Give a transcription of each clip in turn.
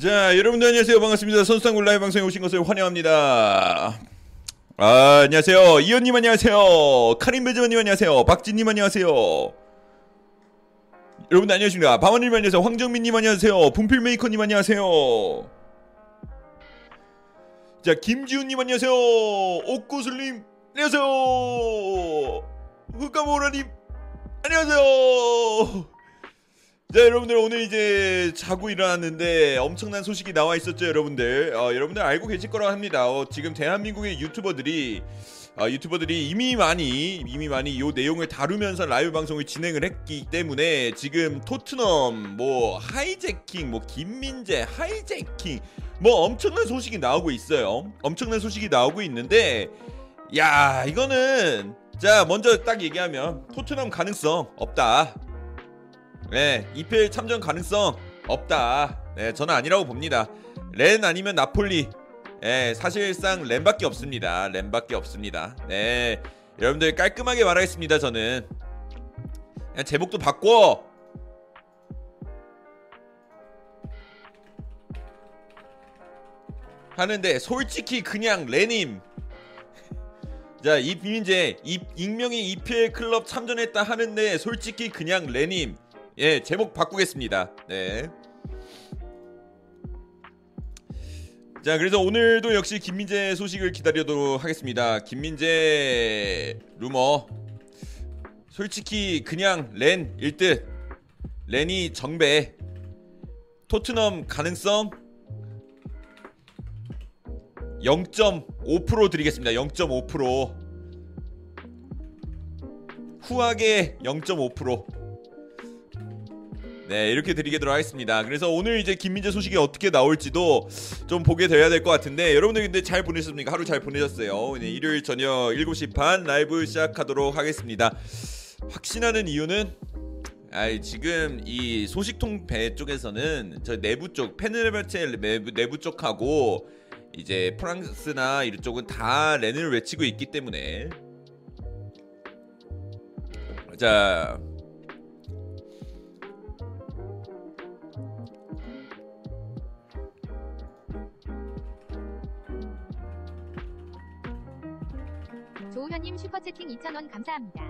자, 여러분들 안녕하세요. 반갑습니다. 선수당골 라이브 방송에 오신 것을 환영합니다. 아, 안녕하세요. 이현님 안녕하세요. 카린 베즈마님 안녕하세요. 박진님 안녕하세요. 여러분들 안녕하십니까. 방원님 안녕하세요. 황정민님 안녕하세요. 분필메이커님 안녕하세요. 자, 김지훈님 안녕하세요. 옥구슬님 안녕하세요. 흑가모라님 안녕하세요. 자 여러분들 오늘 이제 자고 일어났는데 엄청난 소식이 나와 있었죠 여러분들. 어, 여러분들 알고 계실 거라 합니다. 어, 지금 대한민국의 유튜버들이 어, 유튜버들이 이미 많이 이미 많이 이 내용을 다루면서 라이브 방송을 진행을 했기 때문에 지금 토트넘 뭐 하이제킹 뭐 김민재 하이제킹 뭐 엄청난 소식이 나오고 있어요. 엄청난 소식이 나오고 있는데 야 이거는 자 먼저 딱 얘기하면 토트넘 가능성 없다 네, EPL 참전 가능성 없다. 네, 저는 아니라고 봅니다. 렌 아니면 나폴리. 네, 사실상 렌밖에 없습니다. 렌밖에 없습니다. 네, 여러분들 깔끔하게 말하겠습니다. 저는 그냥 제목도 바꿔. 하는데 솔직히 그냥 레님 자, 이 비민재 이 익명의 EPL 클럽 참전했다 하는데 솔직히 그냥 레님 예, 제목 바꾸겠습니다. 네. 자, 그래서 오늘도 역시 김민재 소식을 기다리도록 하겠습니다. 김민재 루머. 솔직히 그냥 렌일 듯. 렌이 정배. 토트넘 가능성 0.5% 드리겠습니다. 0.5%. 후하게 0.5%. 네 이렇게 드리도록 하겠습니다. 그래서 오늘 이제 김민재 소식이 어떻게 나올지도 좀 보게 돼야 될 것 같은데 여러분들 근데 잘 보내셨습니까? 하루 잘 보내셨어요. 네, 일요일 저녁 7시 반 라이브 시작하도록 하겠습니다. 확신하는 이유는 아이 지금 이 소식통 배 쪽에서는 저 내부 쪽 페네르베체 내부, 내부 쪽하고 이제 프랑스나 이쪽은 다 렌을 외치고 있기 때문에. 자 조우현님 슈퍼채팅 2,000원 감사합니다.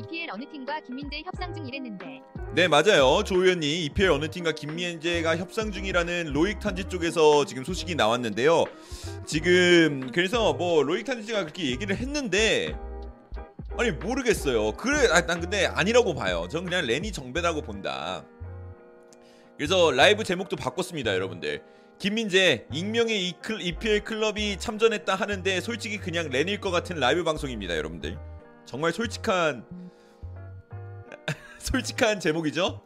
EPL 어느 팀과 김민재 협상 중 이랬는데. 네 맞아요. 조우현님 EPL 어느 팀과 김민재가 협상 중이라는 로익 탄지 쪽에서 지금 소식이 나왔는데요. 지금 그래서 뭐 로익 탄지가 그렇게 얘기를 했는데 아니 모르겠어요. 그래 아, 난 근데 아니라고 봐요. 전 그냥 레니 정배라고 본다. 그래서 라이브 제목도 바꿨습니다 여러분들 김민재 익명의 EPL 클럽이 참전했다 하는데 솔직히 그냥 렌일 것 같은 라이브 방송입니다 여러분들. 정말 솔직한 솔직한 제목이죠?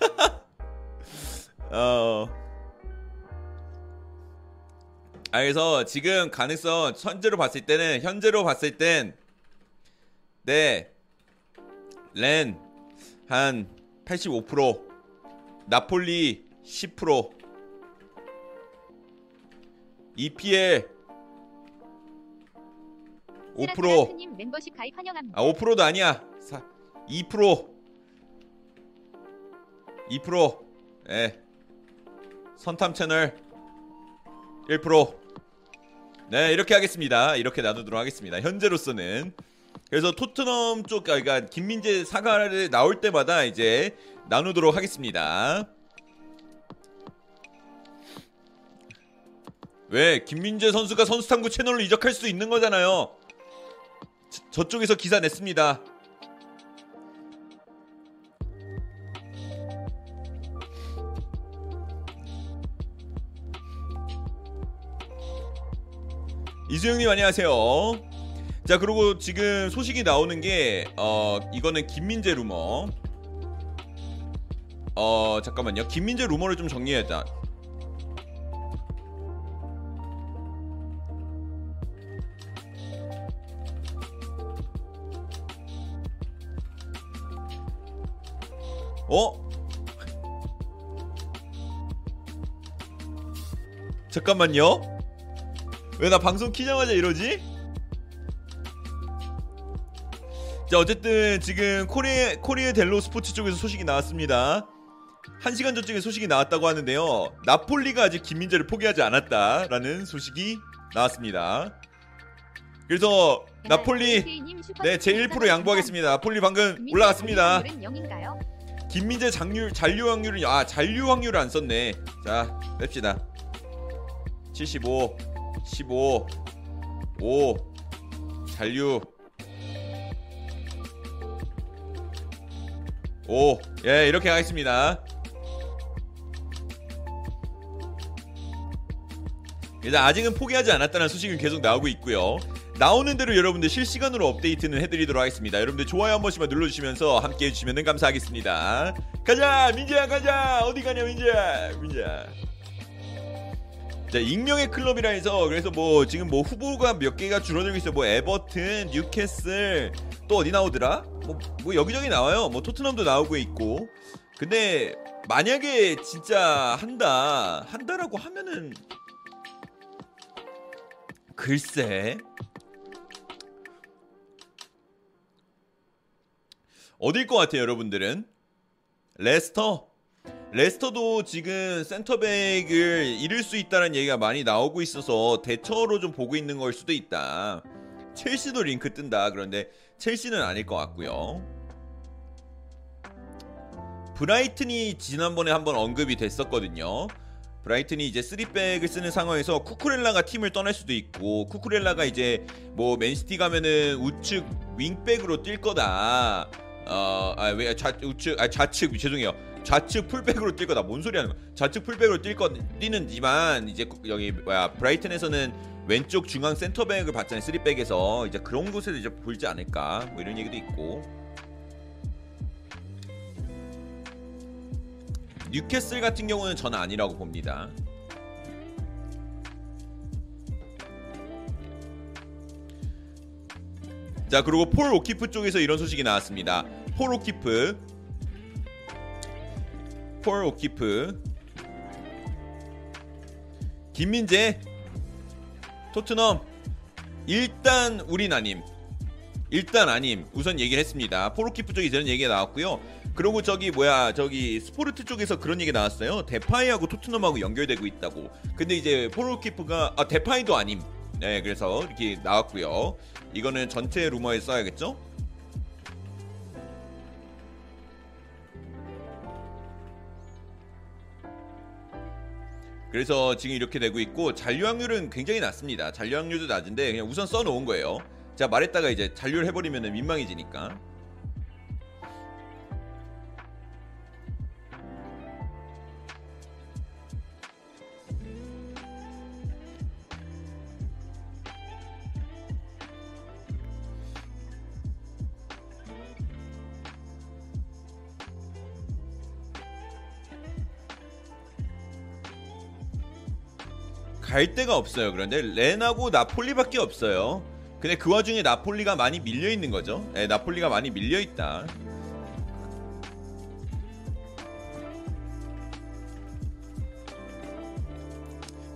어. 아, 그래서 지금 가능성 현재로 봤을 때는 현재로 봤을 땐 네. 렌 한 85% 나폴리 10% EPL 5%님 멤버십 가입 환영합니다. 아 5%도 아니야 4, 2% 2% 예. 선탐 채널 1% 네, 이렇게 하겠습니다. 이렇게 나누도록 하겠습니다. 현재로서는 그래서 토트넘 쪽 그러니까 김민재 사과를 나올 때마다 이제 나누도록 하겠습니다. 왜 김민재 선수가 선수탐구 채널로 이적할 수 있는 거잖아요. 저, 저쪽에서 기사 냈습니다. 이수영님 안녕하세요. 자 그리고 지금 소식이 나오는 게 어 이거는 김민재 루머. 어 잠깐만요. 김민재 루머를 좀 정리해야 어? 잠깐만요. 왜 나 방송 키자마자 이러지? 자 어쨌든 지금 코리에 코리에 델로 스포츠 쪽에서 소식이 나왔습니다. 한 시간 전쯤에 소식이 나왔다고 하는데요. 나폴리가 아직 김민재를 포기하지 않았다라는 소식이 나왔습니다. 그래서 나폴리 네, 제 1% 양보하겠습니다. 나폴리 방금 올라갔습니다. 김민재 장률 잔류 확률은 아 잔류 확률을 안 썼네. 자 뺍시다. 75, 15, 5 잔류 5. 예 이렇게 하겠습니다. 일단 아직은 포기하지 않았다는 소식은 계속 나오고 있고요. 나오는 대로 여러분들 실시간으로 업데이트는 해드리도록 하겠습니다. 여러분들 좋아요 한 번씩만 눌러주시면서 함께 해주시면 감사하겠습니다. 가자 민재야 가자 어디 가냐 민재야 민재야. 자 익명의 클럽이라 해서 그래서 뭐 지금 뭐 후보가 몇 개가 줄어들고 있어요. 뭐 에버튼, 뉴캐슬 또 어디 나오더라? 뭐, 뭐 여기저기 나와요. 뭐 토트넘도 나오고 있고. 근데 만약에 진짜 한다 한다라고 하면은 글쎄 어딜 것 같아요 여러분들은? 레스터? 레스터도 지금 센터백을 잃을 수 있다는 얘기가 많이 나오고 있어서 대체로 좀 보고 있는 걸 수도 있다. 첼시도 링크 뜬다. 그런데 첼시는 아닐 것 같고요. 브라이튼이 지난번에 한번 언급이 됐었거든요. 브라이튼이 이제 3백을 쓰는 상황에서 쿠쿠렐라가 팀을 떠날 수도 있고 쿠쿠렐라가 이제 뭐 맨시티 가면은 우측 윙백으로 뛸 거다. 어아왜 우측 아 좌측 죄송해요. 좌측 풀백으로 뛸 거다. 뭔 소리 하는 거야? 좌측 풀백으로 뛸거 뛰는지만 이제 여기 뭐야 브라이튼에서는 왼쪽 중앙 센터백을 받잖아요. 3백에서 이제 그런 곳에서 이제 보이지 않을까 뭐 이런 얘기도 있고. 뉴캐슬 같은 경우는 저는 아니라고 봅니다. 자 그리고 폴 오키프 쪽에서 이런 소식이 나왔습니다. 폴 오키프 폴 오키프 김민재 토트넘 일단 우린 아님 일단 아님 우선 얘기를 했습니다. 폴 오키프 쪽에 이런 얘기가 나왔고요. 그리고 저기 뭐야 저기 스포르트 쪽에서 그런 얘기 나왔어요. 데파이하고 토트넘하고 연결되고 있다고. 근데 이제 폴 오키프가 아 데파이도 아님. 네 그래서 이렇게 나왔고요. 이거는 전체 루머에 써야겠죠? 그래서 지금 이렇게 되고 있고 잔류 확률은 굉장히 낮습니다. 잔류 확률도 낮은데 그냥 우선 써놓은 거예요. 제가 말했다가 이제 잔류를 해버리면 민망해지니까. 갈 데가 없어요. 그런데 렌하고 나폴리밖에 없어요. 근데 그 와중에 나폴리가 많이 밀려 있는 거죠. 네, 나폴리가 많이 밀려 있다.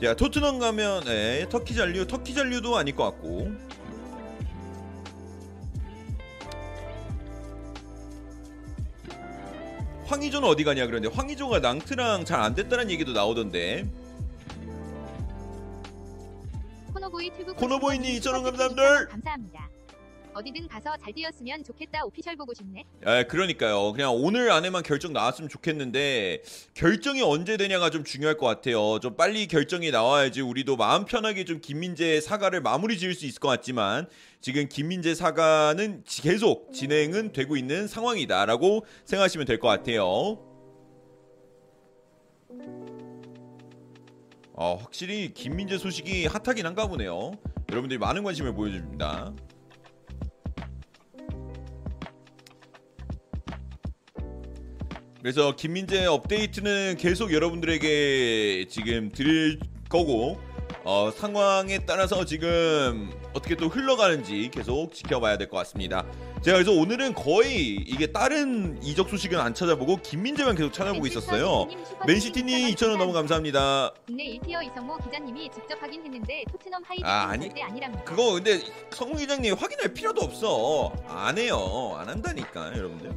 자, 토트넘 가면 네, 터키 잔류, 터키 잔류도 아닐 것 같고. 황희조는 어디 가냐 그런데 황희조가 낭트랑 잘 안 됐다는 얘기도 나오던데. 코노보이 튜브 코노보이님 2,000원 감사합니다. 감사합니다. 어디든 가서 잘 뛰었으면 좋겠다. 오피셜 보고 싶네. 아, 그러니까요. 그냥 오늘 안에만 결정 나왔으면 좋겠는데 결정이 언제 되냐가 좀 중요할 것 같아요. 좀 빨리 결정이 나와야지 우리도 마음 편하게 좀 김민재 사과를 마무리 지을 수 있을 것 같지만 지금 김민재 사과는 지- 계속 진행은 되고 있는 상황이다라고 생각하시면 될 것 같아요. 어, 확실히 김민재 소식이 핫하긴 한가 보네요. 여러분들이 많은 관심을 보여줍니다. 그래서 김민재 업데이트는 계속 여러분들에게 지금 드릴 거고 어, 상황에 따라서 지금 어떻게 또 흘러가는지 계속 지켜봐야 될 것 같습니다. 제가 그래서 오늘은 거의 이게 다른 이적 소식은 안 찾아보고 김민재만 계속 찾아보고 있었어요. 맨시티님 2,000원 너무 감사합니다. 국내 1 tier 이성모 기자님이 직접 하긴 했는데 토트넘 하이드 아, 아니. 아니랍니다. 그거 근데 성모 기자님 확인할 필요도 없어. 안 해요. 안 한다니까 여러분들.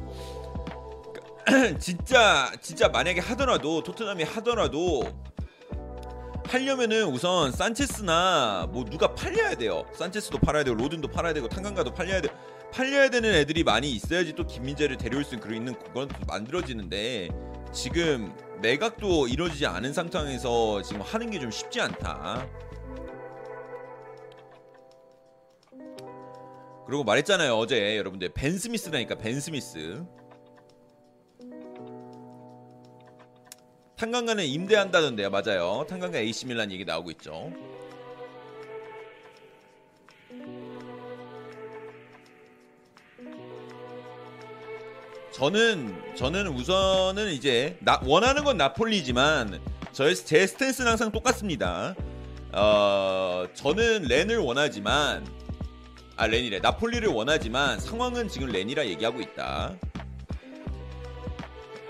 진짜 진짜 만약에 하더라도 토트넘이 하더라도 하려면은 우선 산체스나 뭐 누가 팔려야 돼요. 산체스도 팔아야 되고 로든도 팔아야 되고 탕강가도 팔려야 돼. 팔려야 되는 애들이 많이 있어야지 또 김민재를 데려올 수 있는 그런 만들어지는데 지금 매각도 이루어지지 않은 상황에서 지금 하는 게 좀 쉽지 않다. 그리고 말했잖아요 어제 여러분들 벤 스미스라니까 벤 스미스 탄강가는 임대한다던데요 맞아요 탄강가 AC 밀란 얘기 나오고 있죠 저는 저는 우선은 이제 나, 원하는 건 나폴리지만 저의 제 스탠스는 항상 똑같습니다. 어 저는 렌을 원하지만 아 렌이래 나폴리를 원하지만 상황은 지금 렌이라 얘기하고 있다.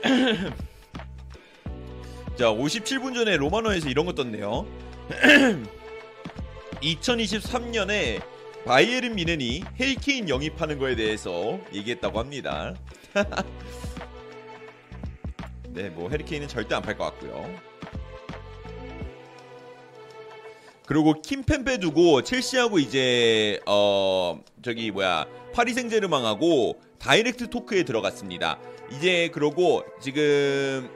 자 57분 전에 로마노에서 이런 거 떴네요. 2023년에 바이에른 미넨이 헤이케인 영입하는 거에 대해서 얘기했다고 합니다. 네, 뭐 헤리케인은 절대 안 팔 것 같고요. 그리고 킴펜페 두고 첼시하고 이제 어 저기 뭐야 파리 생제르맹하고 다이렉트 토크에 들어갔습니다. 이제 그러고 지금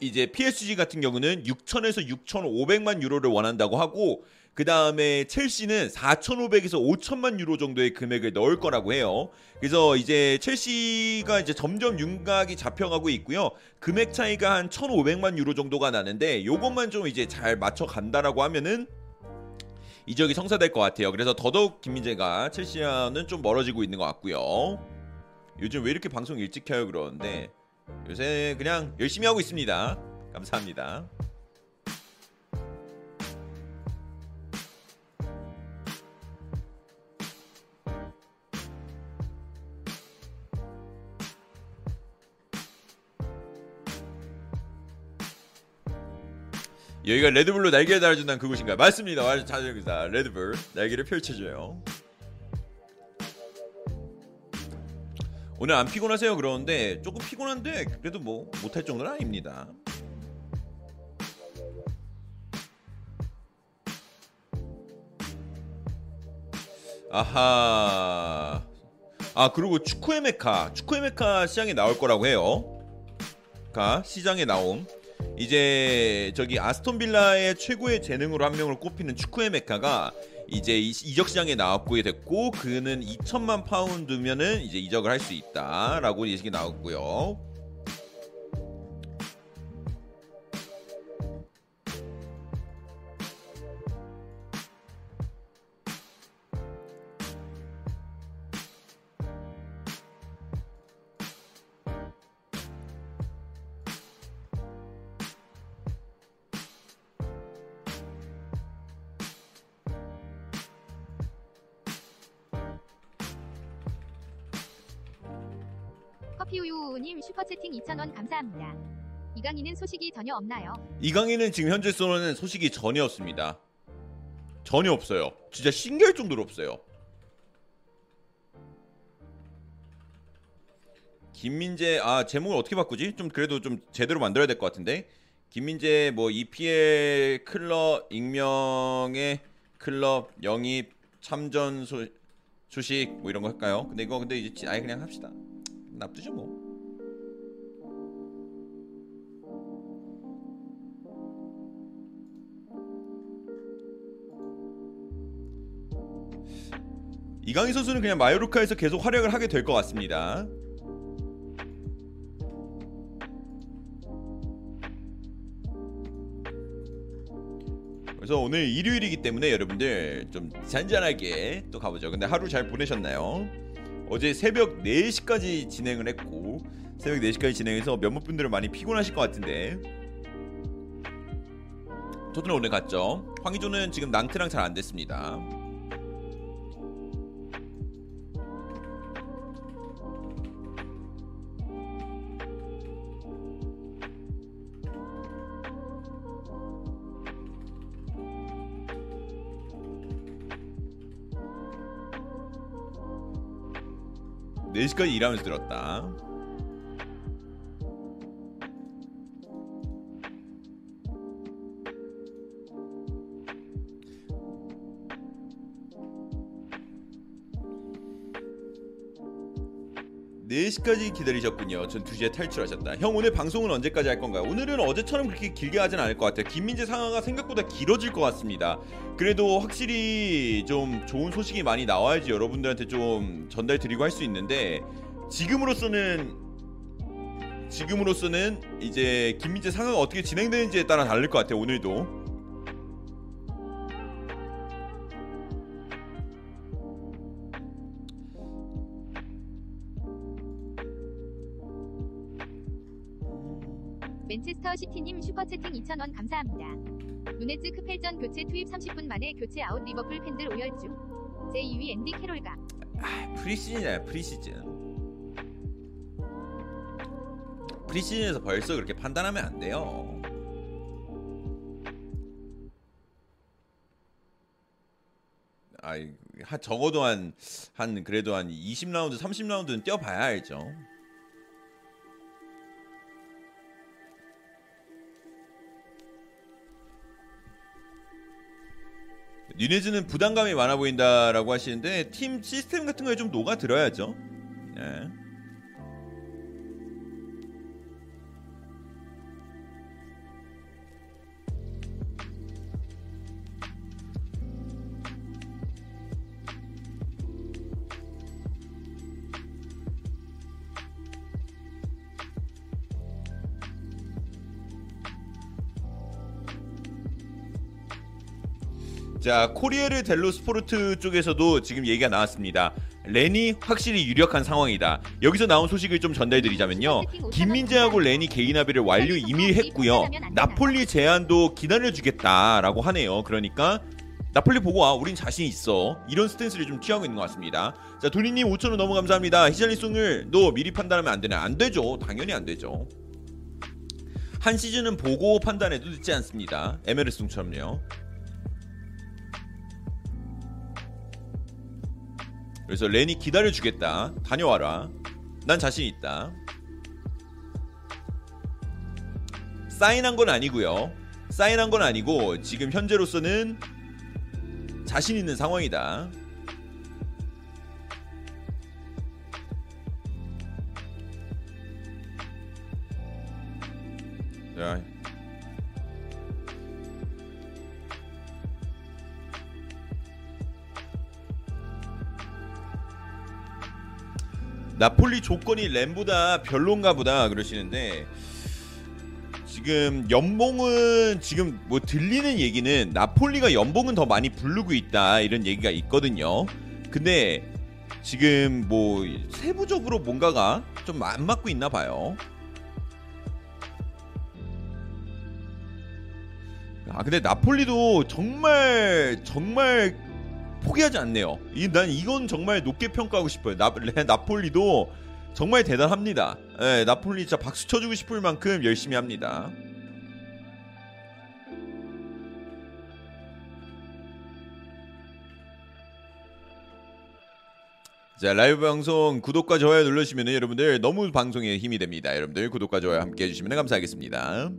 이제 PSG 같은 경우는 6천에서 6,500만 유로를 원한다고 하고 그 다음에 첼시는 4,500에서 5천만 유로 정도의 금액을 넣을 거라고 해요. 그래서 이제 첼시가 이제 점점 윤곽이 잡혀가고 있고요. 금액 차이가 한 1,500만 유로 정도가 나는데 요것만 좀 이제 잘 맞춰 간다라고 하면은 이적이 성사될 것 같아요. 그래서 더더욱 김민재가 첼시와는 좀 멀어지고 있는 것 같고요. 요즘 왜 이렇게 방송 일찍 켜요 그러는데 요새 그냥 열심히 하고 있습니다. 감사합니다. 여기가 레드불로 날개를 달아준다는 그곳인가요? 맞습니다. 아주 자주입니다. 레드불 날개를 펼쳐줘요. 오늘 안 피곤하세요? 그러는데 조금 피곤한데 그래도 뭐 못할 정도는 아닙니다. 아하. 아 그리고 축구의 메카, 축구의 메카 시장에 나올 거라고 해요. 가 시장에 나옴. 이제 저기 아스톤 빌라의 최고의 재능으로 한 명을 꼽히는 축구의 메카가 이제 이적 시장에 나왔고 됐고 그는 2천만 파운드면은 이제 이적을 할 수 있다라고 예식이 나왔고요. 2,000원 감사합니다. 이강인은 소식이 전혀 없나요? 이강인은 지금 현재 쏘는 소식이 전혀 없습니다. 전혀 없어요. 진짜 신기할 정도로 없어요. 김민재 아 제목을 어떻게 바꾸지? 좀 그래도 좀 제대로 만들어야 될 것 같은데 김민재 뭐 EPL 클럽 익명의 클럽 영입 참전 소, 소식 뭐 이런 거 할까요? 근데 이거 근데 이제 아예 그냥 합시다. 납두죠 뭐. 이강인 선수는 그냥 마요르카에서 계속 활약을 하게 될 것 같습니다. 그래서 오늘 일요일이기 때문에 여러분들 좀 잔잔하게 또 가보죠. 근데 하루 잘 보내셨나요? 어제 새벽 4시까지 진행을 했고 새벽 4시까지 진행해서 몇몇 분들은 많이 피곤하실 것 같은데 토트넘 오늘 갔죠. 황희조는 지금 낭트랑 잘 안 됐습니다. 4시까지 일하면서 들었다. 4시까지 기다리셨군요. 전 2시에 탈출하셨다. 형 오늘 방송은 언제까지 할 건가요? 오늘은 어제처럼 그렇게 길게 하진 않을 것 같아요. 김민재 상하가 생각보다 길어질 것 같습니다. 그래도 확실히 좀 좋은 소식이 많이 나와야지 여러분들한테 좀 전달 드리고 할 수 있는데 지금으로서는 지금으로서는 이제 김민재 상황이 어떻게 진행되는지에 따라 다를 것 같아요. 오늘도. 시티님 슈퍼채팅 2,000원 감사합니다. 누네즈 크팰전 교체 투입 30분 만에 교체 아웃 리버풀 팬들 오열 중. 제2위 앤디 캐롤가. 아, 프리시즌이야 프리시즌. 프리시즌에서 벌써 그렇게 판단하면 안 돼요. 아, 한 적어도 한, 한 그래도 한 20라운드, 30라운드는 뛰어봐야 알죠. 뉴네즈는 부담감이 많아 보인다라고 하시는데 팀 시스템 같은 거에 좀 녹아 들어야죠. 네. 자 코리에르 델로 스포르트 쪽에서도 지금 얘기가 나왔습니다. 렌이 확실히 유력한 상황이다. 여기서 나온 소식을 좀 전달드리자면요. 김민재하고 렌이 개인 합의를 완료 이미 했고요. 나폴리 제안도 기다려주겠다라고 하네요. 그러니까 나폴리 보고 와. 우린 자신 있어. 이런 stance를 좀 취하고 있는 것 같습니다. 자 도니님 5천원 너무 감사합니다. 히샬리송을 너 미리 판단하면 안 되네. 안 되죠. 당연히 안 되죠. 한 시즌은 보고 판단해도 늦지 않습니다. 에메르송처럼요. 그래서 렌이 기다려주겠다. 다녀와라. 난 자신 있다. 사인한 건 아니고요. 사인한 건 아니고 지금 현재로서는 자신 있는 상황이다. 자, 나폴리 조건이 램보다 별론가 보다 그러시는데 지금 연봉은 지금 뭐 들리는 얘기는 나폴리가 연봉은 더 많이 부르고 있다 이런 얘기가 있거든요. 근데 지금 뭐 세부적으로 뭔가가 좀 안 맞고 있나 봐요. 아 근데 나폴리도 정말 정말 포기하지 않네요. 이, 난 이건 정말 높게 평가하고 싶어요. 나, 나폴리도 정말 대단합니다. 예, 나폴리 진짜 박수 쳐주고 싶을 만큼 열심히 합니다. 자 라이브 방송 구독과 좋아요 눌러주시면 여러분들 너무 방송에 힘이 됩니다. 여러분들 구독과 좋아요 함께 해주시면 감사하겠습니다.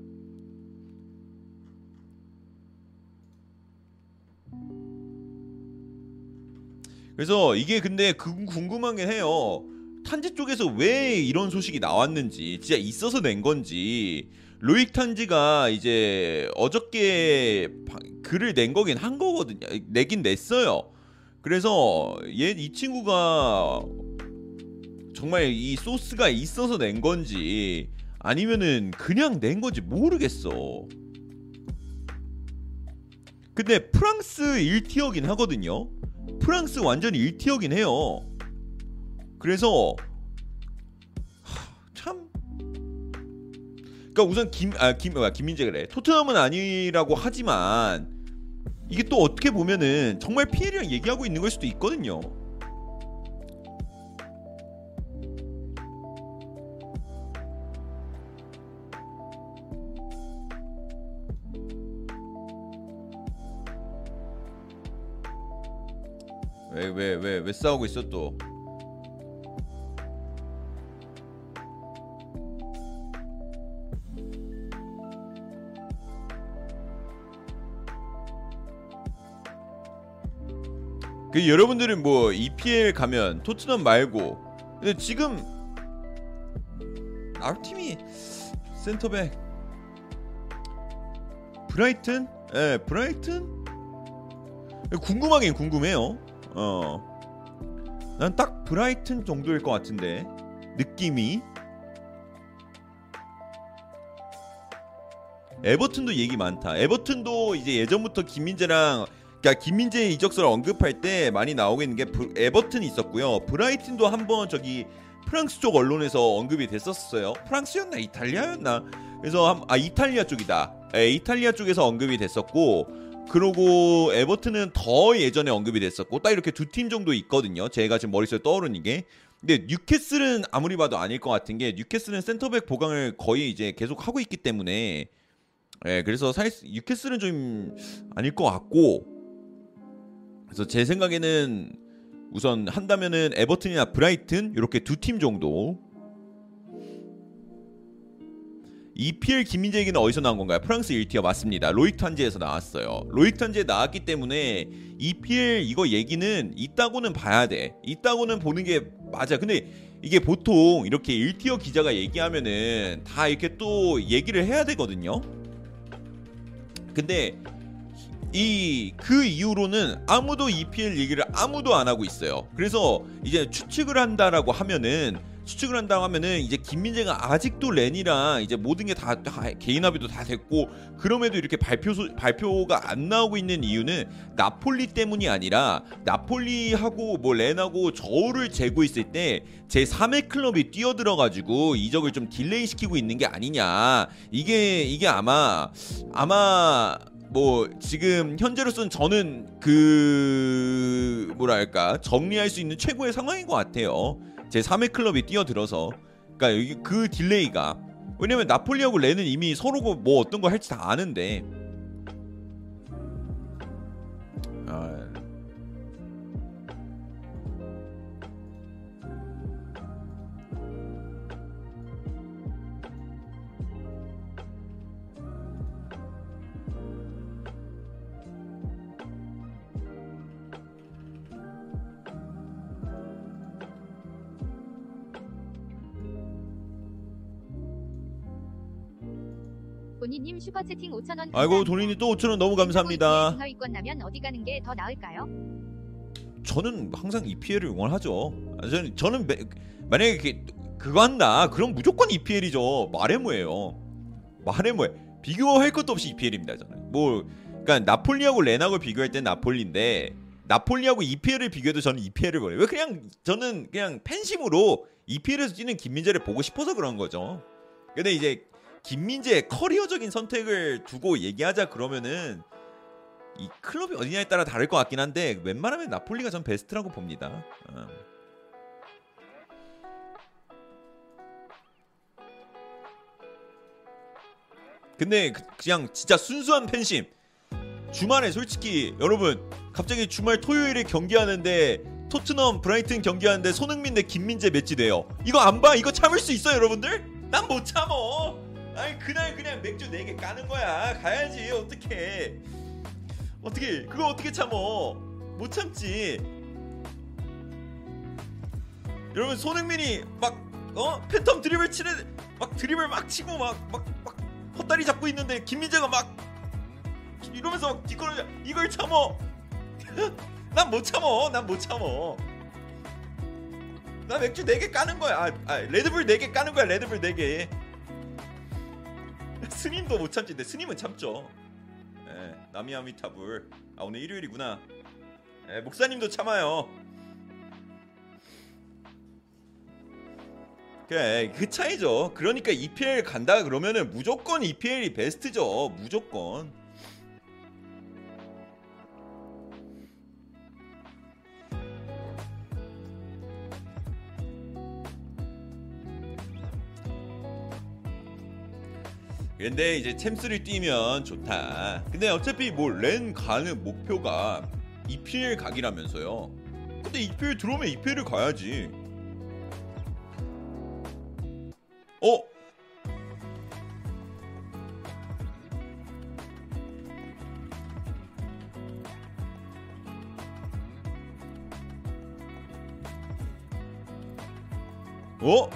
그래서 이게 근데 그 궁금한 게 해요. 탄지 쪽에서 왜 이런 소식이 나왔는지 진짜 있어서 낸 건지 로익 탄지가 이제 어저께 글을 낸 거긴 한 거거든요. 내긴 냈어요. 그래서 얘 이 친구가 정말 이 소스가 있어서 낸 건지 아니면은 그냥 낸 건지 모르겠어. 근데 프랑스 1티어긴 하거든요. 프랑스 완전히 1티어긴 해요. 그래서 참 그러니까 우선 김아김 아, 김민재 그래. 토트넘은 아니라고 하지만 이게 또 어떻게 보면은 정말 피해를 얘기하고 있는 걸 수도 있거든요. 왜 왜 왜 왜 싸우고 있어 또? 그 여러분들은 뭐 EPL 가면 토트넘 말고 근데 지금 R팀이 센터백 브라이튼? 예, 브라이튼? 궁금하긴 궁금해요. 어. 난 딱 브라이튼 정도일 것 같은데 느낌이 에버튼도 얘기 많다. 에버튼도 이제 예전부터 김민재랑 그러니까 김민재 이적설을 언급할 때 많이 나오고 있는 게 브, 에버튼이 있었고요. 브라이튼도 한번 저기 프랑스 쪽 언론에서 언급이 됐었어요. 프랑스였나 이탈리아였나? 그래서 한, 아 이탈리아 쪽이다. 에, 이탈리아 쪽에서 언급이 됐었고 그러고 에버튼은 더 예전에 언급이 됐었고 딱 이렇게 두 팀 정도 있거든요. 제가 지금 머릿속에 떠오르는 게. 근데 뉴캐슬은 아무리 봐도 아닐 것 같은 게 뉴캐슬은 센터백 보강을 거의 이제 계속 하고 있기 때문에 예, 그래서 사실 뉴캐슬은 좀 아닐 것 같고 그래서 제 생각에는 우선 한다면은 에버튼이나 브라이튼 이렇게 두 팀 정도 EPL 김민재 얘기는 어디서 나온 건가요? 프랑스 1티어 맞습니다. 로익 탄지에서 나왔어요. 로익 탄지에 나왔기 때문에 EPL 이거 얘기는 있다고는 봐야 돼. 있다고는 보는 게 맞아. 근데 이게 보통 이렇게 1티어 기자가 얘기하면은 다 이렇게 또 얘기를 해야 되거든요. 근데 이그 이후로는 아무도 EPL 얘기를 아무도 안 하고 있어요. 그래서 이제 추측을 한다라고 하면은 추측을 한다고 하면은 이제 김민재가 아직도 렌이랑 이제 모든 게다 개인 합의도 다 됐고 그럼에도 이렇게 발표 발표가 안 나오고 있는 이유는 나폴리 때문이 아니라 나폴리하고 뭐 렌하고 저울을 재고 있을 때 제 3의 클럽이 뛰어들어 가지고 이적을 좀 delay 시키고 있는 게 아니냐 이게 이게 아마 아마 뭐 지금 현재로서는 저는 그 뭐랄까 정리할 수 있는 최고의 상황인 것 같아요. 제 3의 클럽이 뛰어들어서 그러니까 그 delay가. 왜냐면 나폴리하고 렌은 이미 서로 뭐 어떤 거 할지 다 아는데 본인님 슈퍼채팅 5,000원 아이고 돈이니 또 5천 원 너무 감사합니다. 하위권 나면 어디 가는 게 더 나을까요? 저는 항상 EPL을 응원하죠. 아, 저는 저는 매, 만약에 그, 그거 한다. 그럼 무조건 EPL이죠. 말해 뭐예요. 말해 뭐해. 비교할 것도 없이 EPL입니다. 저는 뭐 그러니까 나폴리하고 레나고 비교할 땐 나폴리인데 나폴리하고 EPL을 비교해도 저는 EPL을 보내요. 왜 그냥 저는 그냥 팬심으로 EPL에서 뛰는 김민재를 보고 싶어서 그런 거죠. 근데 이제 김민재의 커리어적인 선택을 두고 얘기하자 그러면은 이 클럽이 어디냐에 따라 다를 것 같긴 한데 웬만하면 나폴리가 전 베스트라고 봅니다. 어. 근데 그- 그냥 진짜 순수한 팬심. 주말에 솔직히 여러분 갑자기 주말 토요일에 경기하는데 토트넘 브라이튼 경기하는데 손흥민 대 김민재 매치 돼요. 이거 안 봐? 이거 참을 수 있어요, 여러분들? 난 못 참어. 아니 그날 그냥 맥주 4개 까는 거야. 가야지. 어떻게? 어떻게? 그거 어떻게 참어? 못 참지. 여러분 손흥민이 막 어? 팬텀 드리블 치는 막 드리블 막 치고 막 막 막 헛다리 잡고 있는데 김민재가 막 이러면서 막 뒷걸음 이걸 참어. 난 못 참어. 난 못 참어. 나 맥주 4개 까는 거야. 아, 아 레드불 4개 까는 거야. 레드불 4개. 스님도 못 참지인데 스님은 참죠. 예, 나미아미타불. 아 오늘 일요일이구나. 예, 목사님도 참아요. 그래 그 차이죠. 그러니까 EPL 간다 그러면은 무조건 EPL이 베스트죠. 무조건. 근데 이제 챔스를 뛰면 좋다. 근데 어차피 뭐 렌 가는 목표가 EPL 각이라면서요. 근데 EPL 들어오면 EPL을 가야지. 어? 어?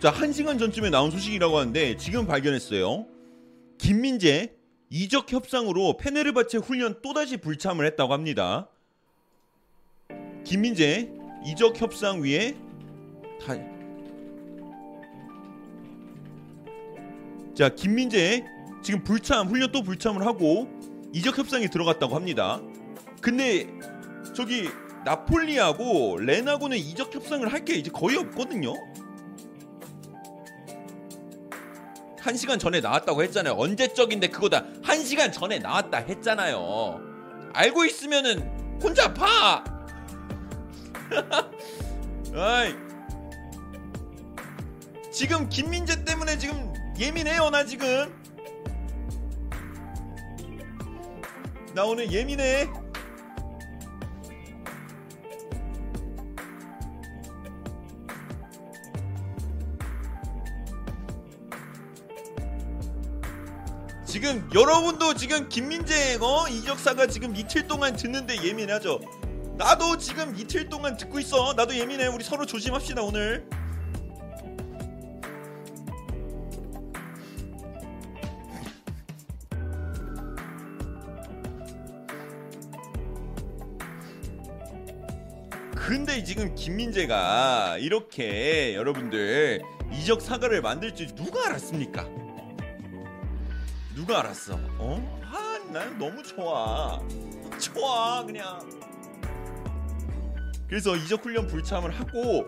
자, 1시간 전쯤에 나온 소식이라고 하는데 지금 발견했어요. 김민재 이적 협상으로 페네르바체 훈련 또다시 불참을 했다고 합니다. 김민재 이적 협상 위에 다 자, 김민재 지금 불참 훈련 또 불참을 하고 이적 협상에 들어갔다고 합니다. 근데 저기 나폴리하고 렌하고는 이적 협상을 할 게 이제 거의 없거든요. 한 시간 전에 나왔다고 했잖아요. 언제적인데 그거다. 한 시간 전에 나왔다 했잖아요. 알고 있으면은 혼자 파. 아이. 지금 김민재 때문에 지금 예민해요 나 지금. 나 오늘 예민해. 지금 여러분도 지금 김민재 어 이적사가 지금 이틀 동안 듣는데 예민하죠. 나도 지금 이틀 동안 듣고 있어. 나도 예민해. 우리 서로 조심합시다 오늘. 근데 지금 김민재가 이렇게 여러분들 이적 사과를 만들 줄 누가 알았습니까? 누가 알았어? 어? 아, 난 너무 좋아. 좋아, 그냥. 그래서 이적 훈련 불참을 하고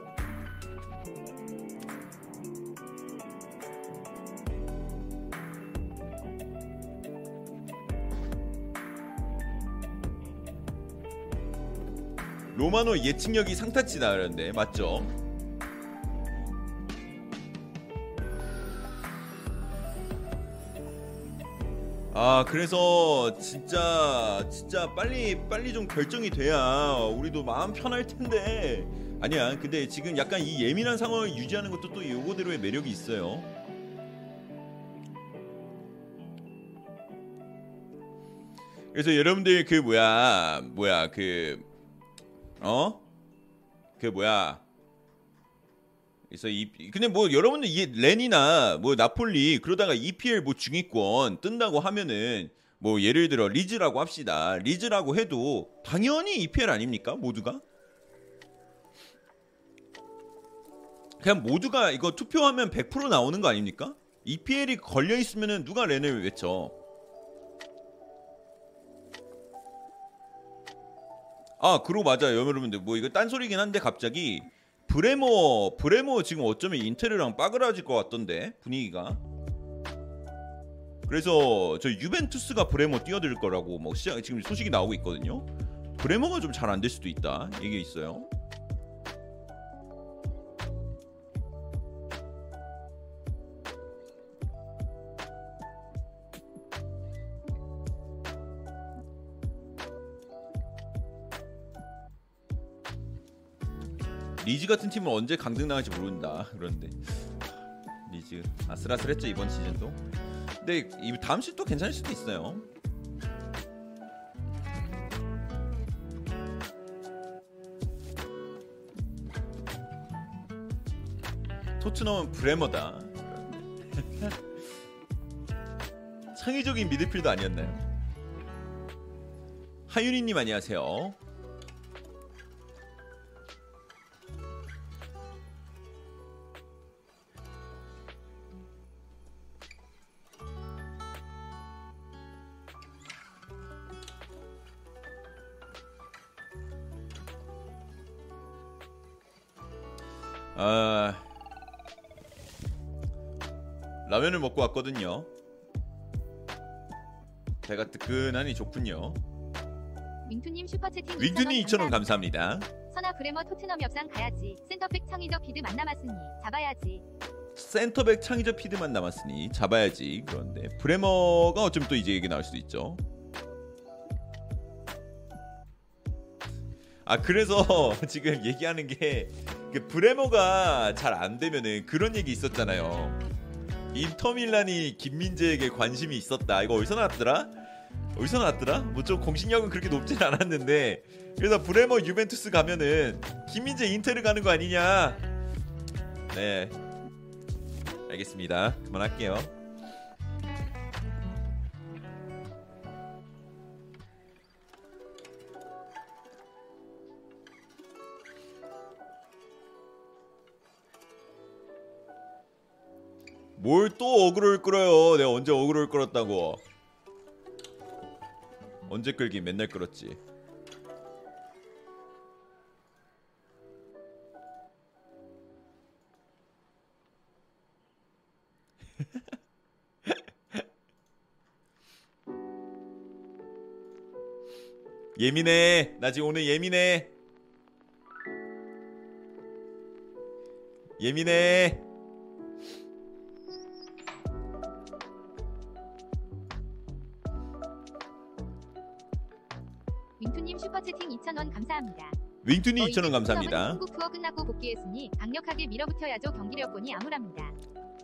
로마노 예측력이 상타치다 그러는데 맞죠? 아 그래서 진짜 진짜 빨리 빨리 좀 결정이 돼야 우리도 마음 편할 텐데. 아니야 근데 지금 약간 이 예민한 상황을 유지하는 것도 또 요거대로의 매력이 있어요. 그래서 여러분들 그 뭐야 뭐야 그 어? 그 뭐야 그래서 이 근데 뭐 여러분들 이 렌이나 뭐 나폴리 그러다가 EPL 뭐 중위권 뜬다고 하면은 뭐 예를 들어 리즈라고 합시다. 리즈라고 해도 당연히 EPL 아닙니까? 모두가? 그냥 모두가 이거 투표하면 100% 나오는 거 아닙니까? EPL이 걸려 있으면은 누가 렌을 외쳐? 아, 그러고 맞아요. 여러분들 뭐 이거 딴소리긴 한데 갑자기 브레모 브레모 지금 어쩌면 인테르랑 빠그라질 것 같던데 분위기가? 그래서 저 유벤투스가 브레모 뛰어들 거라고 뭐 시작 지금 소식이 나오고 있거든요. 브레모가 좀 잘 안 될 수도 있다. 얘기 있어요 리즈 같은 팀은 언제 강등 나갈지 모른다. 그런데 리즈 아슬아슬했죠 이번 시즌도. 근데 이 다음 시즌 또 괜찮을 수도 있어요. 토트넘은 브레머다. 창의적인 미드필더 아니었나요? 하윤이님 안녕하세요. 아 라면을 먹고 왔거든요. 배가 뜨끈하니 좋군요. 윙투님 슈퍼채팅 윙준이 2,000원 감사합니다. 선아 브레머 토트넘 협상 가야지. 센터백 창의적 비드 만 남았으니 잡아야지. 센터백 창의적 피드만 남았으니 잡아야지. 그런데 브레머가 어쩌면 또 이제 얘기 나올 수도 있죠. 아 그래서 지금 얘기하는 게그 브레머가 잘 안 되면은 그런 얘기 있었잖아요. 인터밀란이 김민재에게 관심이 있었다. 이거 어디서 나왔더라? 어디서 나왔더라? 뭐 좀 공신력은 그렇게 높진 않았는데 그래서 브레머 유벤투스 가면은 김민재 인테르 가는 거 아니냐? 네. 알겠습니다. 그만할게요. 뭘 또 어그로를 끌어요? 내가 언제 어그로를 끌었다고? 언제 끌기 맨날 끌었지. 예민해. 나 지금 오늘 예민해. 예민해. 2,000원 감사합니다. 윙투님 저희 2,000원 이제 감사합니다. 한국 투어 끝나고 복귀했으니 강력하게 밀어붙여야죠. 경기력 보니 암울합니다.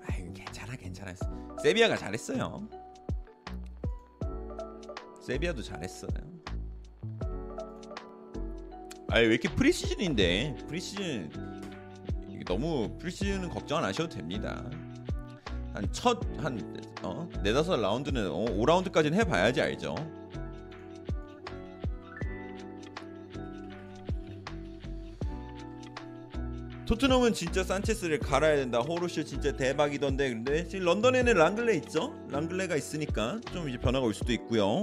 아유 괜찮아 괜찮아 세비야가 잘했어요 세비야도 잘했어요 아유 왜 이렇게 프리시즌인데 프리시즌 너무 프리시즌은 걱정 안 하셔도 됩니다 한 첫한 어, 네다섯 라운드는 어, 5라운드까지는 해봐야지 알죠 토트넘은 진짜 산체스를 갈아야 된다. 호르실 진짜 대박이던데. 근데 지금 런던에는 랑글레 있죠? 랑글레가 있으니까 좀 이제 변화가 올 수도 있고요.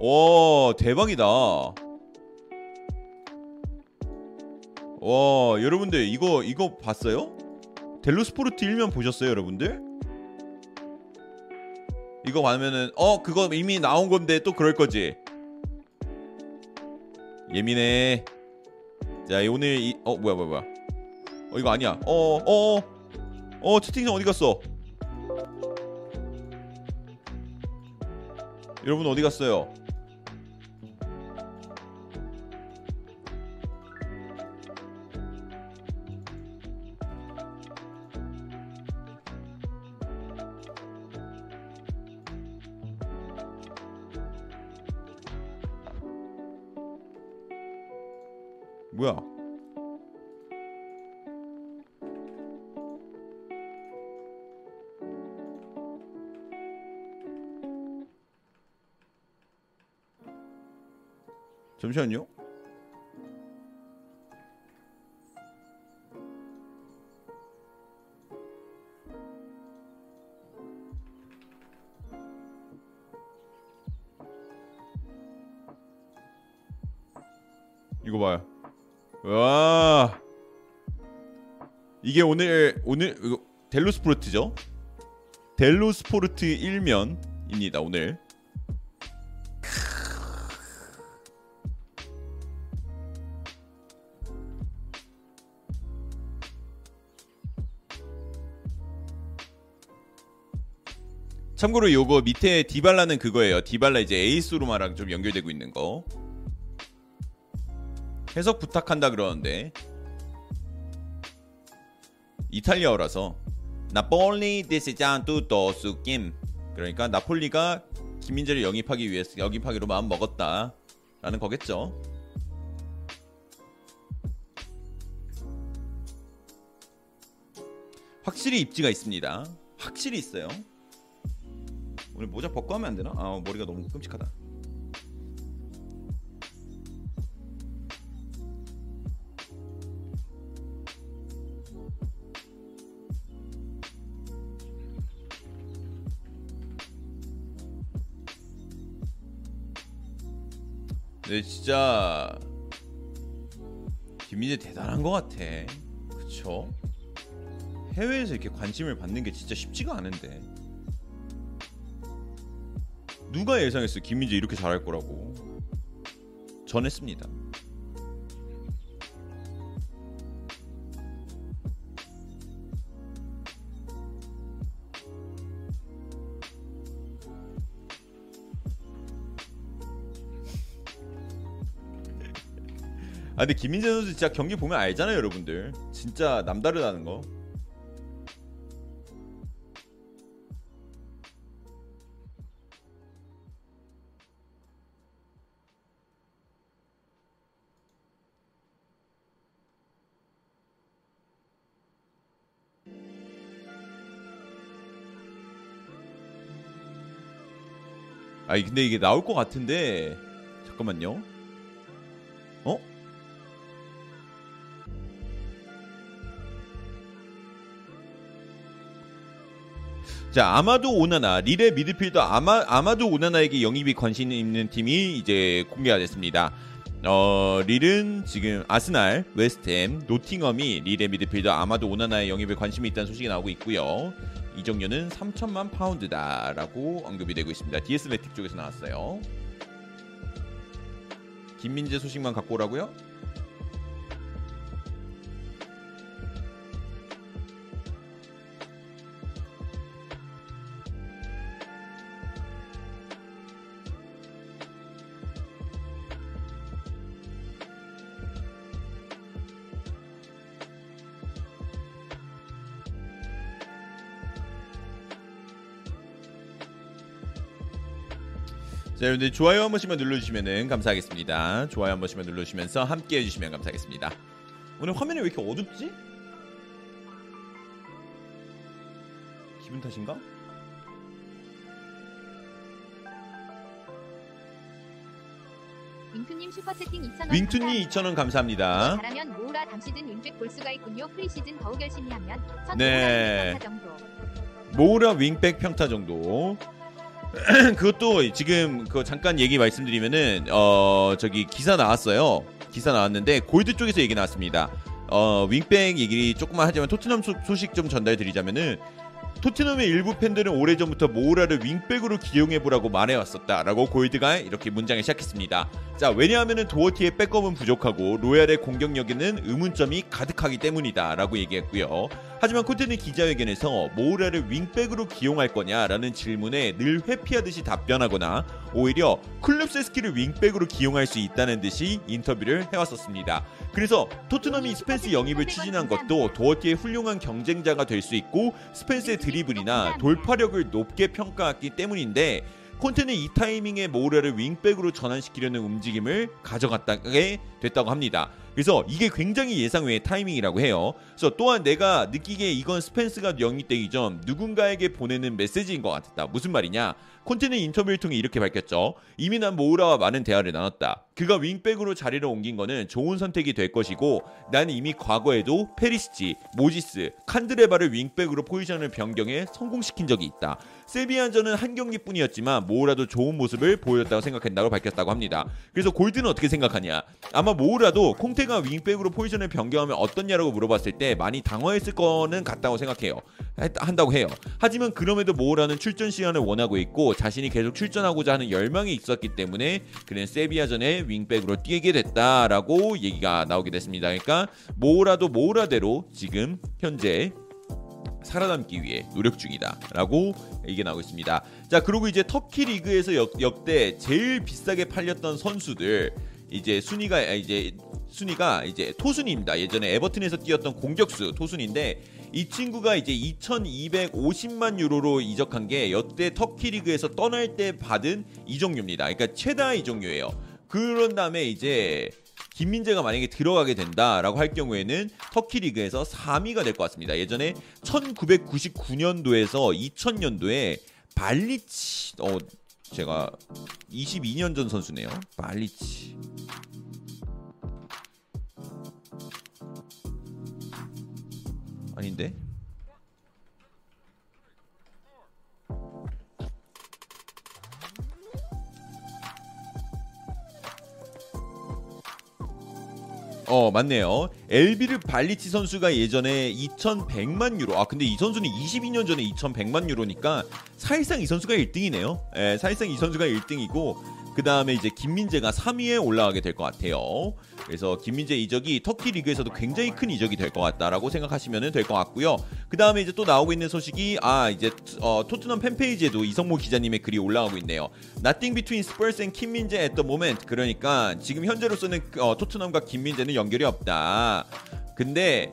오 대박이다. 와 여러분들 이거 이거 봤어요? 델로스포르트 일면 보셨어요, 여러분들? 이거 보면은 어 그거 이미 나온 건데 또 그럴 거지. 예민해. 자 오늘 이, 어 뭐야 뭐야 뭐야. 어 이거 아니야. 어어어 어, 어, 채팅창 어디 갔어? 여러분 어디 갔어요 잠시만요. 이거 봐요. 와. 이게 오늘 오늘 델로스포르트죠? 델로스포르트 일면입니다, 오늘. 참고로 요거 밑에 디발라는 그거예요. 디발라 이제 에이스 로마랑 좀 연결되고 있는 거. 해석 부탁한다 그러는데 이탈리아어라서 나폴리 데시잔 뚜또 수김 그러니까 나폴리가 김민재를 영입하기 위해서 영입하기로 마음 먹었다라는 거겠죠. 확실히 입지가 있습니다. 확실히 있어요. 오늘 모자 벗고 하면 안 되나? 아 머리가 너무 끔찍하다. 네 진짜 김민재 대단한 것 같아. 그쵸? 해외에서 이렇게 관심을 받는 게 진짜 쉽지가 않은데. 누가 예상했어 김민재 이렇게 잘할 거라고? 전했습니다. 아 근데 김민재 선수 진짜 경기 보면 알잖아요 여러분들. 진짜 남다르다는 거 아니 근데 이게 나올 것 같은데 잠깐만요. 어? 자 아마도 오나나 릴의 미드필더 아마 아마도 오나나에게 영입이 관심 있는 팀이 이제 공개가 됐습니다. 어 릴은 지금 아스날, 웨스트햄, 노팅엄이 릴의 미드필더 아마도 오나나의 영입에 관심이 있다는 소식이 나오고 있고요. 이적료는 3천만 파운드다라고 언급이 되고 있습니다. 디에스레틱 쪽에서 나왔어요. 김민재 소식만 갖고 오라고요? 자, 여러분들 좋아요 한 번씩만 눌러주시면 감사하겠습니다. 좋아요 한 번씩만 눌러주시면서 함께 해주시면 감사하겠습니다. 오늘 화면이 왜 이렇게 어둡지? 기분 탓인가? 윙투님 슈퍼채팅 2,000원 윙투니 2,000원 감사합니다. 잘하면 모우라 다음 시즌 윙백 볼 수가 있군요. 프리시즌 더욱 열심히 하면 네. 네. 정도. 모우라 윙백 평타 정도. 그것도 지금 그 잠깐 얘기 말씀드리면은 어 저기 기사 나왔어요. 기사 나왔는데 골드 쪽에서 얘기 나왔습니다. 어 윙백 얘기 조금만 하자면 토트넘 소, 소식 좀 전달 드리자면은 토트넘의 일부 팬들은 오래전부터 모우라를 윙백으로 기용해보라고 말해왔었다라고 골드가 이렇게 문장을 시작했습니다. 자 왜냐하면 도어티의 백업은 부족하고 로얄의 공격력에는 의문점이 가득하기 때문이다라고 얘기했고요. 하지만 콘테는 기자회견에서 모우라를 윙백으로 기용할 거냐라는 질문에 늘 회피하듯이 답변하거나 오히려 쿨루셉스키를 윙백으로 기용할 수 있다는 듯이 인터뷰를 해왔었습니다. 그래서 토트넘이 스펜스 영입을 추진한 것도 도어티의 훌륭한 경쟁자가 될 수 있고 스펜스의 드리블이나 돌파력을 높게 평가했기 때문인데 콘테는 이 타이밍에 모우라를 윙백으로 전환시키려는 움직임을 가져가게 됐다고 합니다. 그래서 이게 굉장히 예상 외의 타이밍이라고 해요. 그래서 또한 내가 느끼기에 이건 스펜스가 영입되기 전 누군가에게 보내는 메시지인 것 같았다. 무슨 말이냐? 콘테는 인터뷰를 통해 이렇게 밝혔죠. 이미 난 모우라와 많은 대화를 나눴다. 그가 윙백으로 자리를 옮긴 거는 좋은 선택이 될 것이고 난 이미 과거에도 페리시치, 모지스, 칸드레바를 윙백으로 포지션을 변경해 성공시킨 적이 있다. 세비야전은 한 경기뿐이었지만 모우라도 좋은 모습을 보였다고 생각한다고 밝혔다고 합니다. 그래서 골드는 어떻게 생각하냐? 아마 모우라도 콩테가 윙백으로 포지션을 변경하면 어떻냐라고 물어봤을 때 많이 당황했을 거는 같다고 생각해요. 한다고 해요. 하지만 그럼에도 모우라는 출전 시간을 원하고 있고 자신이 계속 출전하고자 하는 열망이 있었기 때문에 그는 세비야전에 윙백으로 뛰게 됐다라고 얘기가 나오게 됐습니다. 그러니까 모우라도 모우라대로 지금 현재 살아남기 위해 노력 중이다라고 얘기 나오고 있습니다. 자 그리고 이제 터키 리그에서 역, 역대 제일 비싸게 팔렸던 선수들 이제 순위가 아, 이제 순위가 이제 토순입니다. 예전에 에버튼에서 뛰었던 공격수 토순인데 이 친구가 이제 2,250만 유로로 이적한 게 여태 터키 리그에서 떠날 때 받은 이적료입니다. 그러니까 최다 이적료예요. 그런 다음에 이제 김민재가 만약에 들어가게 된다라고 할 경우에는 터키 리그에서 3위가 될 것 같습니다. 예전에 1999년도에서 2000년도에 발리치 어 제가 22년 전 선수네요. 발리치 아닌데? 어 맞네요. 엘비르 발리치 선수가 예전에 2,100만 유로. 아 근데 이 선수는 22년 전에 2,100만 유로니까 사실상 이 선수가 1등이네요. 예, 사실상 이 선수가 1등이고 그 다음에 이제 김민재가 3위에 올라가게 될 것 같아요. 그래서 김민재 이적이 터키 리그에서도 굉장히 큰 이적이 될 것 같다라고 생각하시면 될 것 같고요. 그 다음에 이제 또 나오고 있는 소식이 아 이제 어, 토트넘 팬페이지에도 이성모 기자님의 글이 올라가고 있네요. Nothing between Spurs and 김민재 at the moment. 그러니까 지금 현재로서는 어, 토트넘과 김민재는 연결이 없다. 근데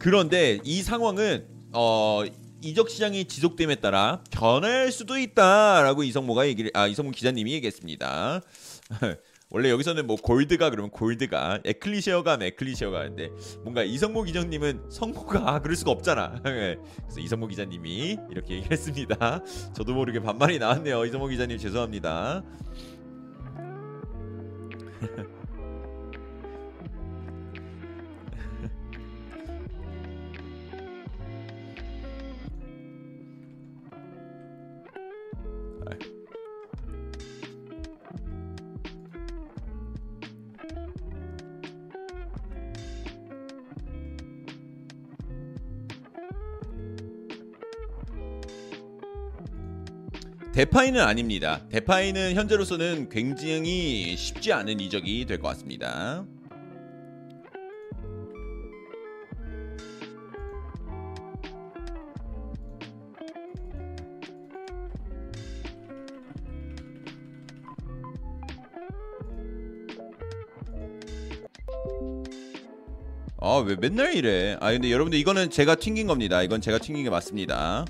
그런데 이 상황은 어 이적 시장이 지속됨에 따라 변할 수도 있다라고 이성모가 얘기를 아 이성모 기자님이 얘기했습니다. 원래 여기서는 뭐 골드가 그러면 골드가 에클리시어가 하면 에클리시어가 하는데 뭔가 이성모 기자님은 성모가 그럴 수가 없잖아. 예. 그래서 이성모 기자님이 이렇게 얘기했습니다. 저도 모르게 반말이 나왔네요. 이성모 기자님 죄송합니다. 대파이는 아닙니다. 대파이는 현재로서는 굉장히 쉽지 않은 이적이 될 것 같습니다. 아왜 맨날 이래? 아 근데 여러분들 이거는 제가 튕긴 겁니다. 이건 제가 튕긴 게 맞습니다.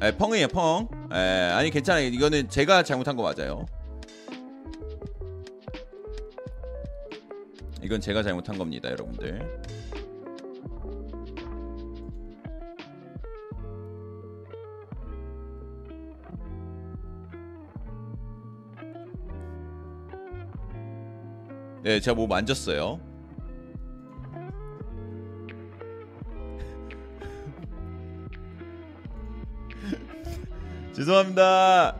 에, 펑이에요 펑. 에, 아니 괜찮아요. 이거는 제가 잘못한 거 맞아요. 이건 제가 잘못한 겁니다, 여러분들. 네, 제가 뭐 만졌어요. 죄송합니다.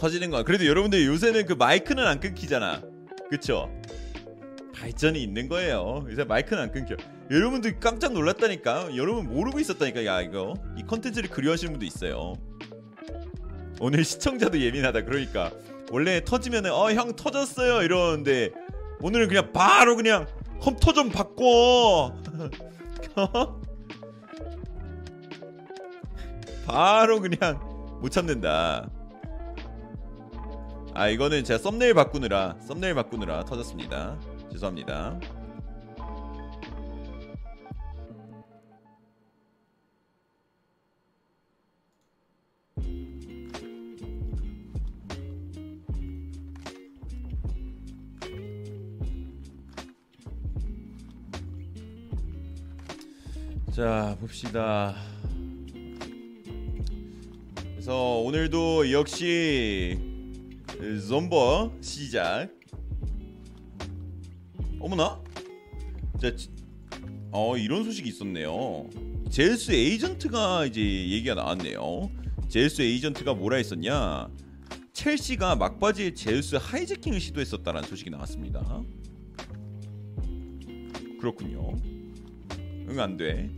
터지는 거야. 그래도 여러분들 요새는 그 마이크는 안 끊기잖아. 그쵸? 발전이 있는 거예요. 요새 마이크는 안 끊겨. 여러분들 깜짝 놀랐다니까. 여러분 모르고 있었다니까. 야 이거 이 컨텐츠를 그리워하시는 분도 있어요. 오늘 시청자도 예민하다. 그러니까 원래 터지면은 어 형 터졌어요 이러는데 오늘은 그냥 바로 그냥 컴퓨터 좀 바꿔. 바로 그냥 못 참는다. 아 이거는 제가 썸네일 바꾸느라 썸네일 바꾸느라 터졌습니다. 죄송합니다. 자 봅시다. 그래서 오늘도 역시 좀버 시작. 어머나? 자, 지- 어 이런 소식이 있었네요. 제일스 에이전트가 이제 얘기가 나왔네요. 제일스 에이전트가 뭐라 했었냐? 첼시가 막바지에 제우스 하이제킹을 시도했었다라는 소식이 나왔습니다. 그렇군요. 응 안 돼.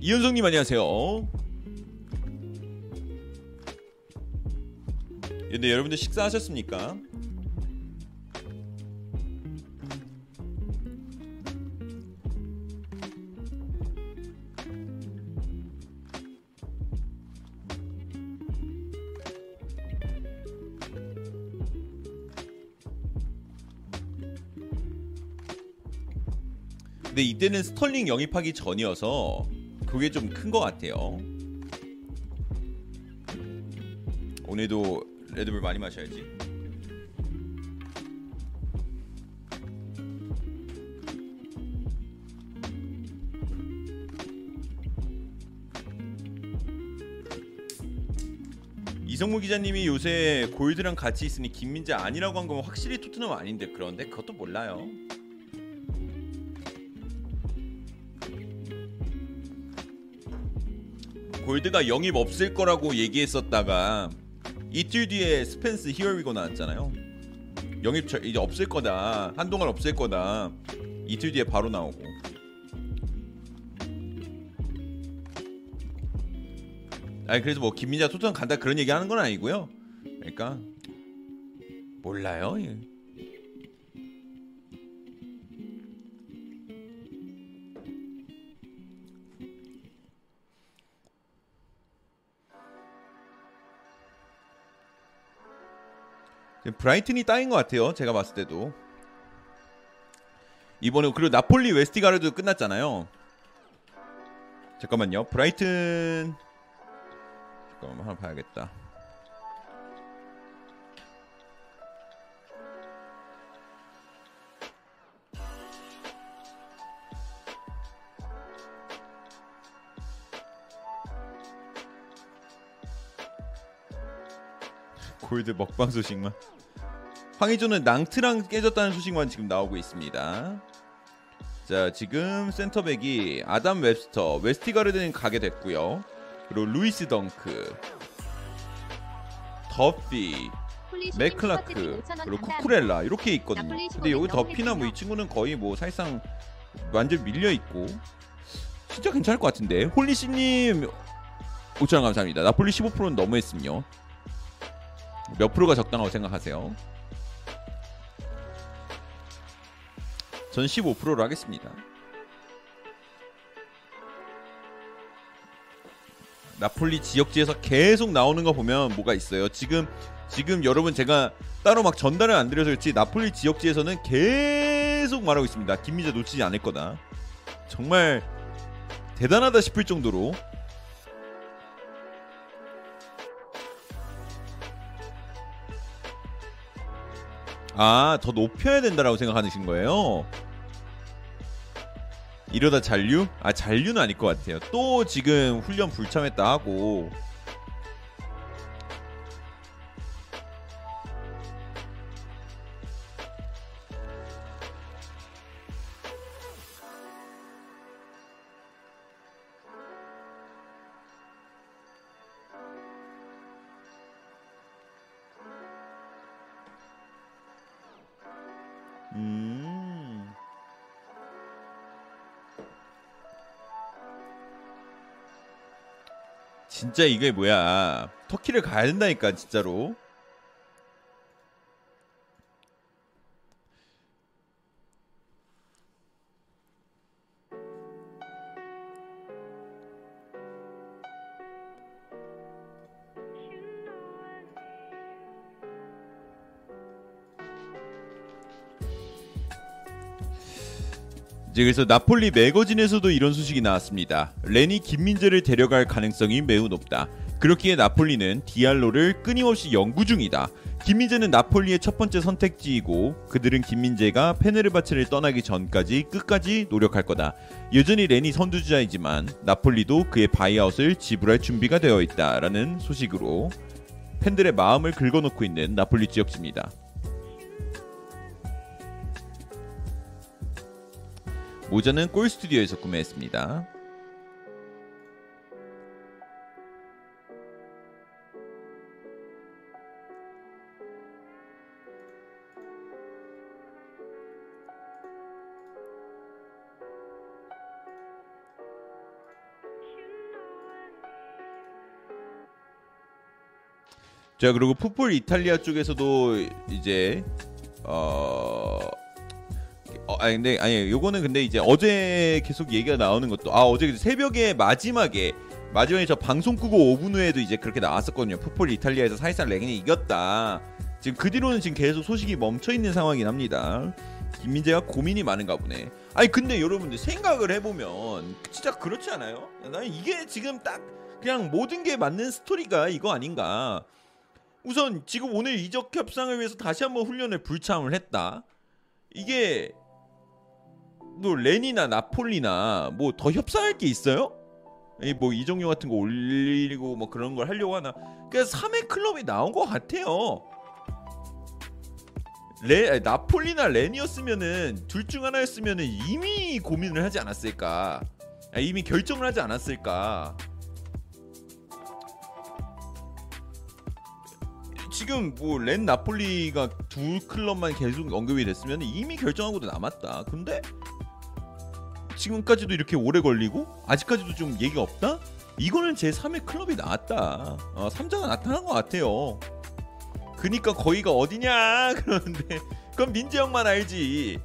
이현성님 안녕하세요. 근데 여러분들 식사하셨습니까? 근데 이때는 스털링 영입하기 전이어서 그게 좀 큰 것 같아요. 오늘도 레드불 많이 마셔야지. 이성무 기자님이 요새 골드랑 같이 있으니 김민재 아니라고 한 거면 확실히 토트넘 아닌데 그런데 그것도 몰라요. 골드가 영입 없을 거라고 얘기했었다가 이틀 뒤에 스펜스 히어리고 나왔잖아요. 영입 저- 이제 없을 거다. 한동안 없을 거다. 이틀 뒤에 바로 나오고. 아니 그래서 뭐 김민자 토트넘 간다 그런 얘기 하는 건 아니고요. 그러니까 몰라요. 브라이튼이 따인 것 같아요. 제가 봤을 때도 이번에 그리고 나폴리 웨스티가르도 끝났잖아요. 잠깐만요. 브라이튼 잠깐만 하나 봐야겠다. 골드 먹방 소식만. 황의조는 낭트랑 깨졌다는 소식만 지금 나오고 있습니다. 자, 지금 센터백이 아담 웹스터, 웨스티가르드는 가게 됐고요. 그리고 루이스 덩크, 더피, 맥클라크, 그리고 쿠쿠렐라 이렇게 있거든요. 근데 여기 더피나 뭐 이 친구는 거의 뭐 사실상 완전 밀려 있고 진짜 괜찮을 것 같은데. 홀리씨님 5천 원 감사합니다. 나폴리 15%는 너무했음요. 몇 프로가 적당하고 생각하세요? 전 15%로 하겠습니다. 나폴리 지역지에서 계속 나오는 거 보면 뭐가 있어요. 지금 지금 여러분 제가 따로 막 전달을 안 드려서 그렇지 나폴리 지역지에서는 계속 말하고 있습니다. 김민재 놓치지 않을 거다. 정말 대단하다 싶을 정도로 아, 더 높여야 된다라고 생각하신 거예요? 이러다 잔류? 아, 잔류는 아닐 것 같아요. 또 지금 훈련 불참했다 하고. 진짜 이게 뭐야? 터키를 가야 된다니까 진짜로. 이제 그래서 나폴리 매거진에서도 이런 소식이 나왔습니다. 렌이 김민재를 데려갈 가능성이 매우 높다. 그렇기에 나폴리는 디알로를 끊임없이 연구 중이다. 김민재는 나폴리의 첫 번째 선택지이고 그들은 김민재가 페네르바체를 떠나기 전까지 끝까지 노력할 거다. 여전히 렌이 선두주자이지만 나폴리도 그의 buyout을 지불할 준비가 되어 있다라는 소식으로 팬들의 마음을 긁어놓고 있는 나폴리 지역지입니다. 모자는 꼴 스튜디오에서 구매했습니다. 자 그리고 풋볼 이탈리아 쪽에서도 이제 어 어, 아니 근데 아니 요거는 근데 이제 어제 계속 얘기가 나오는 것도 아 어제 새벽에 마지막에 마지막에 저 방송 끄고 5분 후에도 이제 그렇게 나왔었거든요. 풋볼 이탈리아에서 사실상 레긴이 이겼다. 지금 그 뒤로는 지금 계속 소식이 멈춰 있는 상황이긴 합니다. 김민재가 고민이 많은가 보네. 아니 근데 여러분들 생각을 해보면 진짜 그렇지 않아요? 나는 이게 지금 딱 그냥 모든 게 맞는 스토리가 이거 아닌가. 우선 지금 오늘 이적 협상을 위해서 다시 한번 훈련을 불참을 했다. 이게 뭐 렌이나 나폴리나 뭐 더 협상할 게 있어요? 뭐 이정료 같은 거 올리고 뭐 그런 걸 하려고 하나? 그래서 3회 클럽이 나온 것 같아요. 레 나폴리나 렌이었으면은 둘 중 하나였으면은 이미 고민을 하지 않았을까? 아, 이미 결정을 하지 않았을까? 지금 뭐 렌 나폴리가 두 클럽만 계속 언급이 됐으면 이미 결정하고도 남았다. 근데 지금까지도 이렇게 오래 걸리고 아직까지도 좀 얘기가 없다? 이거는 제 3의 클럽이 나왔다. 어, 3자가 나타난 것 같아요. 그니까 거기가 어디냐 그러는데 그건 민재 형만 알지.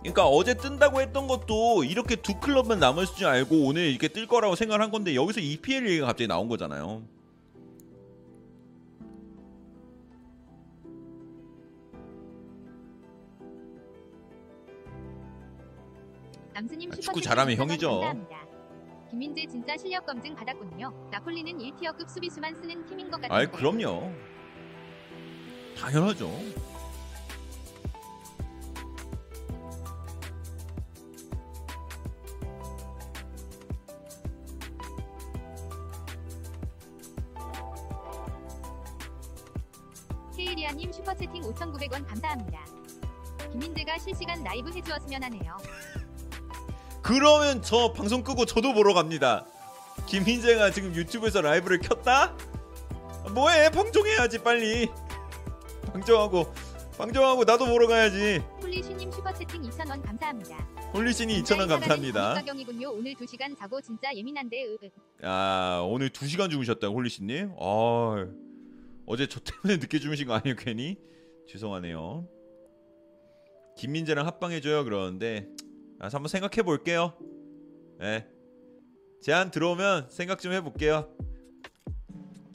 그러니까 어제 뜬다고 했던 것도 이렇게 두 클럽만 남았을 줄 알고 오늘 이렇게 뜰 거라고 생각을 한 건데 여기서 EPL 얘기가 갑자기 나온 거잖아요. 남스님 아, 축구 잘하면 2,000원 형이죠. 김민재 진짜 실력 검증 받았군요. 나폴리는 1티어급 수비수만 쓰는 팀인 것 같은데. 아이 그럼요. 당연하죠. 케이리아님 슈퍼채팅 5,900원 감사합니다. 김민재가 실시간 라이브 해주었으면 하네요. 그러면 저 방송 끄고 저도 보러 갑니다. 김민재가 지금 유튜브에서 라이브를 켰다? 뭐해? 방송해야지 빨리. 방송하고 방송하고 나도 보러 가야지. 홀리슈님 슈퍼채팅 2,000원 감사합니다. 홀리신이 2,000원 감사합니다. 가경이군요. 오늘 2시간 자고 진짜 예민한데 으으. 아 오늘 2시간 주무셨다고 홀리신님? 아 어제 저 때문에 늦게 주무신 거 아니에요 괜히? 죄송하네요. 김민재랑 합방해줘요 그러는데 아, 한번 생각해 볼게요. 예. 제안 들어오면 생각 좀 해볼게요.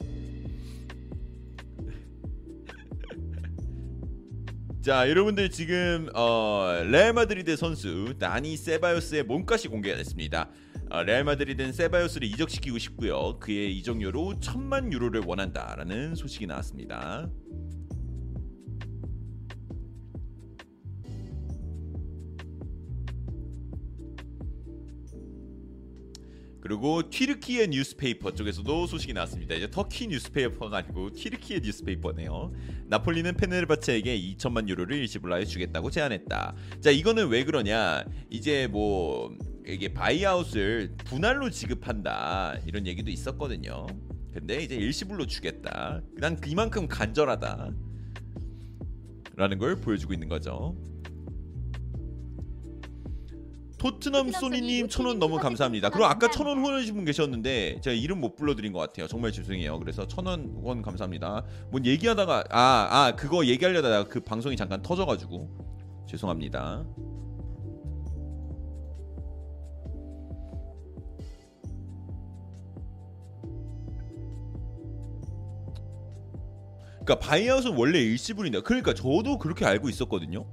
자 여러분들 지금 어, 레알 마드리드 선수 다니 세바요스의 몸값이 공개가 됐습니다. 어, 레알 마드리드는 세바요스를 이적시키고 싶고요. 그의 이적료로 천만 유로를 원한다라는 소식이 나왔습니다. 그리고 튀르키예 newspaper 쪽에서도 소식이 나왔습니다. 이제 터키 newspaper가 아니고 튀르키예 newspaper네요. 나폴리는 페네르바체에게 2천만 유로를 일시불로 주겠다고 제안했다. 자, 이거는 왜 그러냐? 이제 뭐 이게 buyout을 분할로 지급한다 이런 얘기도 있었거든요. 근데 이제 일시불로 주겠다. 난 이만큼 간절하다. 라는 걸 보여주고 있는 거죠. 토트넘 소니님 천원 너무 감사합니다. 그리고 아까 천원 후원해주신 분 계셨는데 제가 이름 못 불러드린 것 같아요. 정말 죄송해요. 그래서 천원 후원 감사합니다. 뭔 얘기하다가 아 아 그거 얘기하려다가 그 방송이 잠깐 터져가지고 죄송합니다. 그러니까 바이아웃은 원래 일시불인데 그러니까 저도 그렇게 알고 있었거든요.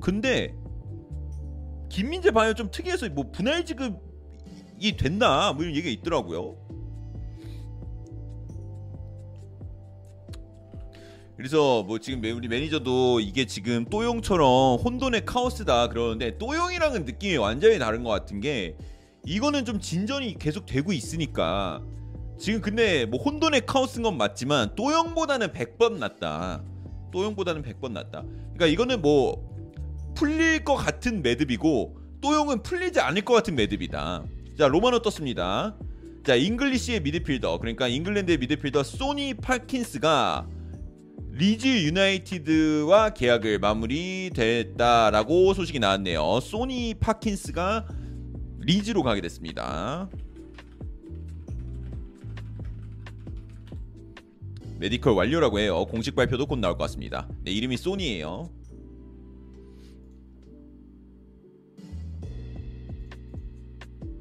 근데 김민재 바이오 좀 특이해서 뭐 분할 지급이 됐나 뭐 이런 얘기가 있더라고요. 그래서 뭐 지금 우리 매니저도 이게 지금 또용처럼 혼돈의 카오스다 그러는데 또용이랑은 느낌이 완전히 다른 것 같은 게 이거는 좀 진전이 계속 되고 있으니까 지금 근데 뭐 혼돈의 카오스인 건 맞지만 또용보다는 100번 낫다. 더용보다는 100번 낫다. 그러니까 이거는 뭐 풀릴 것 같은 매듭이고 더용은 풀리지 않을 것 같은 매듭이다. 자 로마노 떴습니다. 자 English의 미드필더 그러니까 잉글랜드의 미드필더 소니 파킨스가 리즈 유나이티드와 계약을 마무리됐다라고 소식이 나왔네요. 소니 파킨스가 리즈로 가게 됐습니다. medical 완료라고 해요. 공식 발표도 곧 나올 것 같습니다. 네, 이름이 소니예요.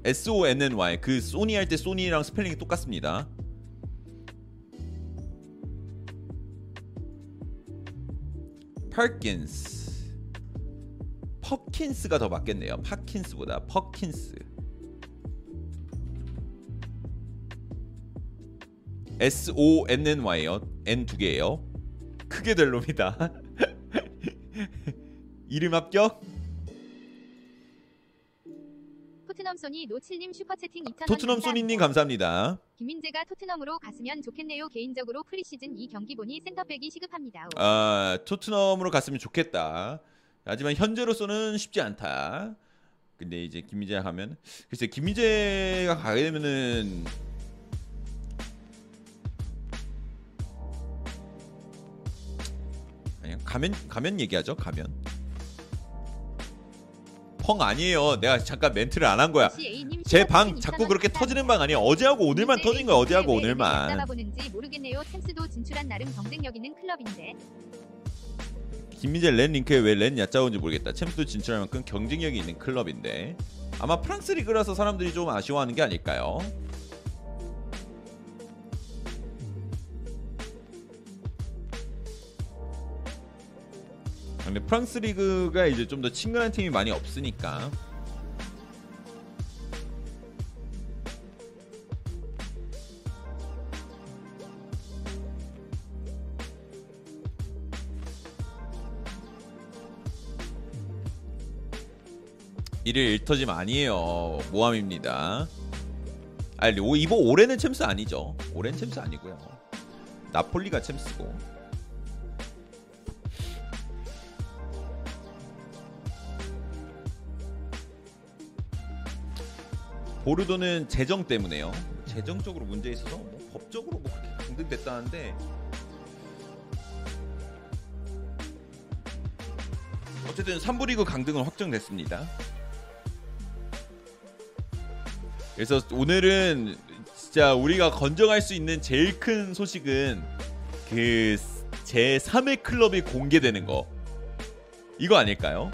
S O N N Y 그 소니 할 때 소니랑 스펠링이 똑같습니다. 퍼킨스 퍼킨스가 더 맞겠네요. 파킨스보다 퍼킨스. S O N N Y요. N 두 개예요. 크게 될 놈이다. 이름 합격? 토트넘 소니 노칠님 슈퍼채팅 2,000원 토트넘 소니님 감사합니다. 김민재가 토트넘으로 갔으면 좋겠네요. 개인적으로 프리시즌 이 경기 보니 센터백이 시급합니다. 아 토트넘으로 갔으면 좋겠다. 하지만 현재로서는 쉽지 않다. 근데 이제 김민재가 가면 글쎄 김민재가 가게 되면은 아니 가면 가면 얘기하죠. 가면 펑 아니에요. 내가 잠깐 멘트를 안 한 거야. 제 방 자꾸 그렇게 터지는 방 아니에요. 어제하고 오늘만 터진 거야. 어제하고 오늘만. 김민재 렌 링크에 왜렌 얕잡은지 모르겠다. 챔스도 진출할 만큼 경쟁력이 있는 클럽인데 아마 프랑스 리그라서 사람들이 좀 아쉬워하는 게 아닐까요? 근데 프랑스 리그가 이제 좀 더 친근한 팀이 많이 없으니까. 일일 일터짐 아니에요. 모함입니다. 아니 오- 이번 올해는 챔스 아니죠. 올해는 챔스 아니고요. 나폴리가 챔스고 보르도는 재정 때문에요. 재정적으로 문제 있어서 뭐 법적으로 뭐 그렇게 강등됐다는데 어쨌든 3부 리그 강등은 확정됐습니다. 그래서 오늘은 진짜 우리가 건정할 수 있는 제일 큰 소식은 그 제 3회 클럽이 공개되는 거 이거 아닐까요?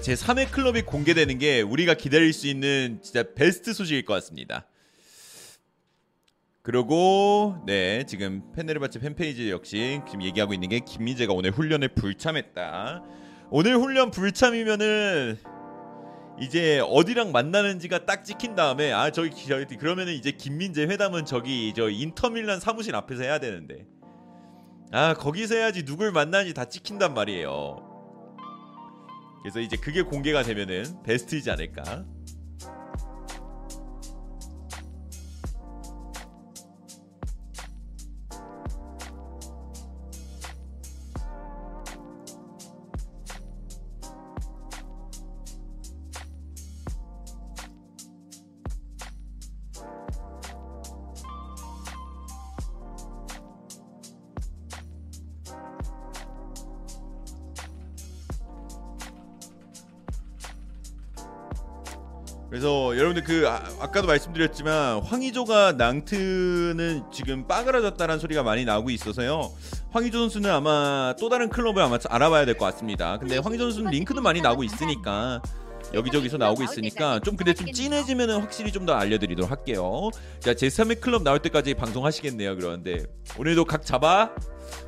제 3회 클럽이 공개되는 게 우리가 기다릴 수 있는 진짜 베스트 소식일 것 같습니다. 그리고 네 지금 페네르바체 팬페이지 역시 지금 얘기하고 있는 게 김민재가 오늘 훈련에 불참했다. 오늘 훈련 불참이면은 이제 어디랑 만나는지가 딱 찍힌 다음에 아 저기 그러면은 이제 김민재 회담은 저기 저 인터밀란 사무실 앞에서 해야 되는데 아 거기서 해야지 누굴 만나는지 다 찍힌단 말이에요. 그래서 이제 그게 공개가 되면은 베스트이지 않을까. 그 아, 아까도 말씀드렸지만 황의조가 낭트는 지금 빠그라졌다는 소리가 많이 나오고 있어서요. 황의조 선수는 아마 또 다른 클럽을 아마 알아봐야 될 것 같습니다. 근데 황의조 선수는 링크도 많이 나오고 있으니까 여기저기서 나오고 있으니까 좀 근데 좀 진해지면 은 확실히 좀 더 알려드리도록 할게요. 자, 제 3회 클럽 나올 때까지 방송하시겠네요. 그러는데 오늘도 각 잡아.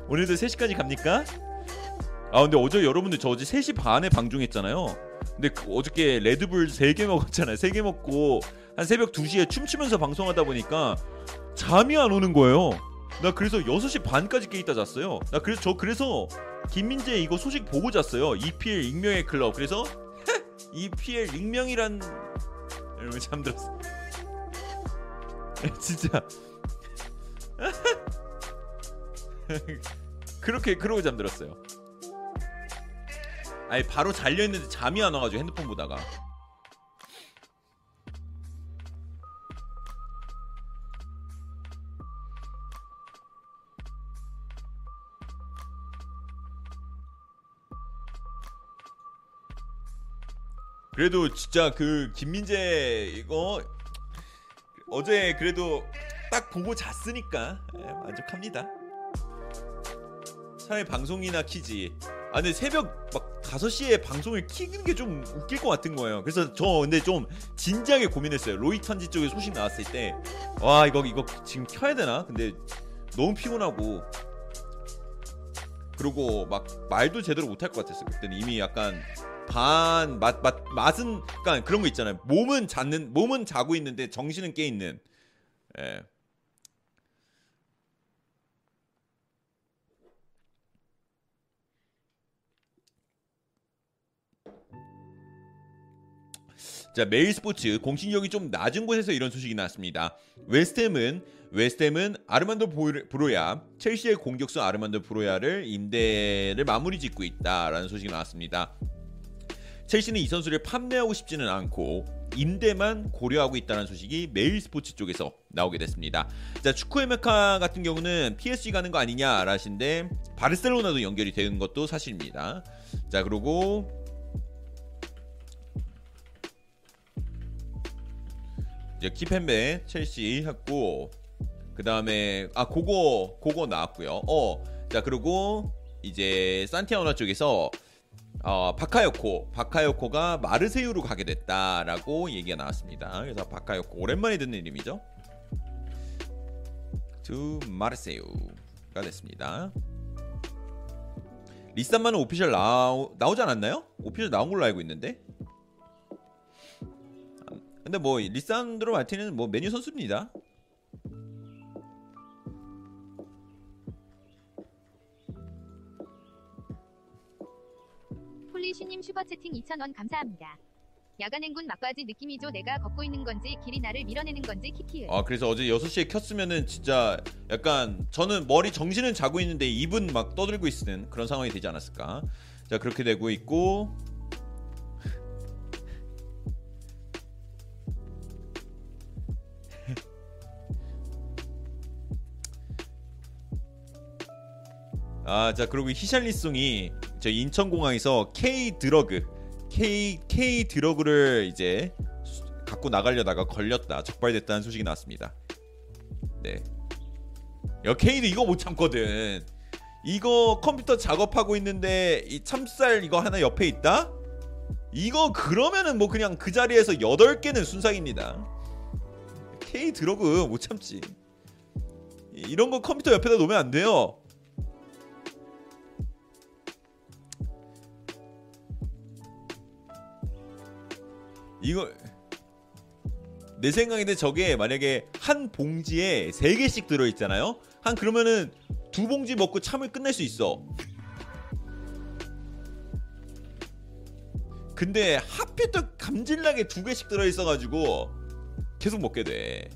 오늘도 3시까지 갑니까? 아 근데 어제 여러분들 저 어제 3시 반에 방송했잖아요. 근데 그 어저께 레드불 3개 먹었잖아요. 3개 먹고 한 새벽 2시에 춤추면서 방송하다 보니까 잠이 안 오는 거예요. 나 그래서 6시 반까지 깨 있다 잤어요. 나 그래서 저 그래서 김민재 이거 소식 보고 잤어요. EPL 익명의 클럽. 그래서 EPL 익명이란 이러면 잠들었어. 진짜 그렇게 그러고 잠들었어요. 아니 바로 잘려 있는데 잠이 안 와가지고 핸드폰 보다가 그래도 진짜 그 김민재 이거 어제 그래도 딱 보고 잤으니까 예, 만족합니다. 차라리 방송이나 키지. 아 근데 새벽 막 5시에 방송을 키는 게 좀 웃길 것 같은 거예요. 그래서 저 근데 좀 진지하게 고민했어요. 로이 턴지 쪽에 소식 나왔을 때 와 이거 이거 지금 켜야 되나? 근데 너무 피곤하고 그리고 막 말도 제대로 못할 것 같았어요. 그때는 이미 약간 반 맛 맛 맛은 그러니까 그런 거 있잖아요. 몸은 잤는 몸은 자고 있는데 정신은 깨 있는. 예. 자 메일 스포츠 공신력이 좀 낮은 곳에서 이런 소식이 나왔습니다. 웨스트햄은 웨스트햄은 아르만도 브로야 첼시의 공격수 아르만도 브로야를 임대를 마무리 짓고 있다라는 소식이 나왔습니다. 첼시는 이 선수를 판매하고 싶지는 않고 임대만 고려하고 있다는 소식이 메일 스포츠 쪽에서 나오게 됐습니다. 자 축구 에메카 같은 경우는 PSG 가는 거 아니냐 라신데 바르셀로나도 연결이 되는 것도 사실입니다. 자 그리고 이제 키펜베 첼시 했고 그 다음에 아 그거 그거 나왔고요. 어자 그리고 이제 산티아오나 쪽에서 어, 바카요코, 바카요코가 마르세유로 가게 됐다라고 얘기가 나왔습니다. 그래서 바카요코 오랜만에 듣는 이름이죠. to 마르세유가 됐습니다. 리산만은 official 나오, 나오지 않았나요? official 나온 걸로 알고 있는데. 근데 뭐 리산드로 마티는 뭐 맨유 선수입니다. 폴리슈님 슈퍼채팅 2,000원 감사합니다. 야간 행군 막바지 느낌이죠. 내가 걷고 있는 건지 길이 나를 밀어내는 건지 키키을. 아 그래서 어제 6시에 켰으면은 진짜 약간 저는 머리 정신은 자고 있는데 입은 막 떠들고 있는 그런 상황이 되지 않았을까 자 그렇게 되고 있고 아 자 그리고 히샬리송이 저 인천공항에서 K 드러그 K K 드러그를 이제 수- 갖고 나가려다가 걸렸다 적발됐다는 소식이 나왔습니다. 네. 야 K도 이거 못 참거든. 이거 컴퓨터 작업하고 있는데 이 참쌀 이거 하나 옆에 있다? 이거 그러면은 뭐 그냥 그 자리에서 8개는 순삭입니다. K 드러그 못 참지. 이- 이런 거 컴퓨터 옆에다 놓으면 안 돼요. 이거 내 생각인데 저게 만약에 한 봉지에 세 개씩 들어 있잖아요. 한 그러면은 두 봉지 먹고 참을 끝낼 수 있어. 근데 하필 또 감질나게 두 개씩 들어 있어 가지고 계속 먹게 돼.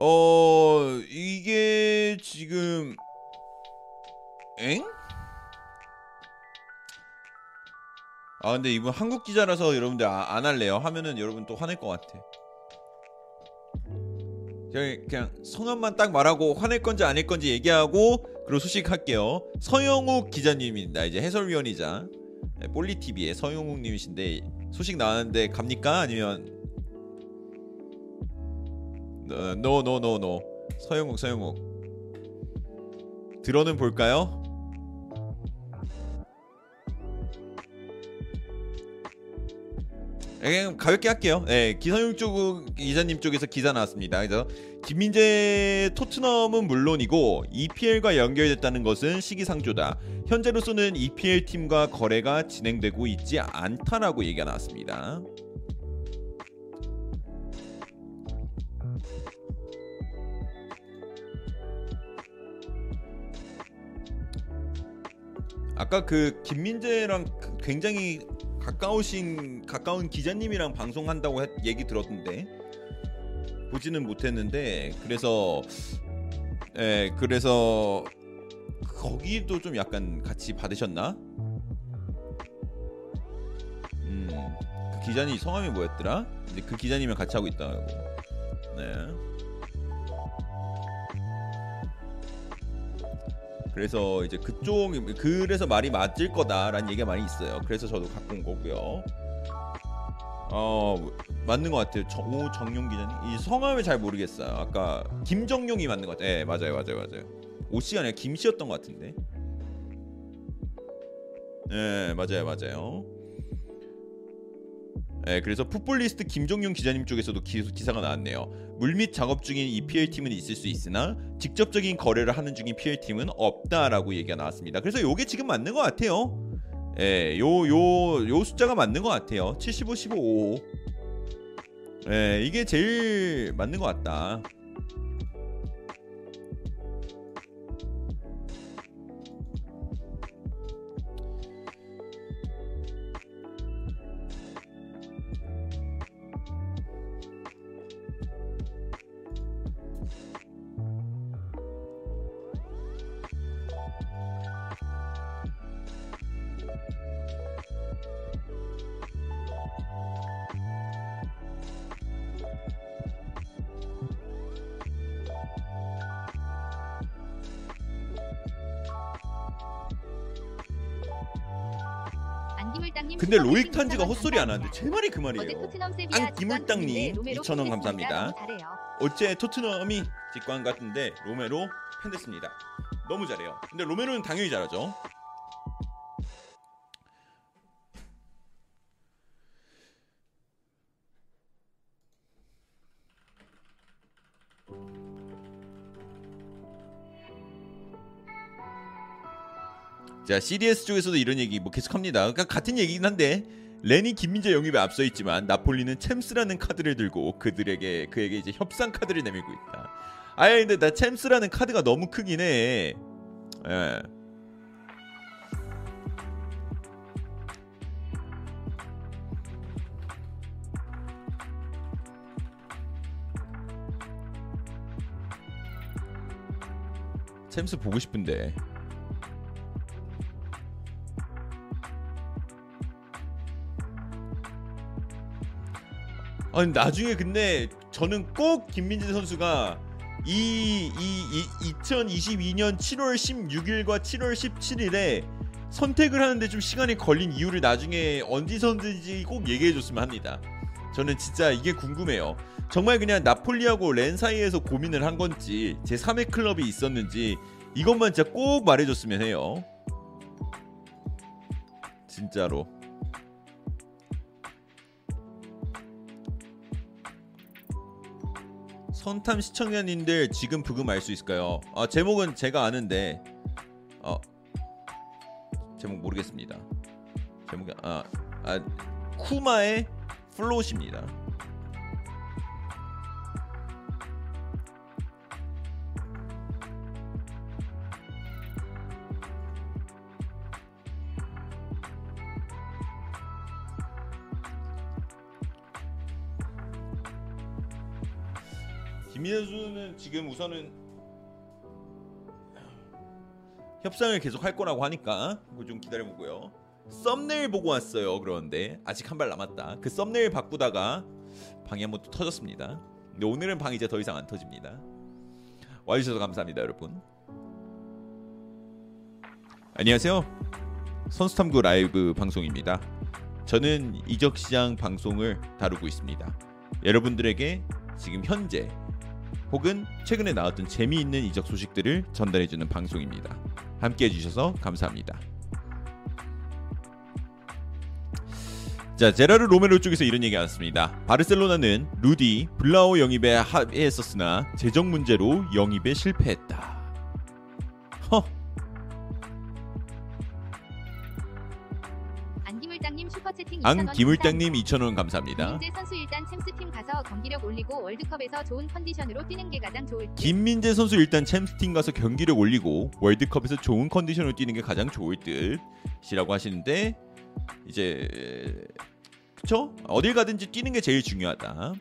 어 이게 지금 엥? 아 근데 이분 한국 기자라서 여러분들 아, 안 할래요. 하면은 여러분 또 화낼 것 같아. 그냥, 그냥 성함만 딱 말하고 화낼 건지 아닐 건지 얘기하고 그리고 소식 할게요. 서영욱 기자님입니다. 이제 해설위원이자 네, 볼리 TV의 서영욱 님이신데 소식 나왔는데 갑니까? 아니면 no no no no 서형욱 서형욱 들어는 볼까요? 그냥 가볍게 할게요. 네, 기성용 쪽 기자님 쪽에서 기사 나왔습니다. 그래서 김민재 토트넘은 물론이고 EPL과 연결됐다는 것은 시기상조다. 현재로서는 EPL 팀과 거래가 진행되고 있지 않다라고 얘기가 나왔습니다. 아까 그 김민재랑 그 굉장히 가까우신 가까운 기자님이랑 방송한다고 했- 얘기 들었는데 보지는 못했는데 그래서 예 그래서 거기도 좀 약간 같이 받으셨나? 음 그 기자님 성함이 뭐였더라? 근데 그 기자님이랑 같이 하고 있다고. 네. 그래서 이제 그쪽 그래서 말이 맞을 거다라는 얘기가 많이 있어요. 그래서 저도 갖고 온 거고요. 어 맞는 것 같아요. 정, 오 정용 기자님 이 성함을 잘 모르겠어요. 아까 김정용이 맞는 것 같아요. 네 맞아요 맞아요 맞아요. 오 씨가 아니라 김 씨였던 것 같은데. 네 맞아요 맞아요. 네, 그래서 풋볼리스트 김정용 기자님 쪽에서도 기, 기사가 나왔네요. 물밑 작업 중인 EPL 팀은 있을 수 있으나 직접적인 거래를 하는 중인 PL 팀은 없다라고 얘기가 나왔습니다. 그래서 요게 지금 맞는 것 같아요. 예, 요 요 요 숫자가 맞는 것 같아요. 75, 15, 5. 예, 이게 제일 맞는 것 같다. 근데 로익 탄지가 2,000원 헛소리 안 하는데. 제 말이 그 말이에요. 직관 중인데 2,000원 로메로 감사합니다. 어째 토트넘이 직관 같은데 로메로 팬됐습니다. 너무 잘해요. 근데 로메로는 당연히 잘하죠. 자 CDS 쪽에서도 이런 얘기 뭐 계속합니다. 그러니까 같은 얘기긴 한데 레니 김민재 영입에 앞서 있지만 나폴리는 챔스라는 카드를 들고 그들에게 그에게 이제 협상 카드를 내밀고 있다. 아예 근데 나 챔스라는 카드가 너무 크긴 해. 예. 챔스 보고 싶은데. 아니 나중에 근데 저는 꼭 김민재 선수가 이, 이, 이 2022년 7월 16일과 7월 17일에 선택을 하는데 좀 시간이 걸린 이유를 나중에 어디서든지 꼭 얘기해 줬으면 합니다. 저는 진짜 이게 궁금해요. 정말 그냥 나폴리하고 렌 사이에서 고민을 한 건지 제 3회 클럽이 있었는지 이것만 진짜 꼭 말해줬으면 해요. 진짜로. 선탐 시청자님들 지금 부금 알 수 있을까요? 아 제목은 제가 아는데 어 제목 모르겠습니다. 제목이 아, 아 쿠마의 플롯입니다. 지금 우선은 협상을 계속 할 거라고 하니까 좀 기다려보고요. 썸네일 보고 왔어요. 그런데 아직 한 발 남았다. 그 썸네일 바꾸다가 방이 한 번 또 터졌습니다. 근데 오늘은 방 이제 더 이상 안 터집니다. 와주셔서 감사합니다, 여러분. 안녕하세요. 선수탐구 라이브 방송입니다. 저는 이적 시장 방송을 다루고 있습니다. 여러분들에게 지금 현재 혹은 최근에 나왔던 재미있는 이적 소식들을 전달해주는 방송입니다. 함께 해 주셔서 감사합니다. 자 제라르 로메로 쪽에서 이런 얘기 나왔습니다. 바르셀로나는 루디 블라오 영입에 합의했었으나 재정 문제로 영입에 실패했다. 안기물땅님 슈퍼채팅 2,000원 안 기물땅님 감사합니다. 2,000원 감사합니다. 김민재 선수 일단 챔스팀 가서 경기력 올리고 월드컵에서 좋은 컨디션으로 뛰는 게 가장 좋을 듯. 김민재 선수 일단 챔스팀 가서 경기력 올리고 월드컵에서 좋은 컨디션으로 뛰는 게 가장 좋을 듯이라고 하시는데 이제 그쵸? 어딜 가든지 뛰는 게 제일 중요하다.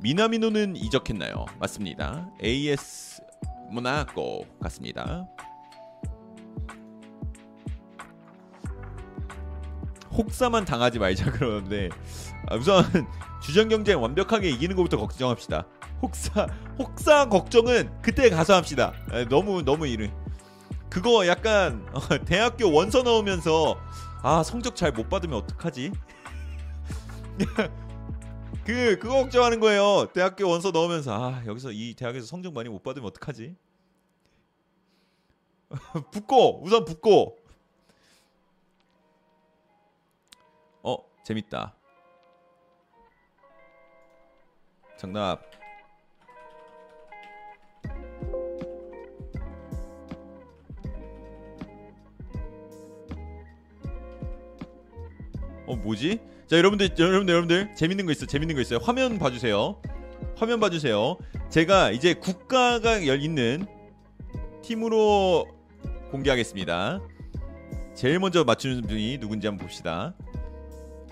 미나미노는 이적했나요? 맞습니다. AS 모나코 같습니다. 혹사만 당하지 말자 그러는데 아, 우선 주전 경쟁 완벽하게 이기는 것부터 걱정합시다. 혹사 혹사 걱정은 그때 가서 합시다. 에, 너무 너무 이른. 그거 약간 어, 대학교 원서 넣으면서 아 성적 잘 못 받으면 어떡하지? 그 그거 걱정하는 거예요. 대학교 원서 넣으면서 아 여기서 이 대학에서 성적 많이 못 받으면 어떡하지? 붙고 우선 붙고. 재밌다. 정답. 어 뭐지? 자 여러분들 여러분들 여러분들 재밌는 거 있어 재밌는 거 있어요. 화면 봐주세요. 화면 봐주세요. 제가 이제 국가가 열 있는 팀으로 공개하겠습니다. 제일 먼저 맞추는 분이 누군지 한번 봅시다.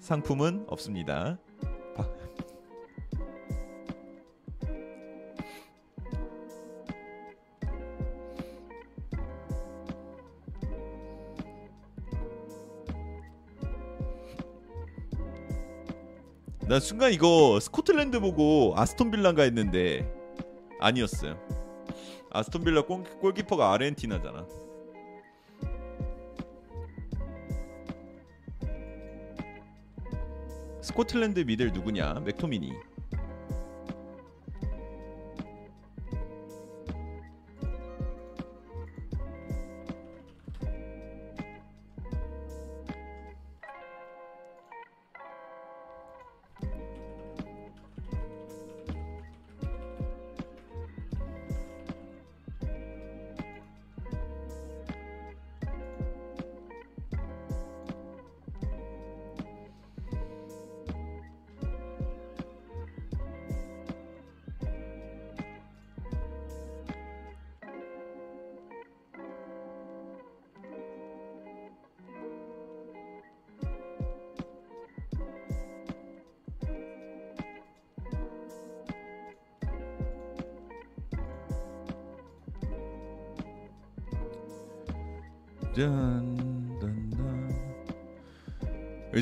상품은 없습니다 바- 나 순간 이거 스코틀랜드 보고 아스톤 빌라인가 했는데 아니었어요. 아스톤 빌라 골, 골키퍼가 아르헨티나잖아. 스코틀랜드 미들 누구냐? 맥토미니.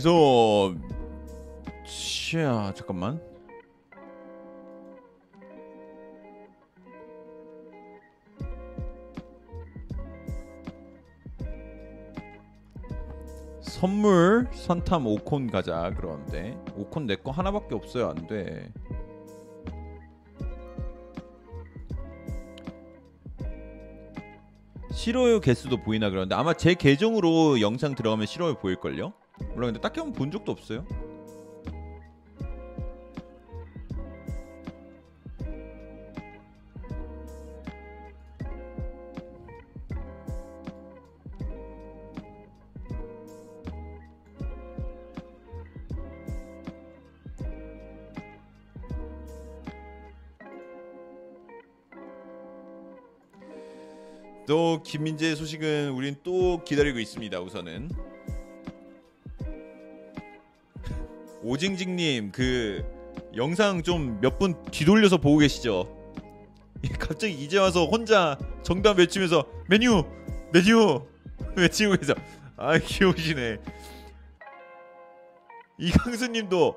여기서 샤 잠깐만. 선물 선탐 5콘 가자 그러는데 5콘 내 거 하나밖에 없어요 안 돼. 싫어요 개수도 보이나 그러는데 아마 제 계정으로 영상 들어가면 싫어요 보일걸요? 몰라 근데 딱히 한번 본 적도 없어요 또 김민재 소식은 우린 또 기다리고 있습니다. 우선은 오징징님 그 영상 좀 몇 분 뒤돌려서 보고 계시죠? 갑자기 이제 와서 혼자 정답 외치면서 메뉴 메뉴 외치고 계셔. 아 귀여우시네. 이강수님도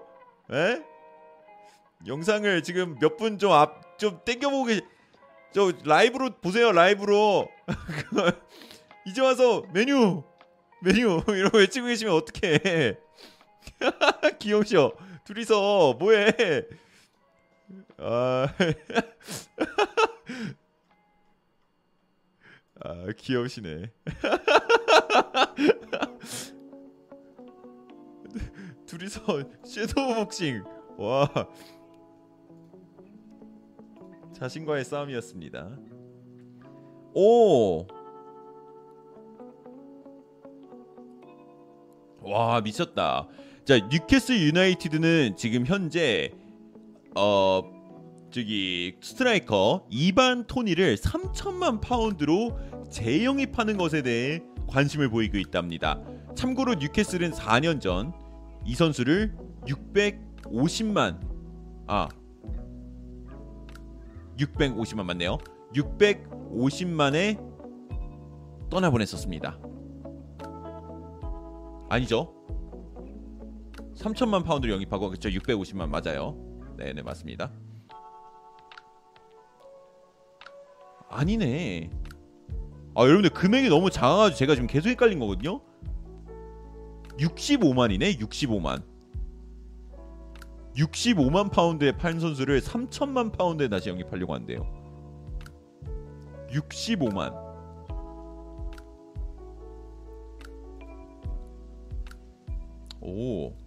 에? 영상을 지금 몇 분 좀 앞 좀 땡겨보고 계시. 저 라이브로 보세요 라이브로 이제 와서 메뉴 메뉴 이러고 외치고 계시면 어떡해 귀여우셔 둘이서 뭐해 아, 아 귀여우시네 둘이서 섀도우 복싱 와 자신과의 싸움이었습니다. 오. 와 미쳤다. 자 뉴캐슬 유나이티드는 지금 현재 어 저기 스트라이커 이반 토니를 3천만 파운드로 재영입하는 것에 대해 관심을 보이고 있답니다. 참고로 뉴캐슬은 4년 전 이 선수를 600 650만 아 650만 맞네요. 650만에 떠나보냈었습니다. 아니죠? 3천만 파운드를 영입하고 그쵸 650만 맞아요. 네, 네 맞습니다. 아니네. 아 여러분들 금액이 너무 작아가지고 제가 지금 계속 헷갈린 거거든요. 65만이네 65만. 65만 파운드에 판 선수를 3천만 파운드에 다시 영입하려고 한대요. 65만. 오.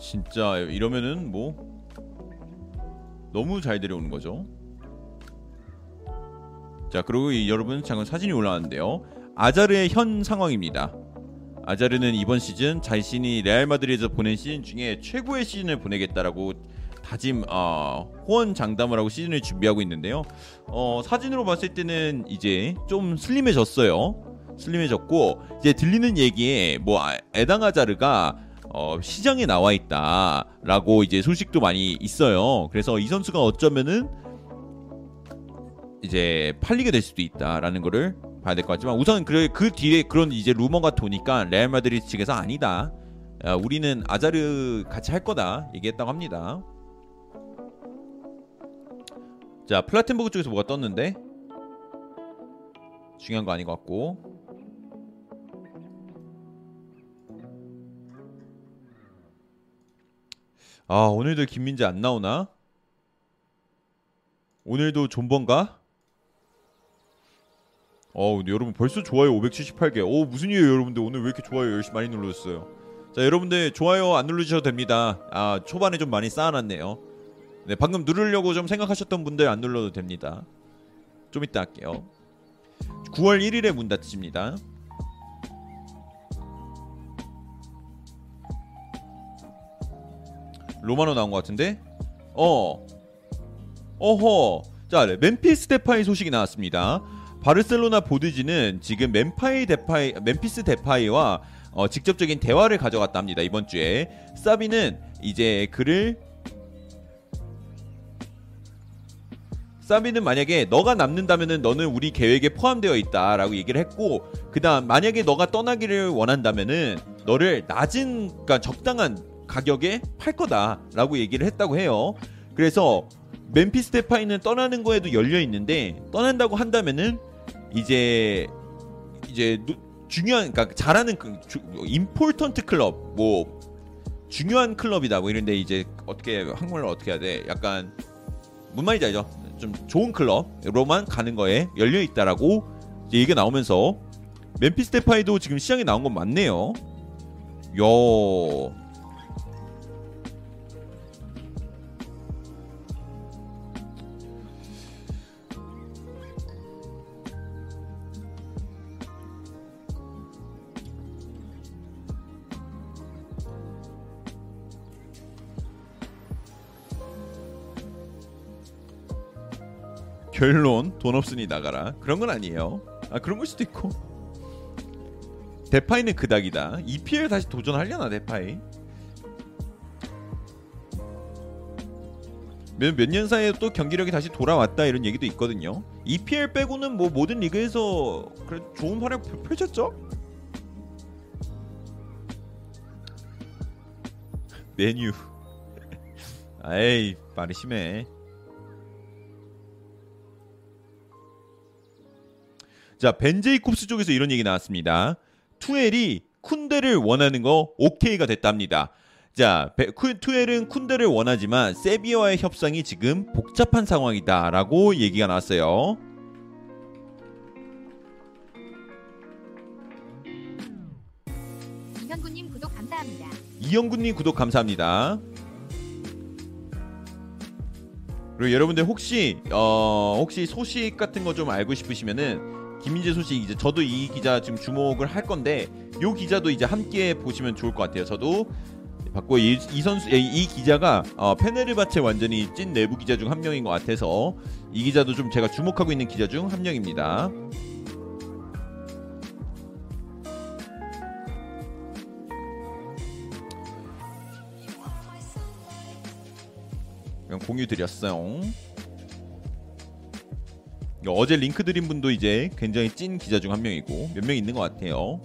진짜 이러면은 뭐 너무 잘 데려오는 거죠. 자 그리고 이 여러분 잠깐 사진이 올라왔는데요. 아자르의 현 상황입니다. 아자르는 이번 시즌 자신이 레알 마드리드에서 보낸 시즌 중에 최고의 시즌을 보내겠다라고 다짐 어, 호언 장담을 하고 시즌을 준비하고 있는데요. 어, 사진으로 봤을 때는 이제 좀 슬림해졌어요. 슬림해졌고 이제 들리는 얘기에 뭐 아- 에당 아자르가 어, 시장에 나와 있다라고 이제 소식도 많이 있어요. 그래서 이 선수가 어쩌면은 이제 팔리게 될 수도 있다라는 거를 봐야 될 것 같지만 우선 그, 그 뒤에 그런 이제 루머가 도니까 레알 마드리드 측에서 아니다. 야, 우리는 아자르 같이 할 거다 얘기했다고 합니다. 자 플레텐버그 쪽에서 뭐가 떴는데 중요한 거 아닌 것 같고 아 오늘도 김민재 안 나오나? 오늘도 존버인가? 어 근데 여러분 벌써 좋아요 578개. 어 무슨 일이에요 여러분들? 오늘 왜 이렇게 좋아요 열심히 많이 눌러줬어요? 자 여러분들 좋아요 안 눌러주셔도 됩니다. 아 초반에 좀 많이 쌓아놨네요. 네 방금 누르려고 좀 생각하셨던 분들 안 눌러도 됩니다. 좀 이따 할게요. 9월 1일에 문 닫힙니다 로마노 나온 것 같은데? 어. 어허. 자 네, 멤피스 데파이 소식이 나왔습니다. 바르셀로나 보드지는 지금 멤파이 데파이 멤피스 데파이와 어, 직접적인 대화를 가져갔다 합니다 이번 주에. 사비는 이제 그를 사비는 만약에 너가 남는다면은 너는 우리 계획에 포함되어 있다라고 얘기를 했고 그다음 만약에 너가 떠나기를 원한다면은 너를 낮은 그러니까 적당한 가격에 팔 거다라고 얘기를 했다고 해요. 그래서 멤피스 데파이는 떠나는 거에도 열려 있는데 떠난다고 한다면은 이제 이제 누- 중요한 그러니까 잘하는 그 주- 임포턴트 클럽 뭐 중요한 클럽이다 뭐 이런데 이제 어떻게 한국말로 어떻게 해야 돼? 약간 뭔 말인지 알죠? 좀 좋은 클럽으로만 가는 거에 열려 있다라고 얘기가 나오면서 멤피스 데파이도 지금 시장에 나온 건 맞네요. 요 결론 돈 없으니 나가라. 그런 건 아니에요. 아 그런 걸 수도 있고. 데파이는 그닥이다. EPL 다시 도전하려나 데파이? 몇년 사이에 또 경기력이 다시 돌아왔다 이런 얘기도 있거든요. EPL 빼고는 뭐 모든 리그에서 그래 좋은 활약 펼- 펼쳤죠? 메뉴 아이 말이 심해 자 벤제이콥스 쪽에서 이런 얘기 나왔습니다. 투엘이 쿤데를 원하는 거 오케이가 됐답니다. 자 투엘은 쿤데를 원하지만 세비야와의 협상이 지금 복잡한 상황이다라고 얘기가 나왔어요. 이현구님 구독 감사합니다. 이영구님 구독 감사합니다. 그리고 여러분들 혹시 어 혹시 소식 같은 거 좀 알고 싶으시면은 김민재 소식 이제 저도 이 기자 지금 주목을 할 건데 이 기자도 이제 함께 보시면 좋을 것 같아요. 저도 봤고 이, 이 선수 예, 이 기자가 어, 페네르바체 완전히 찐 내부 기자 중 한 명인 것 같아서 이 기자도 좀 제가 주목하고 있는 기자 중 한 명입니다. 공유 드렸어요. 어제 링크 드린 분도 이제 굉장히 찐 기자 중 한 명이고 몇 명 있는 것 같아요.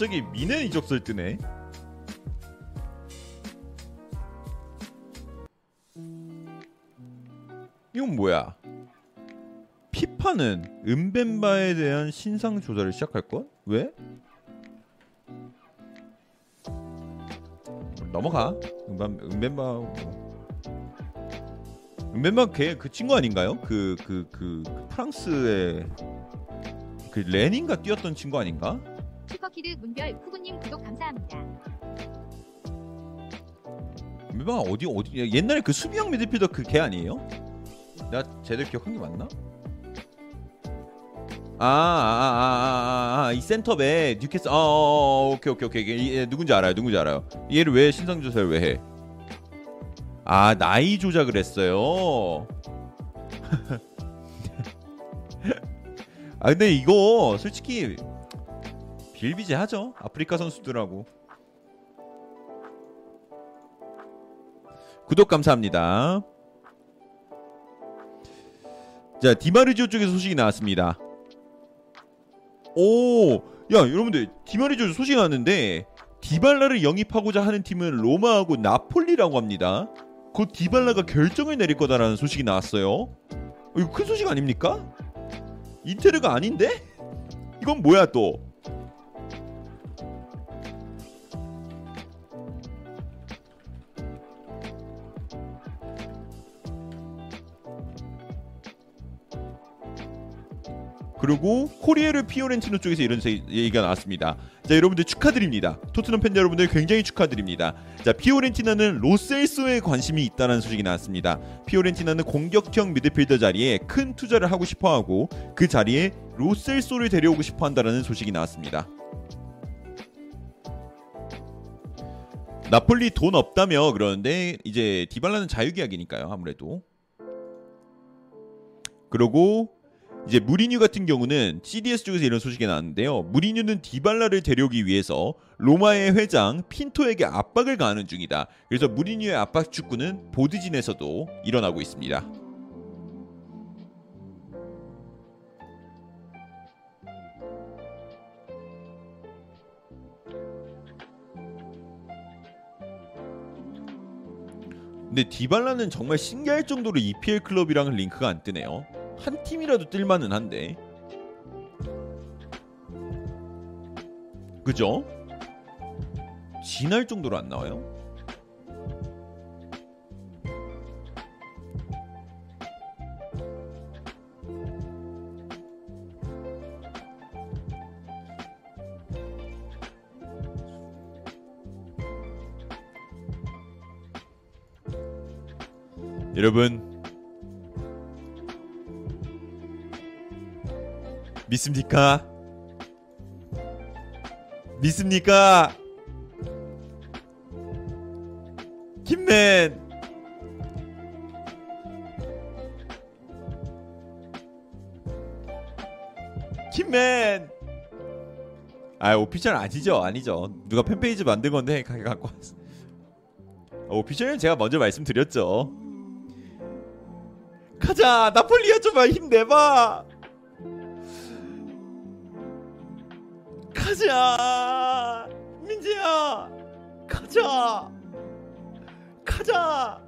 갑자기 미네 이적설 뜨네. 이건 뭐야? 피파는 은벤바에 대한 신상 조사를 시작할 것? 왜? 넘어가. 은반 은벤바 뭐. 은벤바 걔그 친구 아닌가요? 그그 그 프랑스의 그 렌인가 뛰었던 친구 아닌가? 슈퍼키드 문별 후구님 구독 감사합니다. 음벰바 어디 어디 옛날에 그 수비형 미드필더 그 걔 아니에요? 내가 제대로 기억한 게 맞나? 아, 아, 아아아아이 센터백 뉴캐슬 어 오케이 오케이 오케이 이- 얘 누군지 알아요 누군지 알아요 얘를 왜 신상 조사를 왜 해? 아 나이 조작을 했어요. 아 근데 이거 솔직히 빌비제 하죠 아프리카 선수들하고 구독 감사합니다. 자 디마르지오 쪽에서 소식이 나왔습니다. 오, 야 여러분들 디마르지오 소식이 나왔는데 디발라를 영입하고자 하는 팀은 로마하고 나폴리라고 합니다. 곧 디발라가 결정을 내릴 거다라는 소식이 나왔어요. 이거 큰 소식 아닙니까? 인테르가 아닌데? 이건 뭐야 또? 그리고 코리에르 피오렌티노 쪽에서 이런 세- 얘기가 나왔습니다. 자 여러분들 축하드립니다. 토트넘 팬 여러분들 굉장히 축하드립니다. 자 피오렌티나는 로셀소에 관심이 있다는 소식이 나왔습니다. 피오렌티나는 공격형 미드필더 자리에 큰 투자를 하고 싶어하고 그 자리에 로셀소를 데려오고 싶어한다라는 소식이 나왔습니다. 나폴리 돈 없다며 그러는데 이제 디발라는 자유계약이니까요 아무래도. 그리고 이제 무리뉴 같은 경우는 CDS 쪽에서 이런 소식이 나왔는데요. 무리뉴는 디발라를 데려오기 위해서 로마의 회장 핀토에게 압박을 가하는 중이다. 그래서 무리뉴의 압박 축구는 보드진에서도 일어나고 있습니다. 근데 디발라는 정말 신기할 정도로 EPL 클럽이랑은 링크가 안 뜨네요. 한 팀이라도 뜰만은 한데. 그죠? 진할 정도로 안 나와요? 여러분 믿습니까? 믿습니까? 김맨. 김맨. 아 오피셜 아니죠? 아니죠. 누가 팬페이지 만든 건데 가- 갖고 왔어. 어, 오피셜은 제가 먼저 말씀드렸죠. 가자 나폴리아 좀만 힘내봐 가자. 민재야 가자. 가자.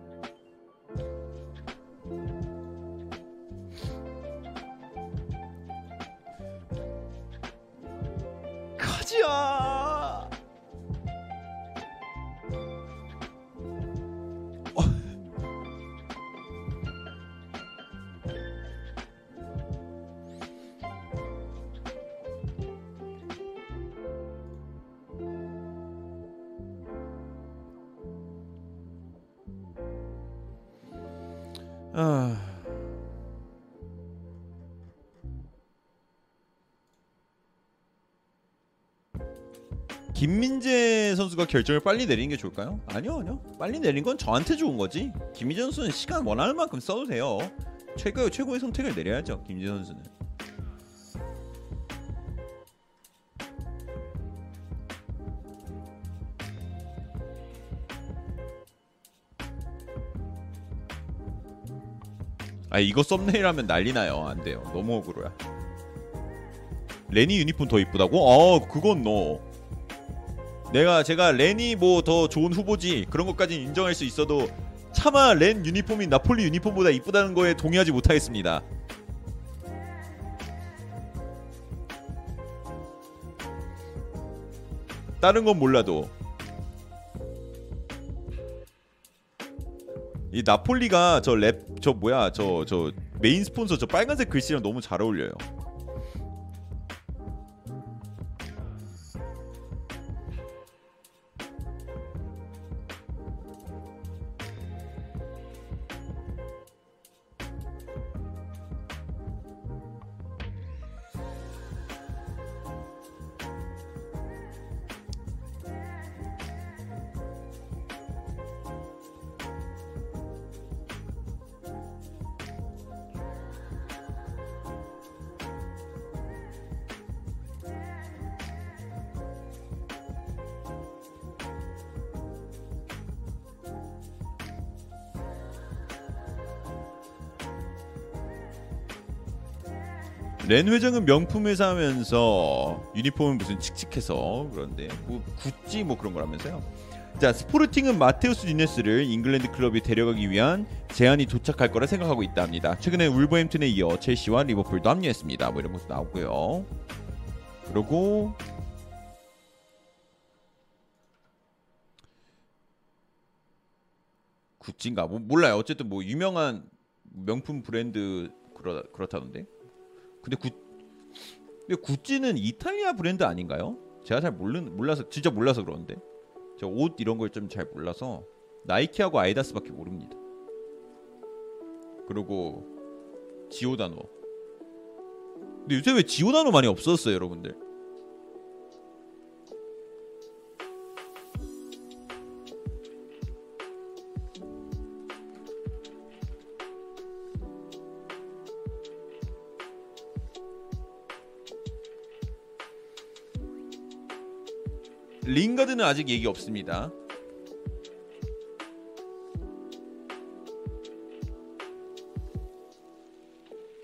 가자 아. 김민재 선수가 결정을 빨리 내리는 게 좋을까요? 아니요, 아니요. 빨리 내린 건 저한테 좋은 거지. 김민재 선수는 시간 원하는 만큼 써도 돼요. 최고 최고의 선택을 내려야죠. 김민재 선수는. 아 이거 썸네일 하면 난리 나요. 안 돼요. 너무 억울해요. 레니 유니폼 더 이쁘다고? 어, 그건 너. 내가 제가 렌이 뭐더 좋은 후보지 그런 것까지 인정할 수 있어도 차마 렌 유니폼이 나폴리 유니폼보다 이쁘다는 거에 동의하지 못하겠습니다. 다른 건 몰라도 이 나폴리가 저 랩 저 뭐야 저 저 메인 스폰서 저 빨간색 글씨랑 너무 잘 어울려요. 렌 회장은 명품 회사하면서 유니폼은 무슨 칙칙해서 그런데 뭐 구찌 뭐 그런 거라면서요. 자 스포르팅은 마테우스 뉴네스를 잉글랜드 클럽에 데려가기 위한 제안이 도착할 거라 생각하고 있다 합니다. 최근에 울버햄튼에 이어 첼시와 리버풀도 합류했습니다. 뭐 이런 모습 나오고요. 그리고 구찌인가 뭐 몰라요. 어쨌든 뭐 유명한 명품 브랜드 그렇 그렇다던데. 근데 구 근데 구찌는 이탈리아 브랜드 아닌가요? 제가 잘 모르는 몰라서 진짜 몰라서 그러는데 저 옷 이런 걸 좀 잘 몰라서 나이키하고 아이다스밖에 모릅니다. 그리고 지오다노. 근데 요새 왜 지오다노 많이 없어졌어요, 여러분들? 링가드는 아직 얘기 없습니다.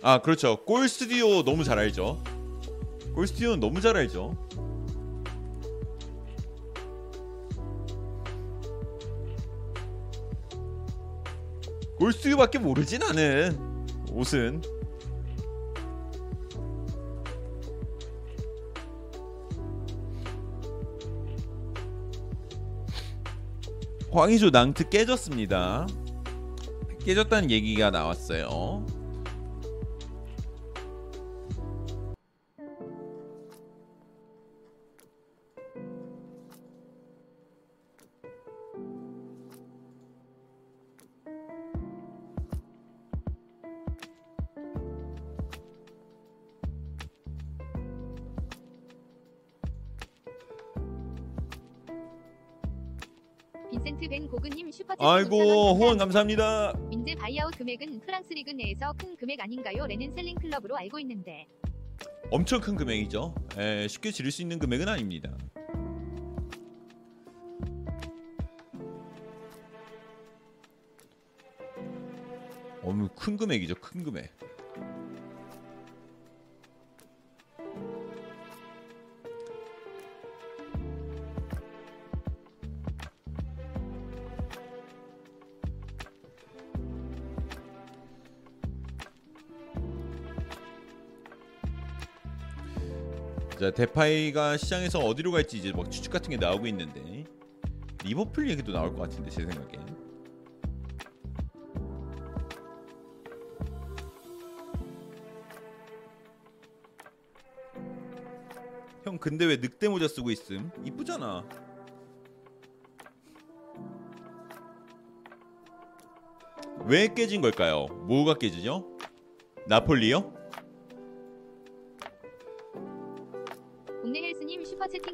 아 그렇죠. 골 스튜디오 너무 잘 알죠. 골 스튜디오는 너무 잘 알죠. 골 스튜디오밖에 모르지 나는 옷은. 황의조 낭트 깨졌습니다. 깨졌다는 얘기가 나왔어요. 아이고 후원 감사합니다. 민재 바이아웃 금액은 프랑스 리그 내에서 큰 금액 아닌가요? 렌은 selling 클럽으로 알고 있는데 엄청 큰 금액이죠. 에, 쉽게 지를 수 있는 금액은 아닙니다. 어머 큰 금액이죠. 큰 금액. 자 데파이가 시장에서 어디로 갈지 이제 막 추측 같은 게 나오고 있는데 리버풀 얘기도 나올 것 같은데 제 생각에 형 근데 왜 늑대 모자 쓰고 있음 이쁘잖아 왜 깨진 걸까요? 뭐가 깨지죠? 나폴리요?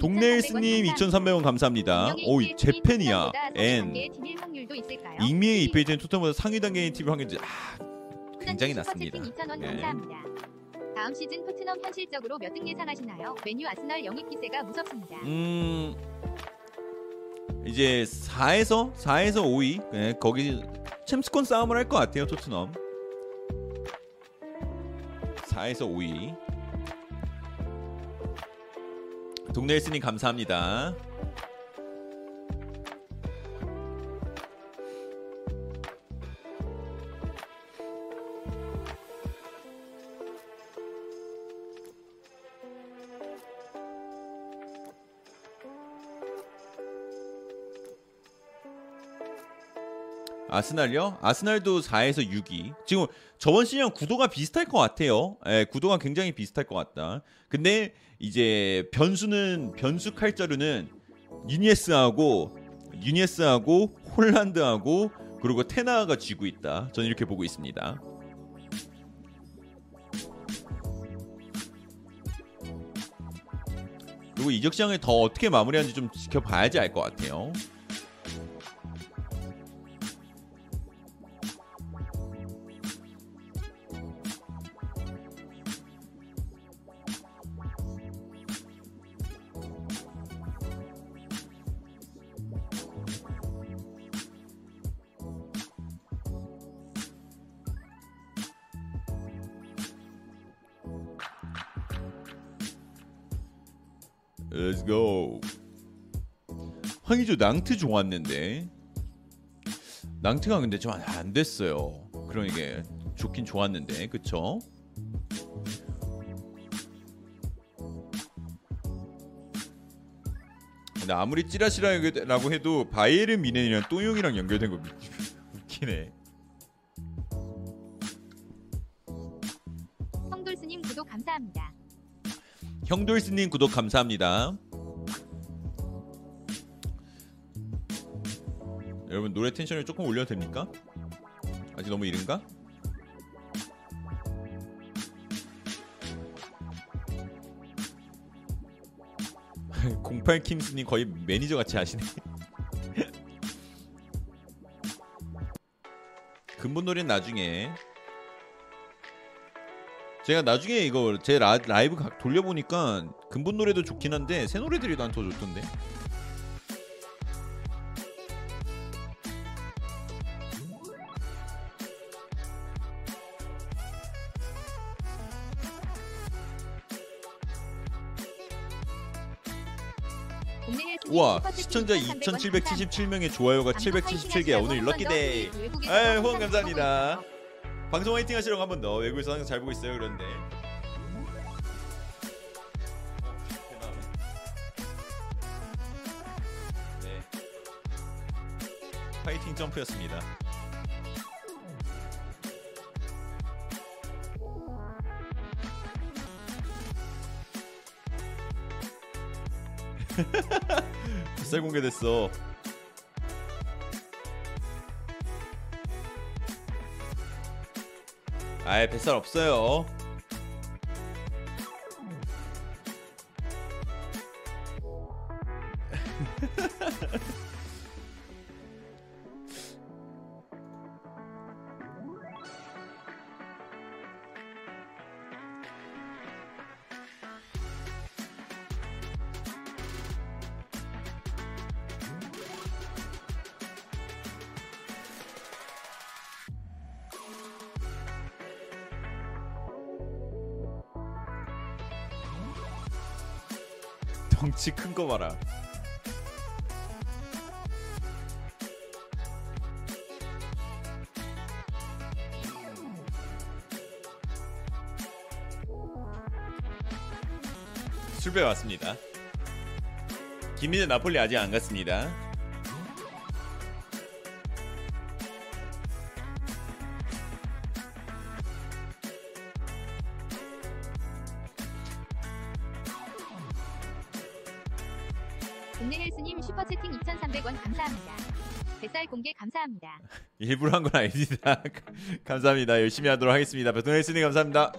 동네 헬스님 2,300원 감사합니다. 오이 제페니아 N? 익미의 이페이지는 토트넘보다 상위 단계인 팀을 확인지 아 굉장히 낮습니다. 2,000원 네. 감사합니다. 다음 시즌 토트넘 현실적으로 몇 등 예상하시나요? 메뉴 아스널 영입 기세가 무섭습니다. 음 이제 4에서 4에서 5위 네, 거기 챔스권 싸움을 할 것 같아요 토트넘 4에서 5위 동네 헬스님 감사합니다 아스날요? 아스날도 4에서 6위. 지금 저번 시즌 구도가 비슷할 것 같아요. 예, 구도가 굉장히 비슷할 것 같다. 근데 이제 변수는 변수 칼자루는 유니에스하고 유니에스하고 홀란드하고 그리고 테나가 쥐고 있다. 저는 이렇게 보고 있습니다. 그리고 이적 시장을 더 어떻게 마무리하는지 좀 지켜봐야지 알 것 같아요. 황희조 낭트 좋았는데 낭트가 근데 좀 안 됐어요. 그러니까 좋긴 좋았는데 그쵸? 근데 아무리 찌라시라고 해도 바이에른 미넨이랑 또용이랑 연결된 거 웃기네. 성돌스님 구독 감사합니다. 형돌스님 구독 감사합니다. 여러분 노래 텐션을 조금 올려도 됩니까? 아직 너무 이른가? 공팔 킹스님 거의 매니저 같이 하시네. 근본 노래는 나중에 제가 나중에 이거 제 라, 라이브 각 돌려보니까 근본 노래도 좋긴 한데 새 노래들이 난더 좋던데 우와 시청자 2,300원 2777명의 좋아요가 감사합니다. 777개 오늘 럭키데이. 에 후원 감사합니다. 방송 화이팅 하시라고 한 번 더. 외국에서 항상 잘 보고 있어요 그런데. 네. 파이팅 점프였습니다 뱃살 공개됐어 아예 뱃살 없어요. 김민재 나폴리 아직 안 갔습니다. 동네 헬스님 슈퍼채팅 2,300원 감사합니다. 뱃살 공개 감사합니다. 일부러 한 건 아닙니다. 감사합니다. 열심히 하도록 하겠습니다. 베토네스님 감사합니다.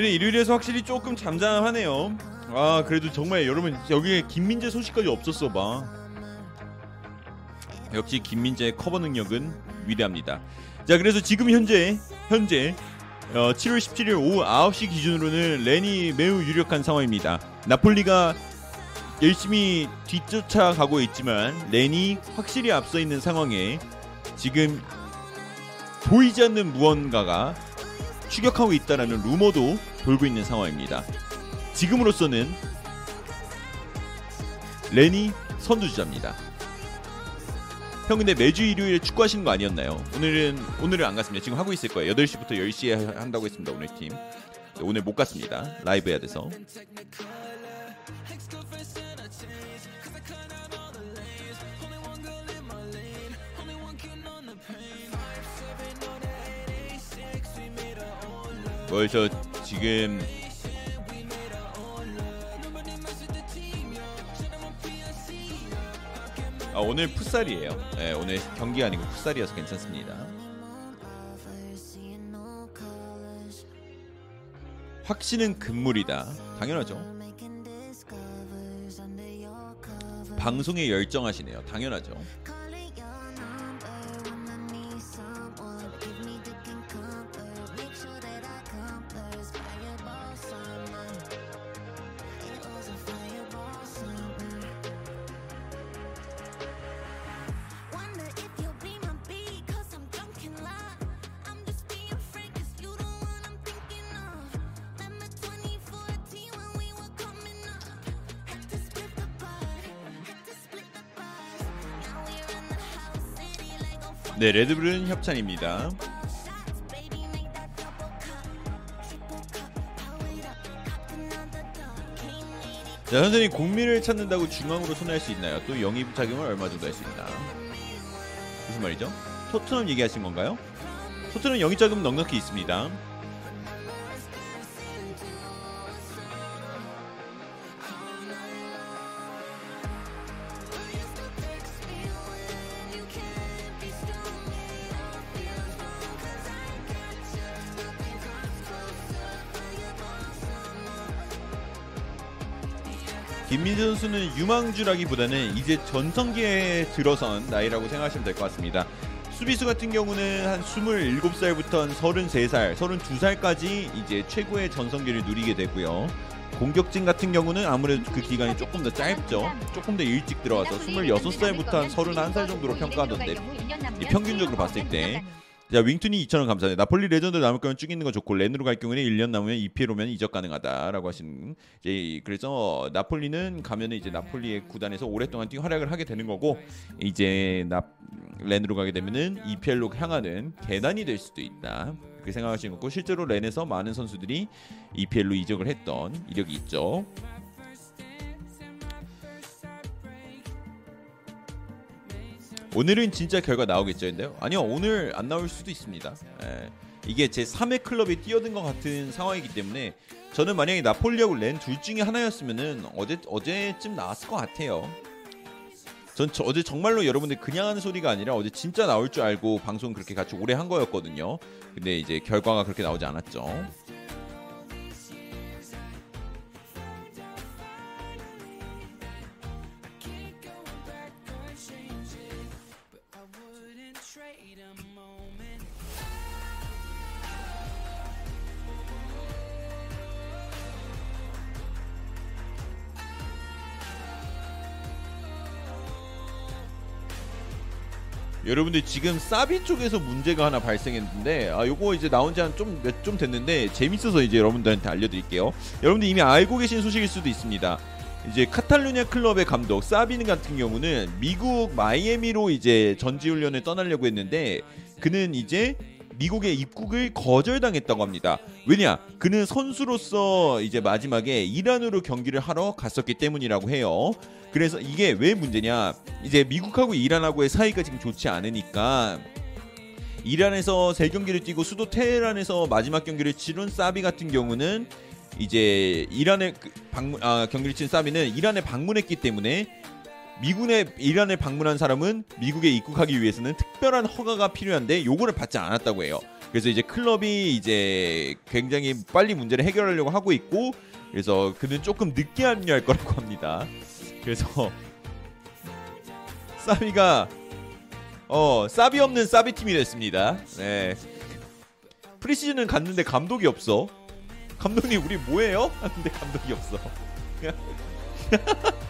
오늘은 일요일에서 확실히 조금 잠잠하네요. 아 그래도 정말 여러분 여기에 김민재 소식까지 없었어 봐. 역시 김민재의 커버 능력은 위대합니다. 자 그래서 지금 현재 현재 어, 7월 17일 오후 9시 기준으로는 렌이 매우 유력한 상황입니다. 나폴리가 열심히 뒤쫓아가고 있지만 렌이 확실히 앞서 있는 상황에 지금 보이지 않는 무언가가 추격하고 있다라는 루머도 돌고 있는 상황입니다. 지금으로서는 렌이 선두주자입니다. 형 근데 매주 일요일에 축구하시는 거 아니었나요? 오늘은 오늘은 안 갔습니다. 지금 하고 있을 거예요. 8시부터 10시에 한다고 했습니다. 오늘 팀. 네, 오늘 못 갔습니다. 라이브 해야 돼서. 뭘저 지금 아 오늘 풋살이에요. 네, 오늘 경기 아니고 풋살이어서 괜찮습니다. 확신은 금물이다. 당연하죠. 방송에 열정하시네요. 당연하죠. 네, 레드불은 협찬입니다. shots, baby, make that double cup, triple cup, power it up, cop another dub. King 80 자, 선생님 공미를 찾는다고 중앙으로 손할 수 있나요? 또 영입 작용을 얼마 정도 할 수 있나? 무슨 말이죠? 토트넘 얘기하신 건가요? 토트넘 영입 자금 넉넉히 있습니다. 선수는 유망주라기보다는 이제 전성기에 들어선 나이라고 생각하시면 될 것 같습니다. 수비수 같은 경우는 한 27살부터 한 33살, 32살까지 이제 최고의 전성기를 누리게 되고요. 공격진 같은 경우는 아무래도 그 기간이 조금 더 짧죠. 조금 더 일찍 들어와서 26살부터 한 31살 정도로 평가하던데 이 평균적으로 봤을 때 자 윙툰이 2,000원 감사합니다. 나폴리 레전드 남을 거면 쭉 있는 거 좋고 렌으로 갈 경우는 1년 남으면 EPL 오면 이적 가능하다라고 하시는 이제 그래서 나폴리는 가면은 이제 나폴리의 구단에서 오랫동안 뛰 활약을 하게 되는 거고 이제 나 렌으로 가게 되면은 EPL로 향하는 계단이 될 수도 있다. 그렇게 생각하시는 거고 실제로 렌에서 많은 선수들이 EPL로 이적을 했던 이력이 있죠. 오늘은 진짜 결과 나오겠죠, 근데요? 아니요, 오늘 안 나올 수도 있습니다. 예. 이게 제 3회 클럽에 뛰어든 것 같은 상황이기 때문에 저는 만약에 나폴리하고 렌 둘 중에 하나였으면은 어제 어제쯤 나왔을 것 같아요. 전 저, 어제 정말로 여러분들 그냥 하는 소리가 아니라 어제 진짜 나올 줄 알고 방송 그렇게 같이 오래 한 거였거든요. 근데 이제 결과가 그렇게 나오지 않았죠. 여러분들 지금 사비 쪽에서 문제가 하나 발생했는데 아 요거 이제 나온 지 한 좀몇좀 됐는데 재밌어서 이제 여러분들한테 알려드릴게요. 여러분들 이미 알고 계신 소식일 수도 있습니다. 이제 카탈루냐 클럽의 감독 사비는 같은 경우는 미국 마이애미로 이제 전지훈련을 떠나려고 했는데 그는 이제 미국의 입국을 거절당했다고 합니다. 왜냐? 그는 선수로서 이제 마지막에 이란으로 경기를 하러 갔었기 때문이라고 해요. 그래서 이게 왜 문제냐? 이제 미국하고 이란하고의 사이가 지금 좋지 않으니까 이란에서 세 경기를 뛰고 수도 테헤란에서 마지막 경기를 치른 사비 같은 경우는 이제 이란에 그 방문 아, 경기를 친 사비는 이란에 방문했기 때문에 미군에 이란에 방문한 사람은 미국에 입국하기 위해서는 특별한 허가가 필요한데 요거를 받지 않았다고 해요. 그래서 이제 클럽이 이제 굉장히 빨리 문제를 해결하려고 하고 있고 그래서 그는 조금 늦게 합류할 거라고 합니다. 그래서 사비가 어 사비 없는 사비 팀이 됐습니다. 네. 프리시즌은 갔는데 감독이 없어. 감독님 우리 뭐해요? 하는데 감독이 없어.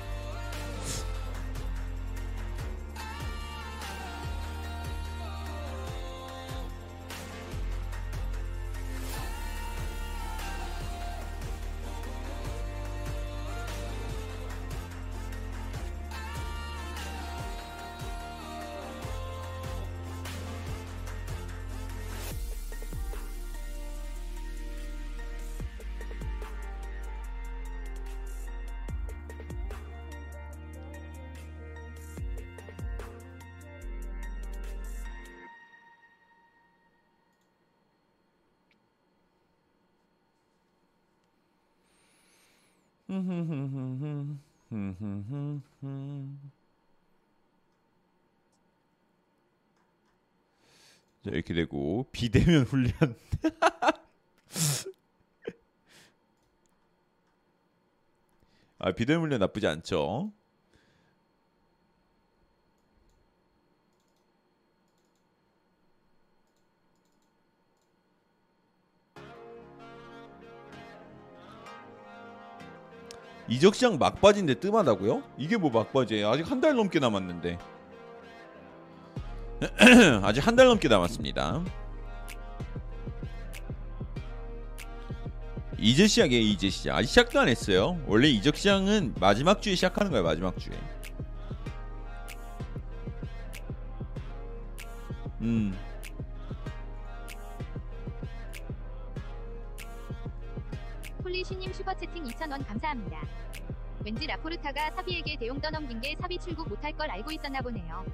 자 이렇게 되고 비대면 훈련. 아 비대면 훈련 나쁘지 않죠 이적 시장 막바지인데 뜸하다고요? 이게 뭐 막바지예요? 아직 한 달 넘게 남았는데 아직 한 달 넘게 남았습니다. 이제 시작이에요. 이제 시작. 아직 시작도 안 했어요. 원래 이적 시장은 마지막 주에 시작하는 거예요. 마지막 주에. 음. 폴리시님 슈퍼채팅 2,000원 감사합니다. 왠지 라포르타가 사비에게 대용 떠넘긴 게 사비 출국 못할 걸 알고 있었나 보네요.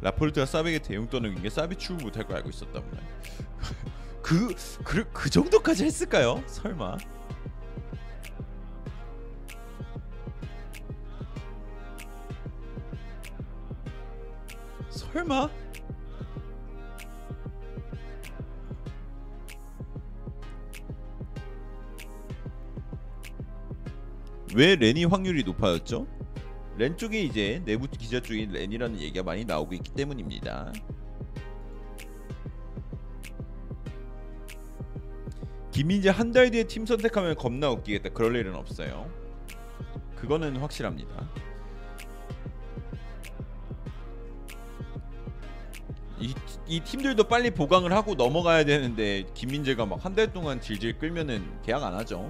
라포르트가 사비에게 대용 떠넘긴 게 사비 출국 못할 걸 알고 있었다면 그, 그, 그 정도까지 했을까요? 설마 설마? 왜 렌이 확률이 높아졌죠? 렌 쪽에 이제 내부 기자 쪽에 렌이라는 얘기가 많이 나오고 있기 때문입니다. 김민재 한 달 뒤에 팀 선택하면 겁나 웃기겠다. 그럴 일은 없어요. 그거는 확실합니다. 이, 이 팀들도 빨리 보강을 하고 넘어가야 되는데 김민재가 막 한 달 동안 질질 끌면은 계약 안 하죠.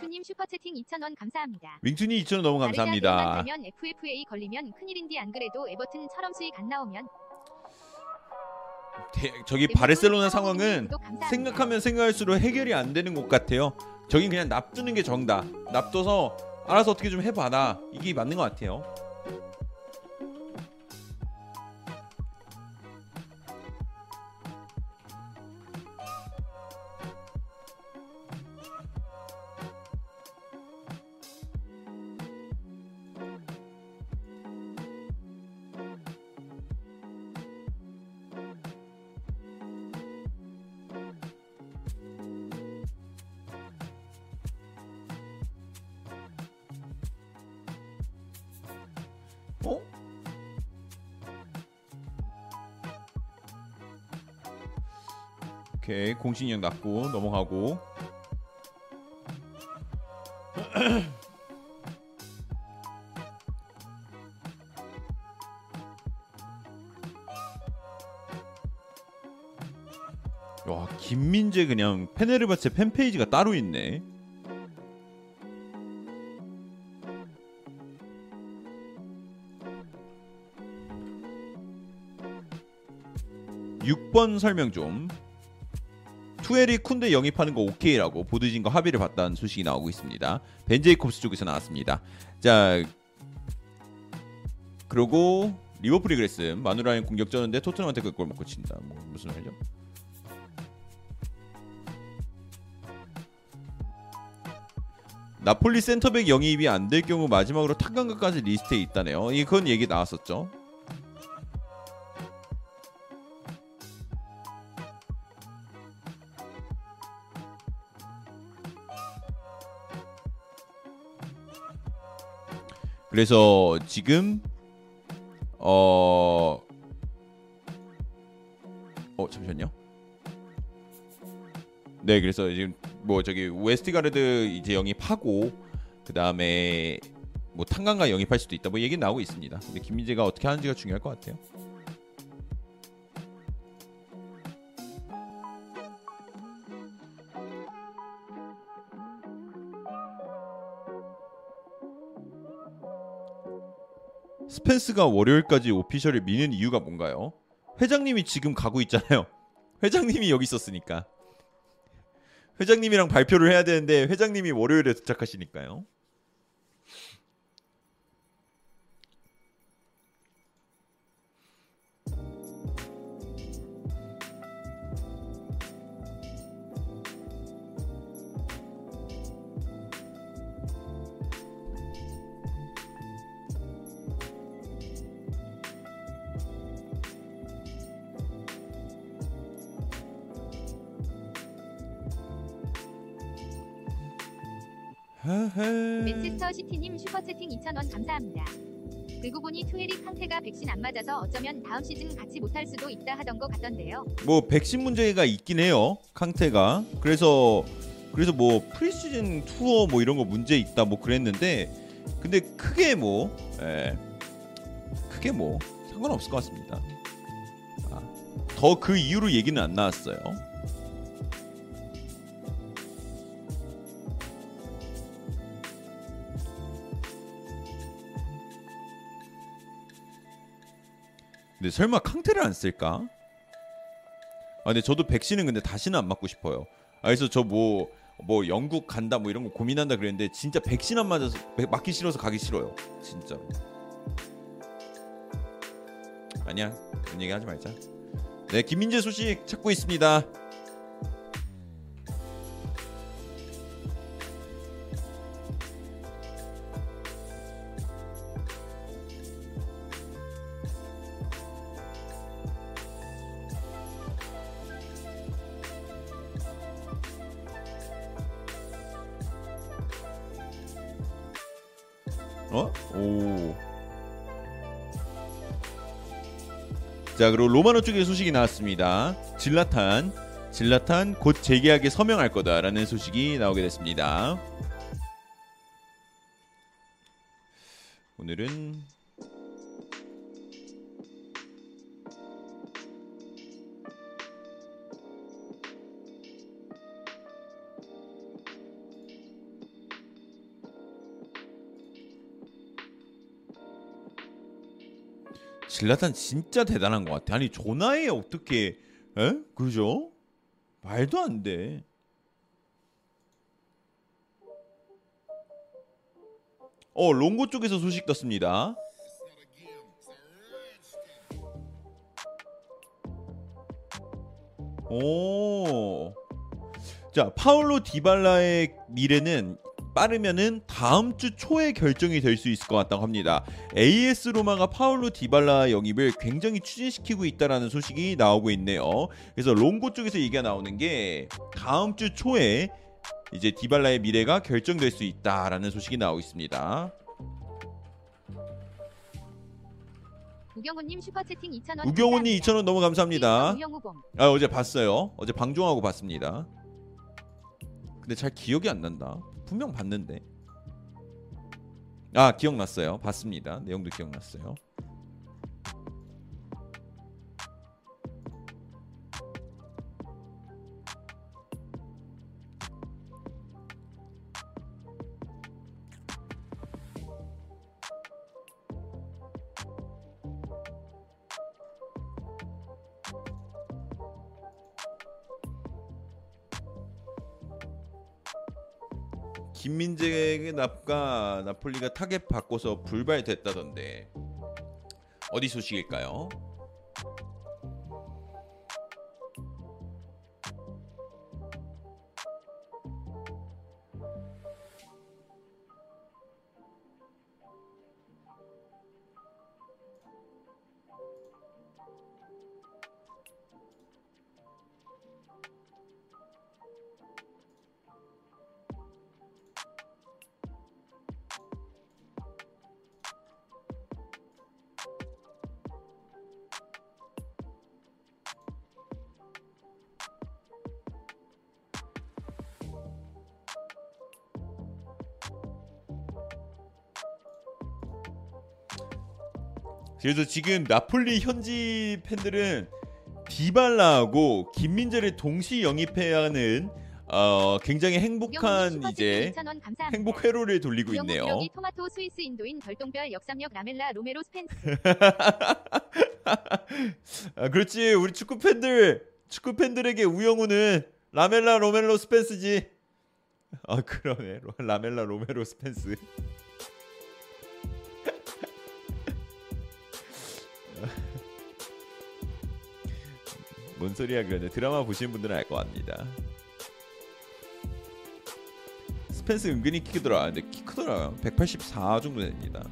윙투님 슈퍼채팅 2,000원 감사합니다. 윙순이 2,000원 너무 감사합니다. 되면 FFA 걸리면 큰일인디 안 그래도 에버튼처럼 수익 안 나오면 대- 저기 네, 바르셀로나 상황은. 생각하면 생각할수록 해결이 안 되는 것 같아요. 저긴 그냥 납두는 게 정답. 납둬서 알아서 어떻게 좀 해봐라. 이게 맞는 것 같아요. 오케이 공신력 낮고 넘어가고 와 김민재 그냥 페네르바체 팬페이지가 따로 있네. 육번 설명 좀. 투엘이 쿤데 영입하는 거 오케이라고 보드진과 합의를 봤다는 소식이 나오고 있습니다. 벤제이콥스 쪽에서 나왔습니다. 자, 그리고 리버풀이 그랬음 마누라인 공격 쩌는데 토트넘한테 그골 먹고 친다. 뭐 무슨 말이죠? 나폴리 센터백 영입이 안 될 경우 마지막으로 탁강가까지 리스트에 있다네요. 이건 얘기 나왔었죠. 그래서 지금 어... 어 잠시만요. 네, 그래서 지금 뭐 저기 외스티가르드 이제 영입하고 그 다음에 뭐 탄강가 영입할 수도 있다. 뭐 얘기 나오고 있습니다. 근데 김민재가 어떻게 하는지가 중요할 것 같아요. 스펜스가 월요일까지 오피셜을 미는 이유가 뭔가요? 회장님이 지금 가고 있잖아요. 회장님이 여기 있었으니까. 회장님이랑 발표를 해야 되는데 회장님이 월요일에 도착하시니까요. 맨체스터 시티님 슈퍼채팅 2,000원 감사합니다. 그러고 보니 투헬이 캉테가 백신 안 맞아서 어쩌면 다음 시즌 같이 못할 수도 있다 하던 거 같던데요. 뭐 백신 문제가 있긴 해요. 캉테가. 그래서 그래서 뭐 프리시즌 투어 뭐 이런 거 문제 있다 뭐 그랬는데 근데 크게 뭐 예, 크게 뭐 상관없을 것 같습니다. 아, 더그 이유로 얘기는 안 나왔어요. 근데 설마 캉테를 안 쓸까? 아 근데 저도 백신은 근데 다시는 안 맞고 싶어요. 아 그래서 저 뭐 뭐 영국 간다 뭐 이런 거 고민한다 그랬는데 진짜 백신 안 맞아서 백- 맞기 싫어서 가기 싫어요. 진짜로. 아니야 그런 얘기 하지 말자. 네 김민재 소식 찾고 있습니다. 자, 그리고 로마노 쪽의 소식이 나왔습니다. 질라탄, 질라탄 곧 재계약에 서명할 거다라는 소식이 나오게 됐습니다. 오늘은 질라탄 진짜 대단한 것 같아. 아니 조나에 어떻게 에? 그죠? 말도 안 돼. 어 롱고 쪽에서 소식 떴습니다. 오. 자 파울로 디발라의 미래는 빠르면은 다음 주 초에 결정이 될 수 있을 것 같다고 합니다. AS 로마가 파울로 디발라 영입을 굉장히 추진시키고 있다라는 소식이 나오고 있네요. 그래서 롱고 쪽에서 얘기가 나오는 게 다음 주 초에 이제 디발라의 미래가 결정될 수 있다라는 소식이 나오고 있습니다. 우경호님 슈퍼채팅 2,000원 우경호님 2,000원 너무 감사합니다. 아 어제 봤어요. 어제 방종하고 봤습니다. 근데 잘 기억이 안 난다. 분명 봤는데. 아 기억났어요. 봤습니다. 내용도 기억났어요. 김민재의 납과 나폴리가 타겟 바꿔서 불발됐다던데 어디 소식일까요? 그래서 지금 나폴리 현지 팬들은 디발라하고 김민재를 동시 영입해야 하는 어, 굉장히 행복한 이제 슈퍼채팅 2,000원 감사합니다. 행복 회로를 돌리고 있네요. 기러기 토마토 스위스 인도인 별똥별 역삼역 라멜라 로메로 스펜스 아, 그렇지 우리 축구 팬들 축구 팬들에게 우영우는 라멜라 로메로 스펜스지. 아 그러네 로- 라멜라 로메로 스펜스. 뭔 소리야 그러네 드라마 보시는 분들은 알 것 같습니다. 스펜스 은근히 키 크더라. 근데 키 크더라. 184 정도 됩니다.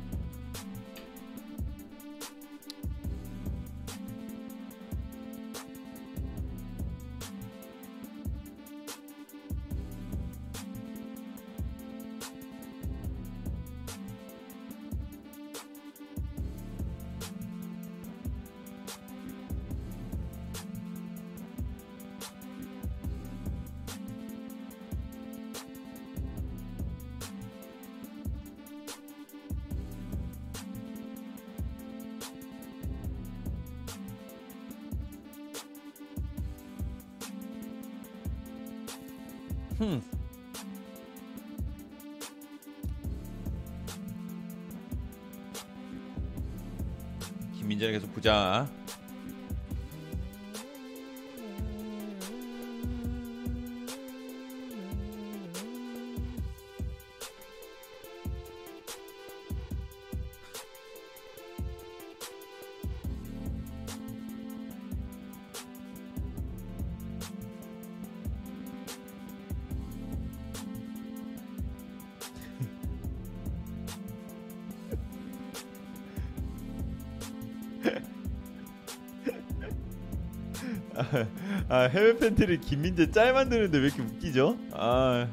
해외 팬들이 김민재 짤 만드는데 왜 이렇게 웃기죠? 아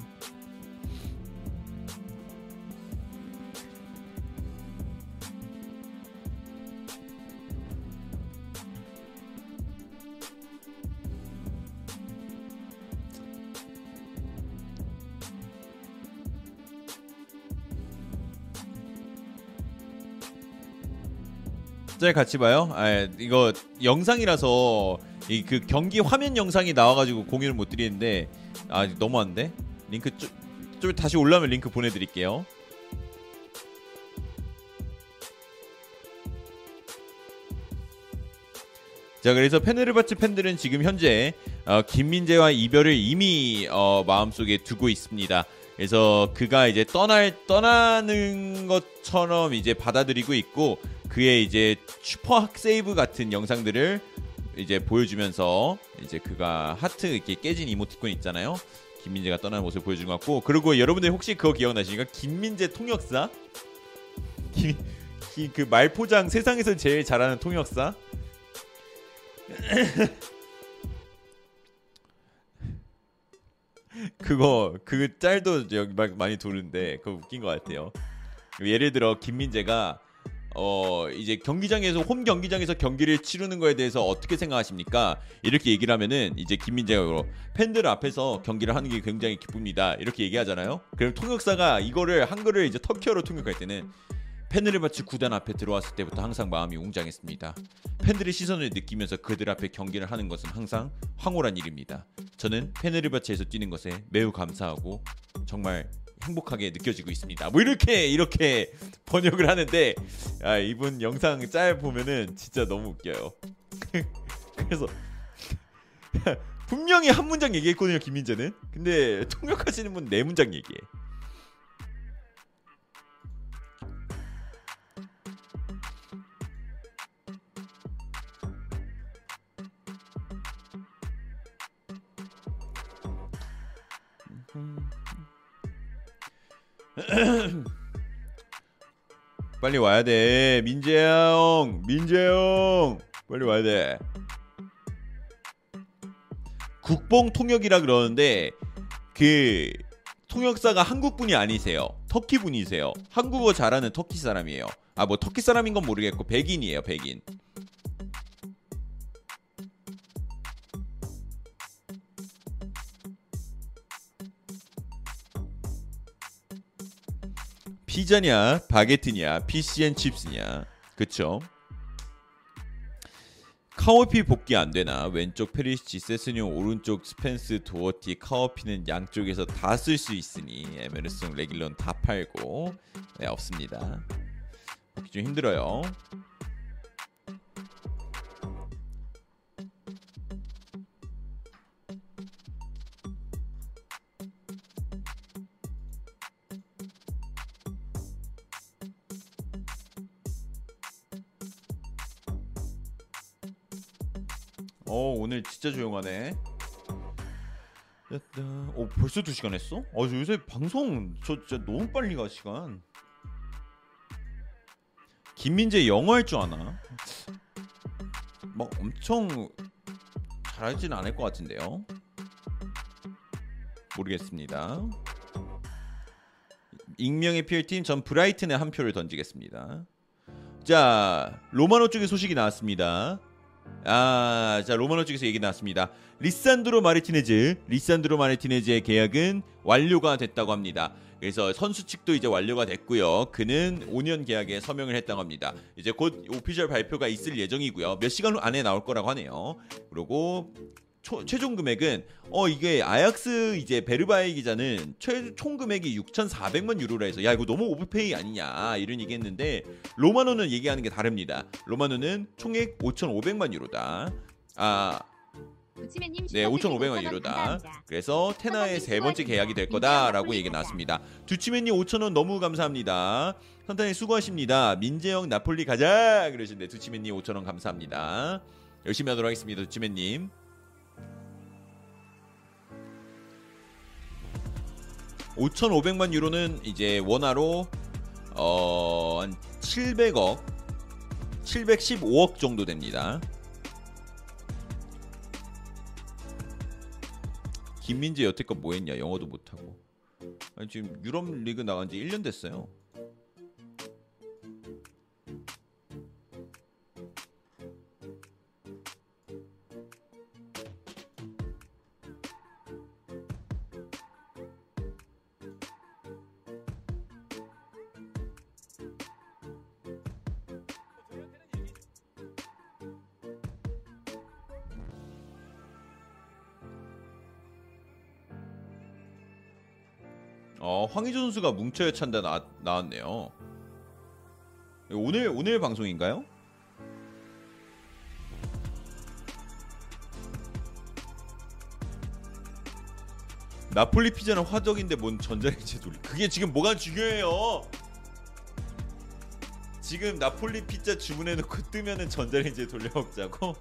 짤 같이 봐요. 아 이거 영상이라서 이 그 경기 화면 영상이 나와가지고 공유를 못 드리는데 아 너무한데 링크 좀, 좀 다시 올라오면 링크 보내드릴게요. 자 그래서 페네르바츠 팬들은 지금 현재 어, 김민재와 이별을 이미 어, 마음속에 두고 있습니다. 그래서 그가 이제 떠날 떠나는 것처럼 이제 받아들이고 있고 그의 이제 슈퍼 학세이브 같은 영상들을 이제 보여주면서 이제 그가 하트 이렇게 깨진 이모티콘 있잖아요. 김민재가 떠나는 모습을 보여준 것 같고 그리고 여러분들 혹시 그거 기억나십니까? 김민재 통역사 김, 기- 그 말포장 세상에서 제일 잘하는 통역사 그거 그 짤도 여기 막 많이 도는데 그거 웃긴 것 같아요. 예를 들어 김민재가 어 이제 경기장에서 홈 경기장에서 경기를 치르는 거에 대해서 어떻게 생각하십니까? 이렇게 얘기를 하면은 이제 김민재가 팬들 앞에서 경기를 하는 게 굉장히 기쁩니다. 이렇게 얘기하잖아요. 그럼 통역사가 이거를 한글을 이제 터키어로 통역할 때는 페네르바치 구단 앞에 들어왔을 때부터 항상 마음이 웅장했습니다. 팬들의 시선을 느끼면서 그들 앞에 경기를 하는 것은 항상 황홀한 일입니다. 저는 페네르바치에서 뛰는 것에 매우 감사하고 정말 행복하게 느껴지고 있습니다. 뭐 이렇게 이렇게 번역을 하는데 아, 이분 영상 짤 보면은 진짜 너무 웃겨요. 그래서 분명히 한 문장 얘기했거든요 김민재는. 근데 통역하시는 분 네 문장 얘기해. 빨리 와야 돼. 민재야 형 민재 형. 빨리 와야 돼. 국뽕 통역이라 그러는데 그 통역사가 한국 분이 아니세요. 터키 분이세요. 한국어 잘하는 터키 사람이에요. 아 뭐 터키 사람인 건 모르겠고 백인이에요 백인 피자냐 바게트냐 피시앤 칩스냐. 그쵸? 카오피 복귀 안 되나? 왼쪽 페리시치 세스뇨 오른쪽 스펜스 도어티 카오피는 양쪽에서 다 쓸 수 있으니 에메르송 레길론 다 팔고. 네 없습니다. 복귀 좀 힘들어요 어 오늘 진짜 조용하네. 어 벌써 2 시간 했어? 아 저 요새 방송 저 진짜 너무 빨리 가 시간. 김민재 영어 할 줄 아나? 막 엄청 잘하지는 않을 것 같은데요. 모르겠습니다. 익명의 PL팀 전 브라이튼에 한 표를 던지겠습니다. 자 로마노 쪽의 소식이 나왔습니다. 아, 자 로마노 쪽에서 얘기 나왔습니다. 리산드로 마르티네즈, 리산드로 마르티네즈의 계약은 완료가 됐다고 합니다. 그래서 선수 측도 이제 완료가 됐고요. 그는 5년 계약에 서명을 했다고 합니다. 이제 곧 official 발표가 있을 예정이고요. 몇 시간 안에 나올 거라고 하네요. 그리고 초- 최종 금액은 어 이게 아약스 이제 베르바이 기자는 최 총 금액이 6,400만 유로라 해서 야 이거 너무 오버페이 아니냐 이런 얘기했는데 로마노는 얘기하는 게 다릅니다. 로마노는 총액 5,500만 유로다. 아 네, 5,500만 유로다. 그래서 테나의 세 번째 계약이 될 거다라고 얘기 나왔습니다. 두치맨님 5,000원 너무 감사합니다. 선탄이 수고하십니다. 민재형 나폴리 가자 그러시는데 두치맨님 5,000원 감사합니다. 열심히 하도록 하겠습니다. 두치맨님. (5,500만) 유로는 이제 원화로 어 한 700억 715억 정도 됩니다. 김민재 여태껏 뭐 했냐? 영어도 못하고. 아니, 지금 유럽 리그 나간 지 1년 됐어요 어 황희조 선수가 뭉쳐야 찬다 나, 나왔네요 오늘 오늘 방송인가요? 나폴리 피자는 화덕인데 뭔 전자레인지 돌리 그게 지금 뭐가 중요해요 지금 나폴리 피자 주문해놓고 뜨면은 전자레인지에 돌려 먹자고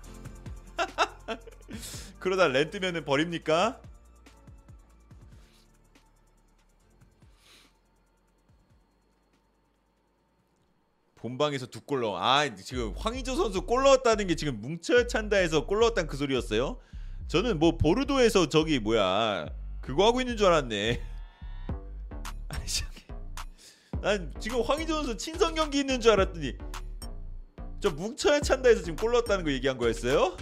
그러다 렌 뜨면은 버립니까? 본방에서 두 골 넣어. 아 지금 황희조 선수 골 넣었다는 게 지금 뭉쳐 찬다에서 골 넣었다는 그 소리였어요? 저는 뭐 보르도에서 저기 뭐야 그거 하고 있는 줄 알았네. 아이, 저기. 난 지금 황희조 선수 친선 경기 있는 줄 알았더니 저 뭉쳐야 찬다에서 지금 골 넣었다는 거 얘기한 거였어요?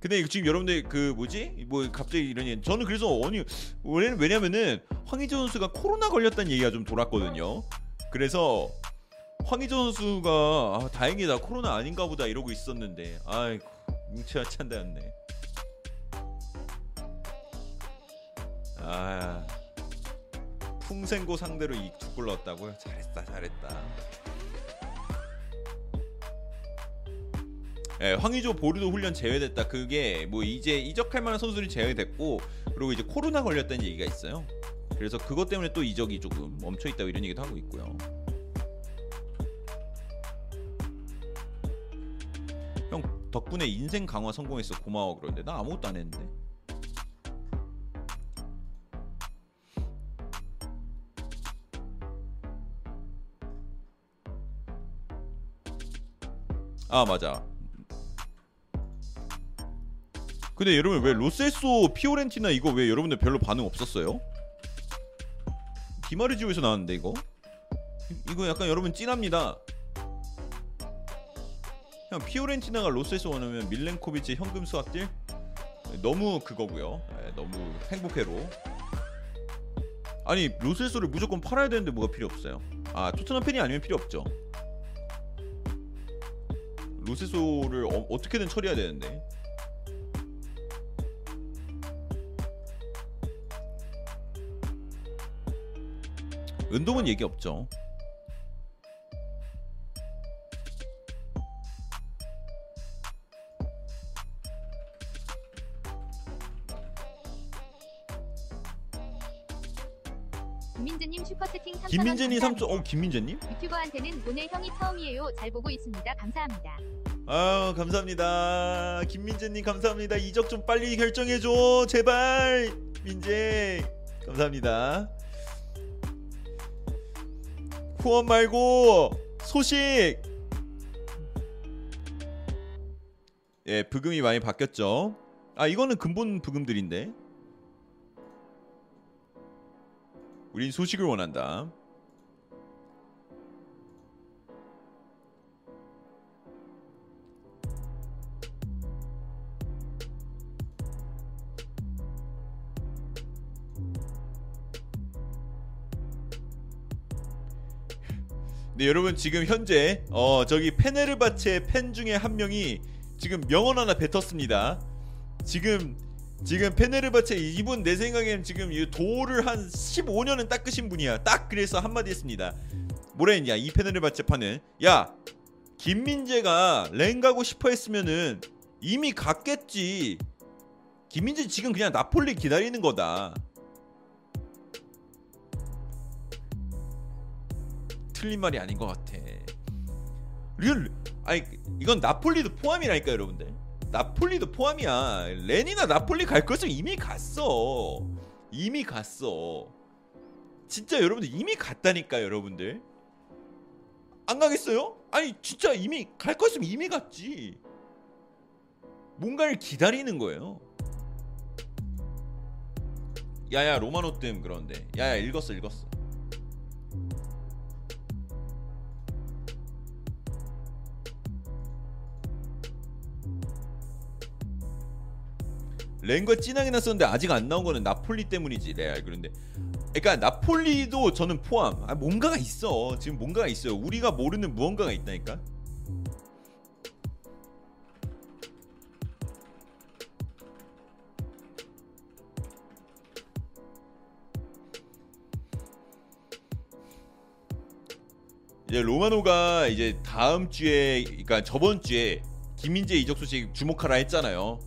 근데 지금 여러분들 그 뭐지? 뭐 갑자기 얘기 저는 그래서 아니 원래는 왜냐면은 황희조 선수가 코로나 걸렸다는 얘기가 좀 돌았거든요. 그래서 황희조 선수가 아, 다행이다 코로나 아닌가 보다 이러고 있었는데 아이고 뭉쳐야 찬다였네. 아 풍생고 상대로 이두골 넣었다고요? 잘했다 잘했다. 예, 황의조 보르도 훈련 제외됐다. 그게 뭐 이제 이적할 만한 선수들이 제외됐고 그리고 이제 코로나 걸렸다는 얘기가 있어요. 그래서 그것 때문에 또 이적이 조금 멈춰 있다고 이런 얘기도 하고 있고요. 형 덕분에 인생 강화 성공했어. 고마워 그런데 나 아무것도 안 했는데. 아 맞아. 근데 여러분 왜 로세소 피오렌티나 이거 왜 여러분들 별로 반응 없었어요? 디마르지오에서 나왔는데 이거 이거 약간 여러분 찐합니다. 형 피오렌티나가 로세소 원하면 밀렌코비치 현금 수확딜 너무 그거고요. 네, 너무 행복해로. 아니 로세소를 무조건 팔아야 되는데 뭐가 필요 없어요. 아 토트넘 팬이 아니면 필요 없죠. 로세소를 어, 어떻게든 처리해야 되는데. 은동은 얘기 없죠. 김민재님 슈퍼채팅 3,000원 김민재님 감사합니다. 3초. 어 김민재님? 유튜버한테는 오늘 형이 처음이에요. 잘 보고 있습니다. 감사합니다. 아 감사합니다. 김민재님 감사합니다. 이적 좀 빨리 결정해줘 제발 민재 감사합니다. 후원 말고 소식. 예 부금이 많이 바뀌었죠. 아 이거는 근본 부금들인데. 우린 소식을 원한다. 네 여러분 지금 현재 어 저기 페네르바체 팬 중에 한 명이 지금 명언 하나 뱉었습니다. 지금 지금 페네르바체 이분 내 생각엔 지금 이 도를 한 15년은 닦으신 분이야. 딱 그래서 한마디 했습니다. 뭐라 했냐 이 페네르바체 팬은 야 김민재가 렌 가고 싶어 했으면은 이미 갔겠지. 김민재 지금 그냥 나폴리 기다리는 거다. 틀린 말이 아닌 것 같아. real 아니 이건 나폴리도 포함이라니까 여러분들. 나폴리도 포함이야. 레니나 나폴리 갈 것은 이미 갔어. 이미 갔어. 진짜 여러분들 이미 갔다니까 여러분들. 안 가겠어요? 아니 진짜 이미 갈 것이면 이미 갔지. 뭔가를 기다리는 거예요. 야야 로마노 뜸 그런데 야야 읽었어 읽었어. 랭과 진하게 났었는데 아직 안 나온 거는 나폴리 때문이지 레알. 그런데 그러니까 나폴리도 저는 포함. 아, 뭔가가 있어. 지금 뭔가가 있어요. 우리가 모르는 무언가가 있다니까. 이제 로마노가 이제 다음 주에 그러니까 저번 주에 김민재 이적 소식 주목하라 했잖아요.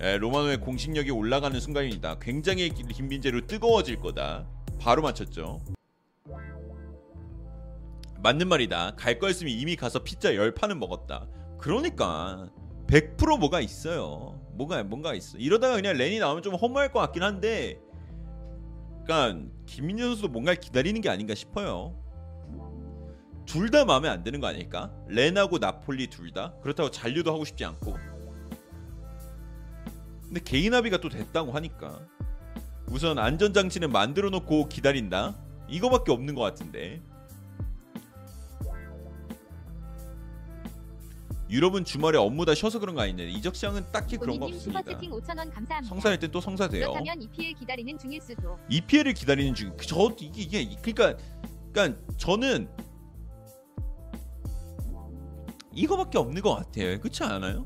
예, 로마노의 공식력이 올라가는 순간입니다. 굉장히 김민재로 뜨거워질 거다. 바로 맞췄죠. 맞는 말이다. 갈 거였으면 이미 가서 피자 열 판은 먹었다. 그러니까 100% 뭐가 있어요. 뭐가 뭔가 있어. 이러다가 그냥 렌이 나오면 좀 허무할 것 같긴 한데, 그러니까 김민재 선수도 뭔가 기다리는 게 아닌가 싶어요. 둘 다 마음에 안 드는 거 아닐까? 렌하고 나폴리 둘 다. 그렇다고 잔류도 하고 싶지 않고. 근데 개인 합의가 또 됐다고 하니까 우선 안전장치는 만들어 놓고 기다린다 이거밖에 없는 것 같은데 유럽은 주말에 업무 다 쉬어서 그런 거 아닌데 이적 시장은 딱히 그런 거 없습니다. 슈퍼채팅 5,000원 감사합니다. 성사할 땐또 성사돼요. 그렇다면 EPL 기다리는 중일 수도. EPL을 기다리는 중. 저 이게 이게 그러니까 그러니까 저는 이거밖에 없는 것 같아요. 그렇지 않아요?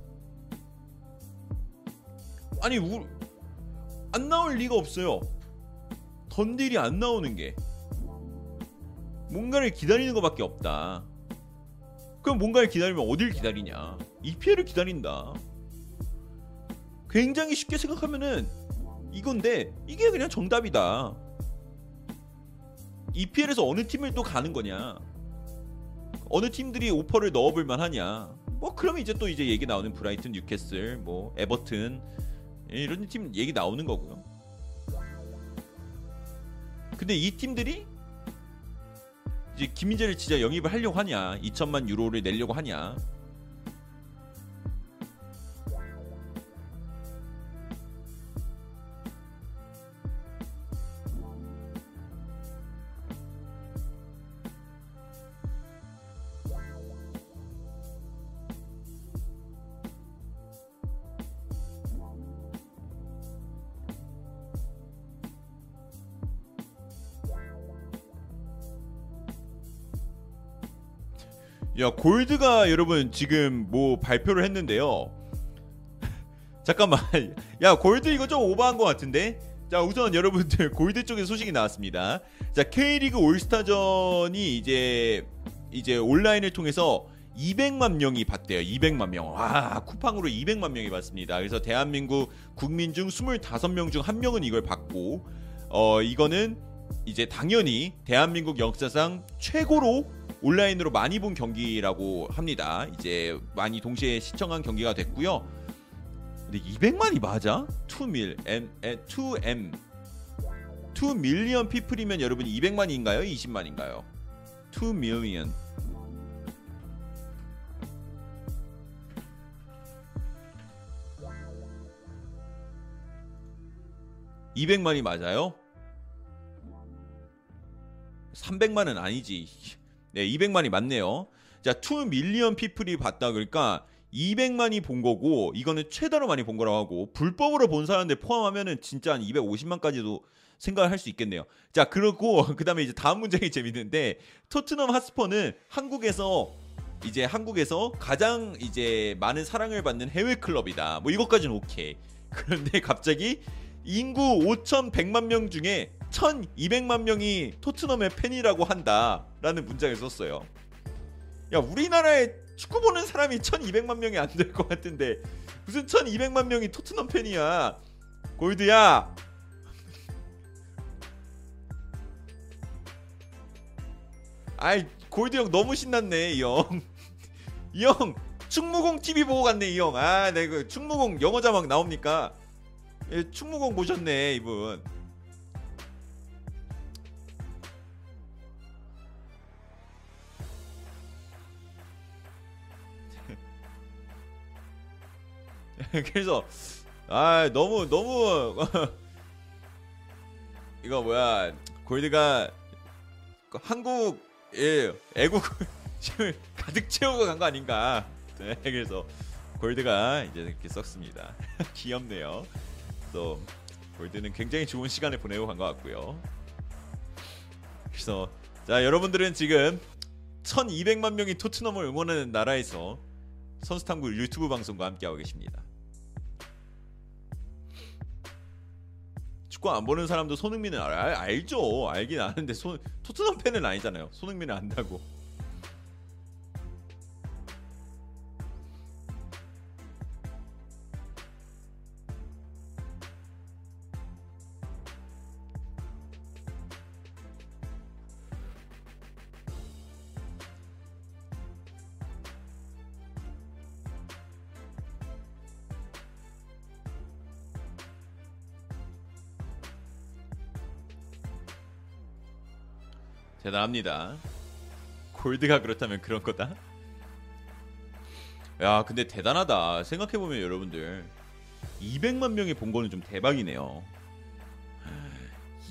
아니 우, 안 나올 리가 없어요. 던딜이 안 나오는 게 뭔가를 기다리는 것밖에 없다. 그럼 뭔가를 기다리면 어딜 기다리냐? EPL을 기다린다. 굉장히 쉽게 생각하면은 이건데 이게 그냥 정답이다. EPL에서 어느 팀을 또 가는 거냐? 어느 팀들이 오퍼를 넣어볼 만하냐? 뭐 그러면 이제 또 이제 얘기 나오는 브라이튼, 뉴캐슬, 뭐 에버튼 이런 팀 얘기 나오는 거고요. 근데 이 팀들이 이제 김민재를 진짜 영입을 하려고 하냐? 2천만 유로를 내려고 하냐? 야 골드가 여러분 지금 뭐 발표를 했는데요. 잠깐만, 야 골드 이거 좀 오버한 것 같은데. 자 우선 여러분들 골드 쪽에 소식이 나왔습니다. 자 K리그 올스타전이 이제 이제 온라인을 통해서 200만 명이 봤대요. 200만 명. 와 쿠팡으로 200만 명이 봤습니다. 그래서 대한민국 국민 중 25명 중 한 명은 이걸 받고 어 이거는 이제 당연히 대한민국 역사상 최고로 온라인으로 많이 본 경기라고 합니다. 이제 많이 동시에 시청한 경기가 됐고요. 근데 200만이 맞아? 2밀 M 2M 2 밀리언 피플이면 여러분 200만인가요? 20만인가요? 2 밀리언 200만이 맞아요? 300만은 아니지. 네, 200만이 맞네요. 자, 2 밀리언 피플이 봤다 그러니까 200만이 본 거고 이거는 최다로 많이 본 거라고 하고 불법으로 본 사람들 포함하면은 진짜 한 250만까지도 생각을 할 수 있겠네요. 자, 그리고 그다음에 이제 다음 문장이 재밌는데 토트넘 하스퍼는 한국에서 이제 한국에서 가장 이제 많은 사랑을 받는 해외 클럽이다. 뭐 이것까지는 오케이. 그런데 갑자기 인구 5,100만 명 중에 1,200만 명이 토트넘의 팬이라고 한다라는 문장을 썼어요. 야 우리나라에 축구 보는 사람이 1,200만 명이 안 될 것 같은데 무슨 1,200만 명이 토트넘 팬이야? 골드야. 아이 골드 형 너무 신났네 이 형. 이 형 충무공 TV 보고 갔네 이 형. 아, 내가 그 충무공 영어 자막 나옵니까? 예, 충무공 보셨네 이분. 그래서 아 너무 너무 이거 뭐야 골드가 한국 예 애국을 가득 채우고 간 거 아닌가. 네, 그래서 골드가 이제 이렇게 썼습니다. 귀엽네요. 또 골드는 굉장히 좋은 시간을 보내고 간 것 같고요. 그래서 자 여러분들은 지금 1200만 명이 토트넘을 응원하는 나라에서 선수탐구 유튜브 방송과 함께하고 계십니다 축구 안 보는 사람도 손흥민은 알, 알, 알죠. 알긴 아는데 손 토트넘 팬은 아니잖아요. 손흥민은 안다고. 대단합니다. 골드가 그렇다면 그런 거다. 야, 근데 대단하다. 생각해 보면 여러분들 200만 명이 본 거는 좀 대박이네요.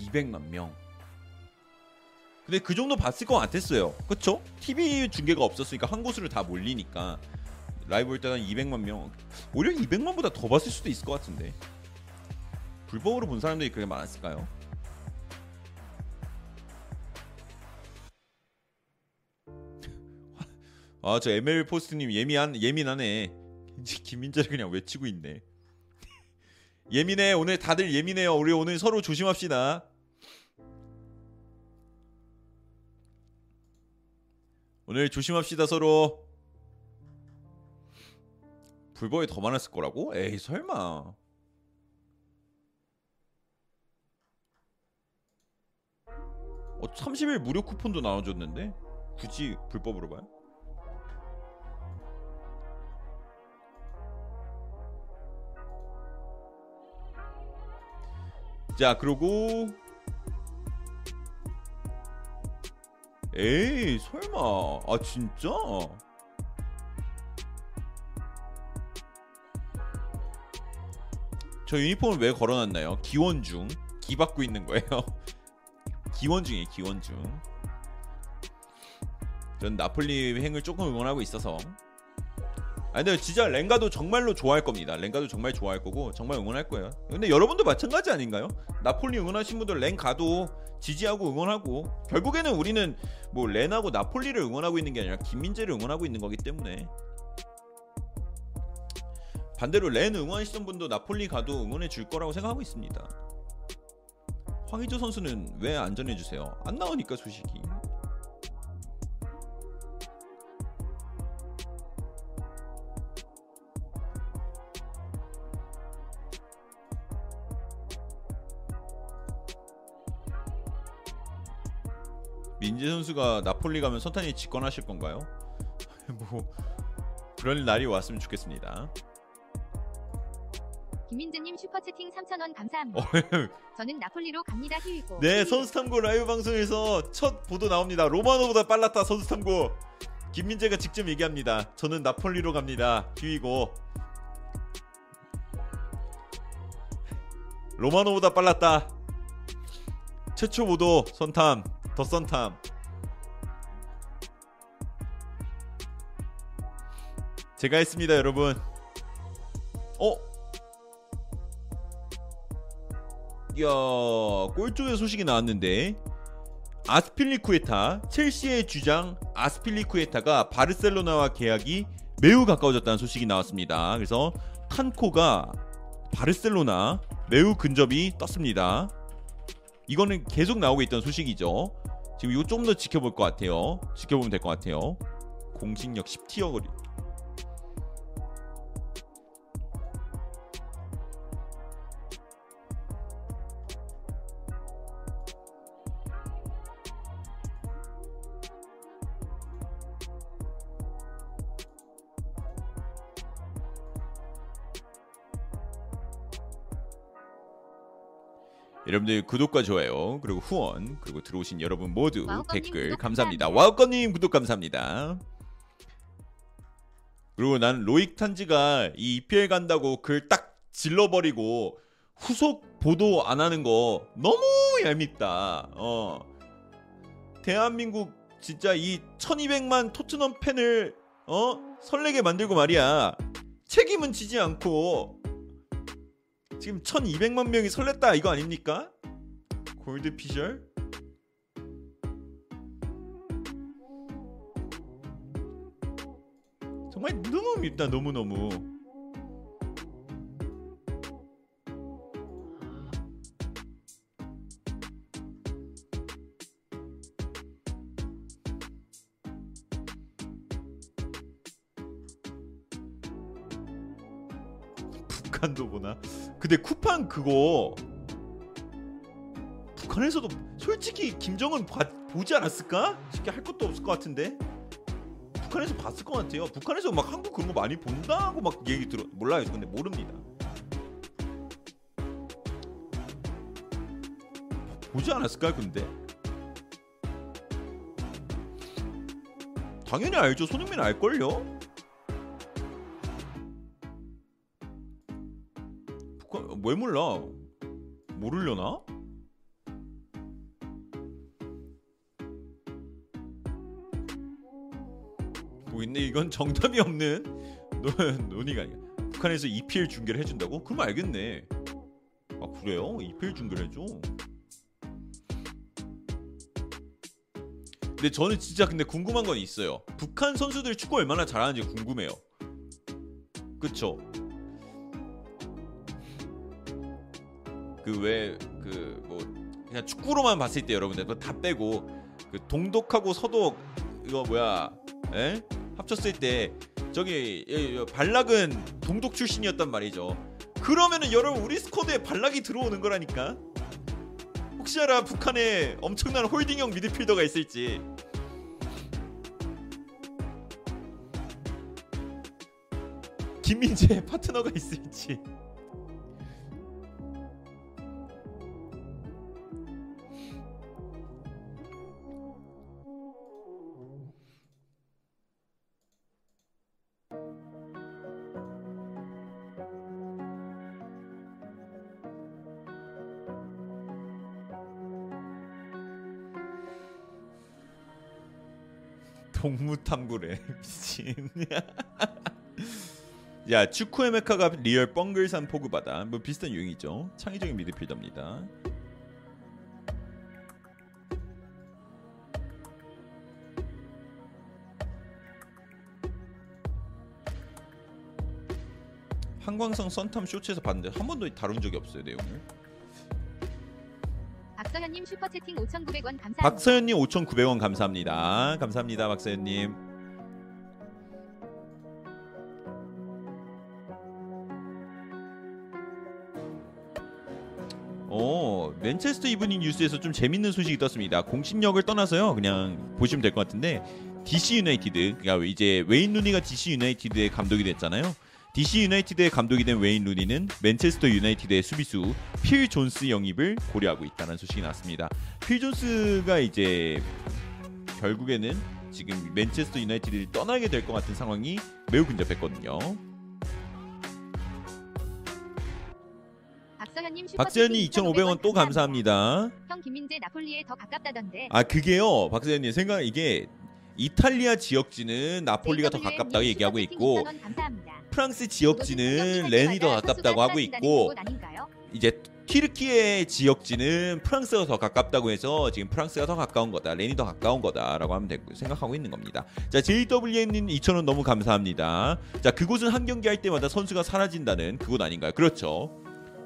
200만 명. 근데 그 정도 봤을 것 같았어요. 그쵸? TV 중계가 없었으니까 한 곳으로 다 몰리니까 라이브 볼 때는 200만 명. 오히려 200만보다 더 봤을 수도 있을 것 같은데. 불법으로 본 사람들이 그렇게 많았을까요? 아 저 ML 포스트님 예민한 예민하네. 김민재를 그냥 외치고 있네. 예민해 오늘 다들 예민해요. 우리 오늘 서로 조심합시다. 오늘 조심합시다 서로. 불법이 더 많았을 거라고? 에이 설마. 어 30일 무료 쿠폰도 나눠줬는데 굳이 불법으로 봐요? 자 그리고 에이 설마. 아 진짜? 저 유니폼을 왜 걸어놨나요? 기원 중. 기 받고 있는 거예요. 기원 중이에요 기원 중. 전 나폴리 행을 조금 응원하고 있어서 아 근데 진짜 랭가도 정말로 좋아할 겁니다. 랭가도 정말 좋아할 거고 정말 응원할 거예요. 근데 여러분도 마찬가지 아닌가요? 나폴리 응원하신 분들 랭 가도 지지하고 응원하고 결국에는 우리는 뭐 렌하고 나폴리를 응원하고 있는 게 아니라 김민재를 응원하고 있는 거기 때문에 반대로 렌 응원하시던 분도 나폴리 가도 응원해 줄 거라고 생각하고 있습니다. 황의조 선수는 왜 안 전해 주세요? 안 나오니까 소식이. 민재 선수가 나폴리 가면 선탄이 직관하실 건가요? 뭐 그럴 날이 왔으면 좋겠습니다. 김민재님 슈퍼채팅 3,000원 감사합니다. 저는 나폴리로 갑니다. 히위고. 어. 네 선수 탐구 라이브 방송에서 첫 보도 나옵니다. 로마노보다 빨랐다 선수 탐구. 김민재가 직접 얘기합니다. 저는 나폴리로 갑니다. 휴이고 로마노보다 빨랐다. 최초 보도 선탐 더 선탐. 제가 했습니다, 여러분. 어? 골 쪽에 소식이 나왔는데 아스필리쿠에타, 첼시의 주장 아스필리쿠에타가 바르셀로나와 계약이 매우 가까워졌다는 소식이 나왔습니다. 그래서 칸코가 바르셀로나 매우 근접이 떴습니다. 이거는 계속 나오고 있던 소식이죠. 지금 이거 좀 더 지켜볼 것 같아요. 지켜보면 될 것 같아요. 공식력 10티어 여러분들 구독과 좋아요 그리고 후원 그리고 들어오신 여러분 모두 댓글 감사합니다. 와우꺼님 구독 감사합니다. 그리고 난 로익 탄지가 이 EPL 간다고 글 딱 질러버리고 후속 보도 안 하는 거 너무 얄밉다. 어 대한민국 진짜 이 1200만 토트넘 팬을 어 설레게 만들고 말이야 책임은 지지 않고 지금 1200만 명이 설렜다 이거 아닙니까? 골드 피셜? 정말 너무 밉다 너무너무 북한도 보나? 근데 쿠팡 그거 북한에서도 솔직히 김정은 봐- 보지 않았을까? 쉽게 할 것도 없을 것 같은데 북한에서 봤을 것 같아요. 북한에서 막 한국 그런 거 많이 본다고 막 얘기 들어 몰라요. 근데 모릅니다. 보지 않았을까 근데 당연히 알죠. 손흥민 알걸요? 왜 몰라? 모르려나? 뭐 근데 이건 정답이 없는 논- 논의가 아니야. 북한에서 EPL 중계를 해준다고? 그럼 알겠네. 아 그래요? EPL 중계를 해줘? 근데 저는 진짜 근데 궁금한 건 있어요. 북한 선수들이 축구 얼마나 잘하는지 궁금해요. 그쵸? 그왜그 뭐 그냥 축구로만 봤을 때 여러분들 다 빼고 그 동독하고 서독 이거 뭐야? 에? 합쳤을 때 저기 발락은 동독 출신이었단 말이죠. 그러면은 여러분 우리 스쿼드에 발락이 들어오는 거라니까. 혹시 알아 북한에 엄청난 홀딩형 미드필더가 있을지. 김민재 파트너가 있을지. 탐구래 미친. 야 축구의 메카가 리얼 뻥글산 포그바다 뭐 비슷한 유행이죠. 창의적인 미드필더입니다. 한광성 썬탐 쇼츠에서 봤는데 한 번도 다룬 적이 없어요 내용을. 박서현님 슈퍼채팅 5,900원 감사합니다. 박서연님 5,900원 감사합니다. 감사합니다 박서연님. 어 맨체스터 이브닝 뉴스에서 좀 재밌는 소식이 떴습니다. 공신력을 떠나서요 그냥 보시면 될 것 같은데 DC 유나이티드 그러니까 이제 웨인 루니가 DC 유나이티드의 감독이 됐잖아요. DC 유나이티드의 감독이 된 웨인 루니는 맨체스터 유나이티드의 수비수 필 존스 영입을 고려하고 있다는 소식이 나왔습니다. 필 존스가 이제 결국에는 지금 맨체스터 유나이티드를 떠나게 될 것 같은 상황이 매우 근접했거든요. 박재현님 2,500원 또 감사합니다. 형 김민재 나폴리에 더 가깝다던데. 아 그게요, 박재현님 생각 이게 이탈리아 지역지는 나폴리가 더 가깝다고 님 얘기하고 있고 2,000원 감사합니다. 프랑스 지역지는 렌이 더 가깝다고 하고 있고? 이제 튀르키의 지역지는 프랑스가 더 가깝다고 해서 지금 프랑스가 더 가까운 거다, 렌이 더 가까운 거다라고 하면 되고 생각하고 있는 겁니다. 자 JWN님 2,000원 너무 감사합니다. 자 그곳은 한 경기 할 때마다 선수가 사라진다는 그곳 아닌가요? 그렇죠.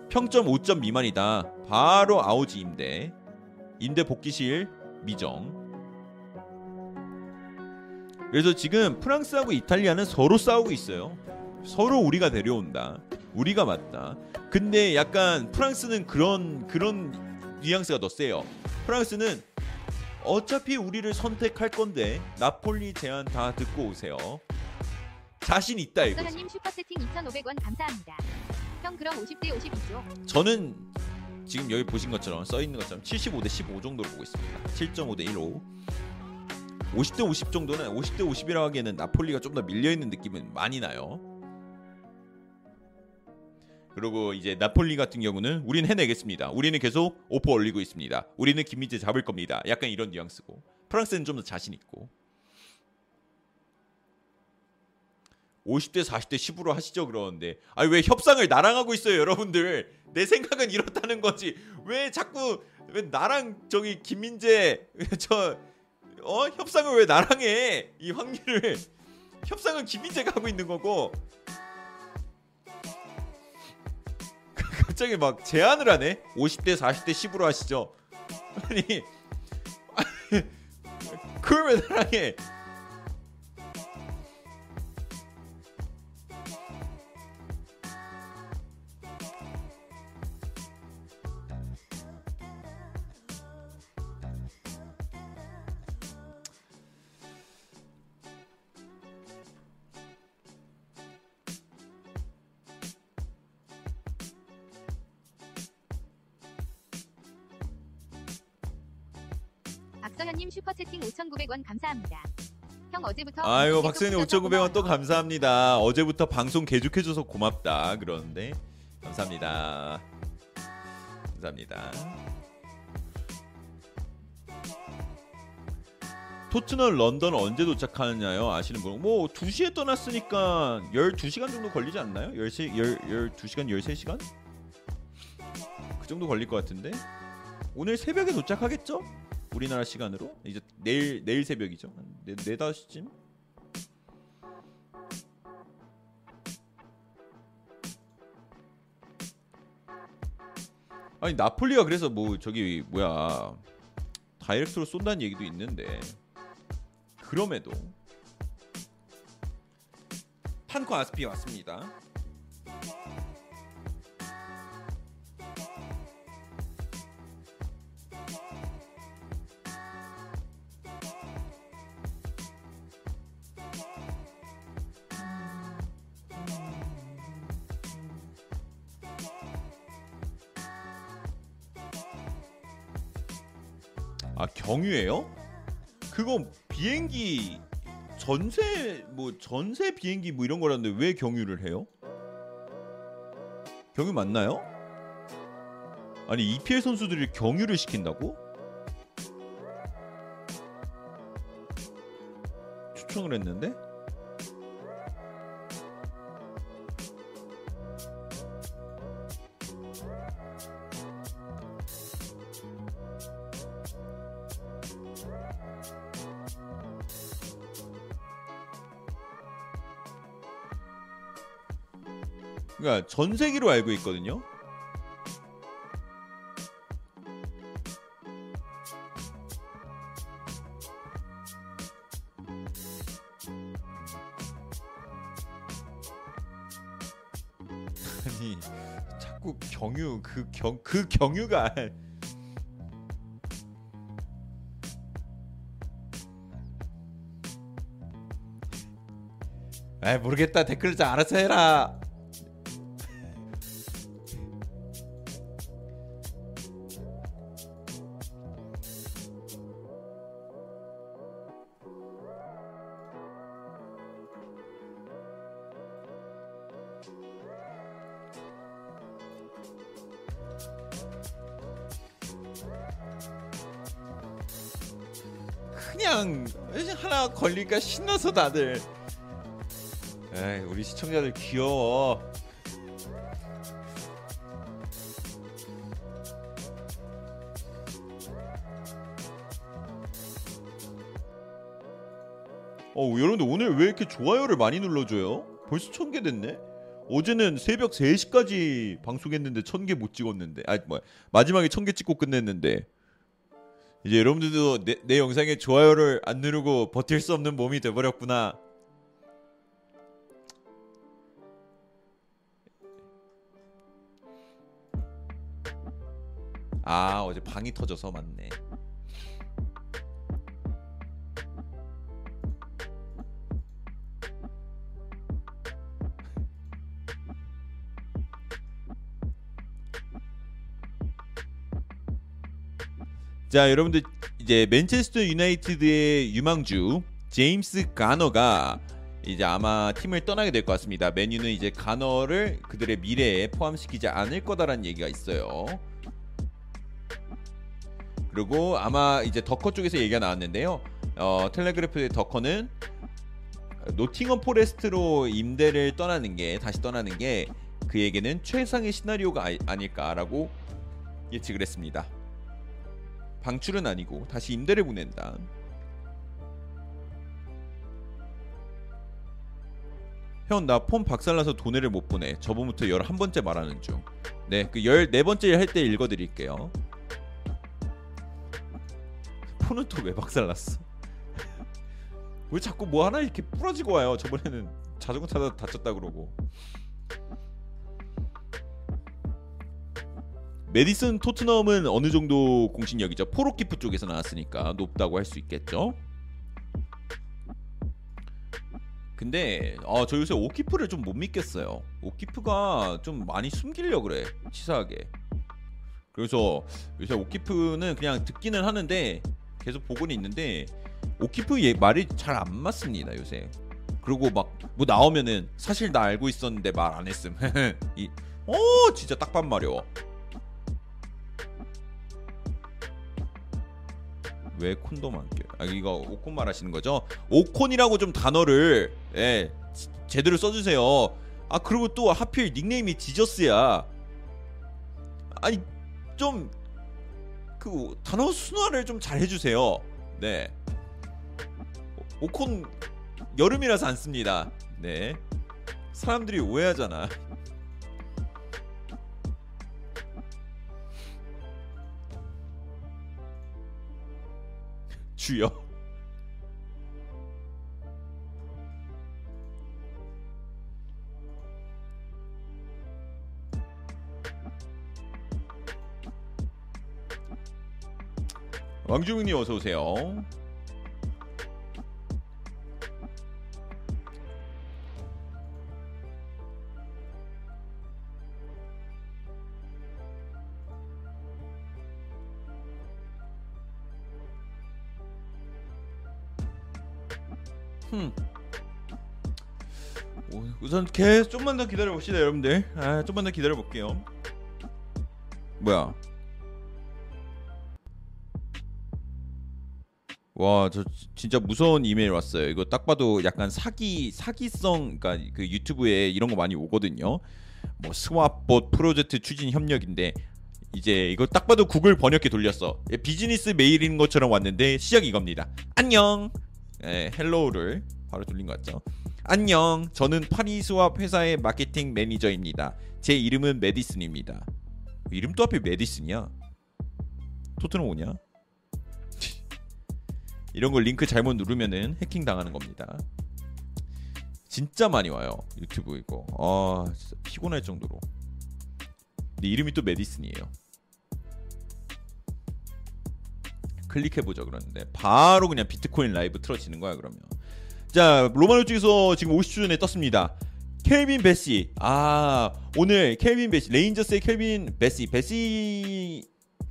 평점 5점 미만이다. 바로 아우지 임대, 임대 복귀실 미정. 그래서 지금 프랑스하고 이탈리아는 서로 싸우고 있어요. 서로 우리가 데려온다. 우리가 맞다. 근데 약간 프랑스는 그런 그런 뉘앙스가 더 세요. 프랑스는 어차피 우리를 선택할 건데 나폴리 제안 다 듣고 오세요. 자신 있다 이거. 박서현님 슈퍼채팅 2,500원 감사합니다. 형 그럼 50대 52죠? 저는 지금 여기 보신 것처럼 써 있는 것처럼 75 대 15 정도로 보고 있습니다. 7.5 대 15. 50대 50 정도는 50대 50이라고 하기에는 나폴리가 좀 더 밀려 있는 느낌은 많이 나요. 그리고 이제 나폴리 같은 경우는 우리는 해내겠습니다. 우리는 계속 오퍼 올리고 있습니다. 우리는 김민재 잡을 겁니다. 약간 이런 뉘앙스고 프랑스는 좀 더 자신 있고 50대 40대 10으로 하시죠 그러는데 아니 왜 협상을 나랑 하고 있어요 여러분들 내 생각은 이렇다는 거지 왜 자꾸 왜 나랑 저기 김민재 저 어 협상을 왜 나랑 해 이 확률을 협상은 김민재가 하고 있는 거고. 갑자기 막 제안을 하네? 50대 40대 10으로 하시죠. 아니, 그걸 왜 나랑 해 5,900원 감사합니다. 형 어제부터 박선님 해줘서 5,900원 또. 감사합니다. 어제부터 방송 계속해줘서 고맙다. 그러는데 감사합니다. 감사합니다. 토트넘 런던 언제 도착하느냐요? 아시는 분? 뭐 2시에 떠났으니까 12시간 정도 걸리지 않나요? 10시 10 12시간 13시간? 그 정도 걸릴 것 같은데. 오늘 새벽에 도착하겠죠? 우리나라 시간으로. 이제 내일 내일 새벽이죠. 한 4, 4, 5시쯤. 아니 나폴리가 그래서 뭐 저기 뭐야 다이렉트로 쏜다는 얘기도 있는데 그럼에도 판코 아스피 왔습니다. 아 경유예요? 그거 비행기 전세 뭐 전세 비행기 뭐 이런 거라는데 왜 경유를 해요? 경유 맞나요? 아니 EPL 선수들이 경유를 시킨다고? 추천을 했는데? 그러니까 전세기로 알고 있거든요. 아니 자꾸 경유 그 경 그 경유가 아 모르겠다 댓글 좀 알아서 해라. 걸리니까 신나서 다들. 에이 우리 시청자들 귀여워. 어 여러분들 오늘 왜 이렇게 좋아요를 많이 눌러줘요? 벌써 천 개 됐네? 어제는 새벽 3시까지 방송했는데 천 개 못 찍었는데. 아 뭐야. 마지막에 천 개 찍고 끝냈는데 이제 여러분들도 내, 내 영상에 좋아요를 안 누르고 버틸 수 없는 몸이 돼버렸구나. 아 어제 방이 터져서 맞네. 자 여러분들 이제 맨체스터 유나이티드의 유망주 제임스 가너가 이제 아마 팀을 떠나게 될 것 같습니다. 맨유는 이제 가너를 그들의 미래에 포함시키지 않을 거다라는 얘기가 있어요. 그리고 아마 이제 더커 쪽에서 얘기가 나왔는데요. 어, 텔레그래프의 더커는 노팅엄 포레스트로 임대를 떠나는 게 다시 떠나는 게 그에게는 최상의 시나리오가 아, 아닐까라고 예측을 했습니다. 방출은 아니고 다시 임대를 보낸다. 형 나 폰 박살나서 돈을 못 보내. 저번부터 11번째 말하는 중. 네, 그 14번째 할 때 읽어 드릴게요. 폰은 또 왜 박살났어? 왜 자꾸 뭐 하나 이렇게 부러지고 와요? 저번에는 자전거 타다 다쳤다 그러고. 메디슨 토트넘은 어느 정도 공신력이죠? 포로키프 쪽에서 나왔으니까 높다고 할 수 있겠죠. 근데 어, 저 요새 오키프를 좀 못 믿겠어요. 오키프가 좀 많이 숨기려 그래 치사하게. 그래서 요새 오키프는 그냥 듣기는 하는데 계속 보고는 있는데 오키프 얘 말이 잘 안 맞습니다 요새. 그리고 막 뭐 나오면은 사실 나 알고 있었는데 말 안 했음. 이, 어 진짜 딱반 마려워. 왜 콘돔 안 껴요? 아 이거 오콘 말하시는 거죠? 오콘이라고 좀 단어를 예, 지- 제대로 써주세요. 아 그리고 또 하필 닉네임이 지저스야. 아니 좀 그 단어 순화를 좀 잘 해주세요. 네. 오- 오콘 여름이라서 안 씁니다. 네. 사람들이 오해하잖아. 주여. 왕중님 어서 오세요. 흠. 오, 우선 계속 좀만 더 기다려 봅시다, 여러분들. 아, 좀만 더 기다려 볼게요. 뭐야? 와, 저 지- 진짜 무서운 이메일 왔어요. 이거 딱 봐도 약간 사기 사기성, 그러니까 그 유튜브에 이런 거 많이 오거든요. 뭐 스왑봇 프로젝트 추진 협력인데 이제 이거 딱 봐도 구글 번역기 돌렸어. 예, 비즈니스 메일인 것처럼 왔는데 시작이 이겁니다. 안녕. 예, Hello를 바로 돌린 것 같죠. 안녕. 저는 파리 수압 회사의 마케팅 매니저입니다. 제 이름은 메디슨입니다. 이름도 하필 메디슨이야. 토트넘 오냐? 이런 걸 링크 잘못 누르면은 해킹 당하는 겁니다. 진짜 많이 와요 유튜브 이거. 아 피곤할 정도로. 근데 이름이 또 메디슨이에요. 클릭해 보죠 그러는데 바로 그냥 비트코인 라이브 틀어지는 거야 그러면. 자 로마노 쪽에서 지금 50초 전에 떴습니다. 켈빈 베시. 아 오늘 켈빈 베시 레인저스의 켈빈 베시 베시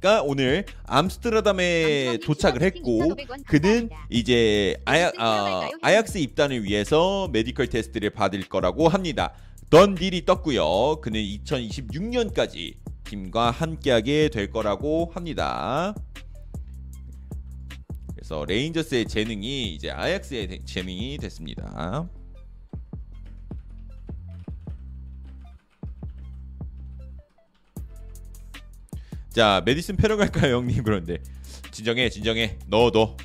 가 오늘 암스테르담에 도착을 했고 그는 이제 아야, 아, 아약스 입단을 위해서 메디컬 테스트를 받을 거라고 합니다. done deal이 떴고요. 그는 2026년까지 팀과 함께하게 될 거라고 합니다. 그래서 레인저스의 재능이 이제 아약스의 대- 재능이 됐습니다. 자 메디슨 패러 갈까요 형님? 그런데. 진정해 진정해. 넣어 넣어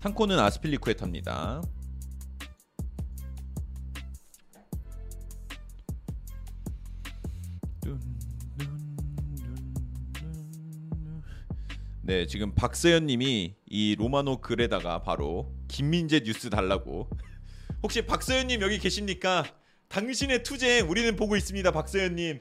탄코는 아스필리쿠에타입니다 네 지금 박서연님이 이 로마노 글에다가 바로 김민재 뉴스 달라고 혹시 박서연님 여기 계십니까? 당신의 투쟁 우리는 보고 있습니다, 박서연님.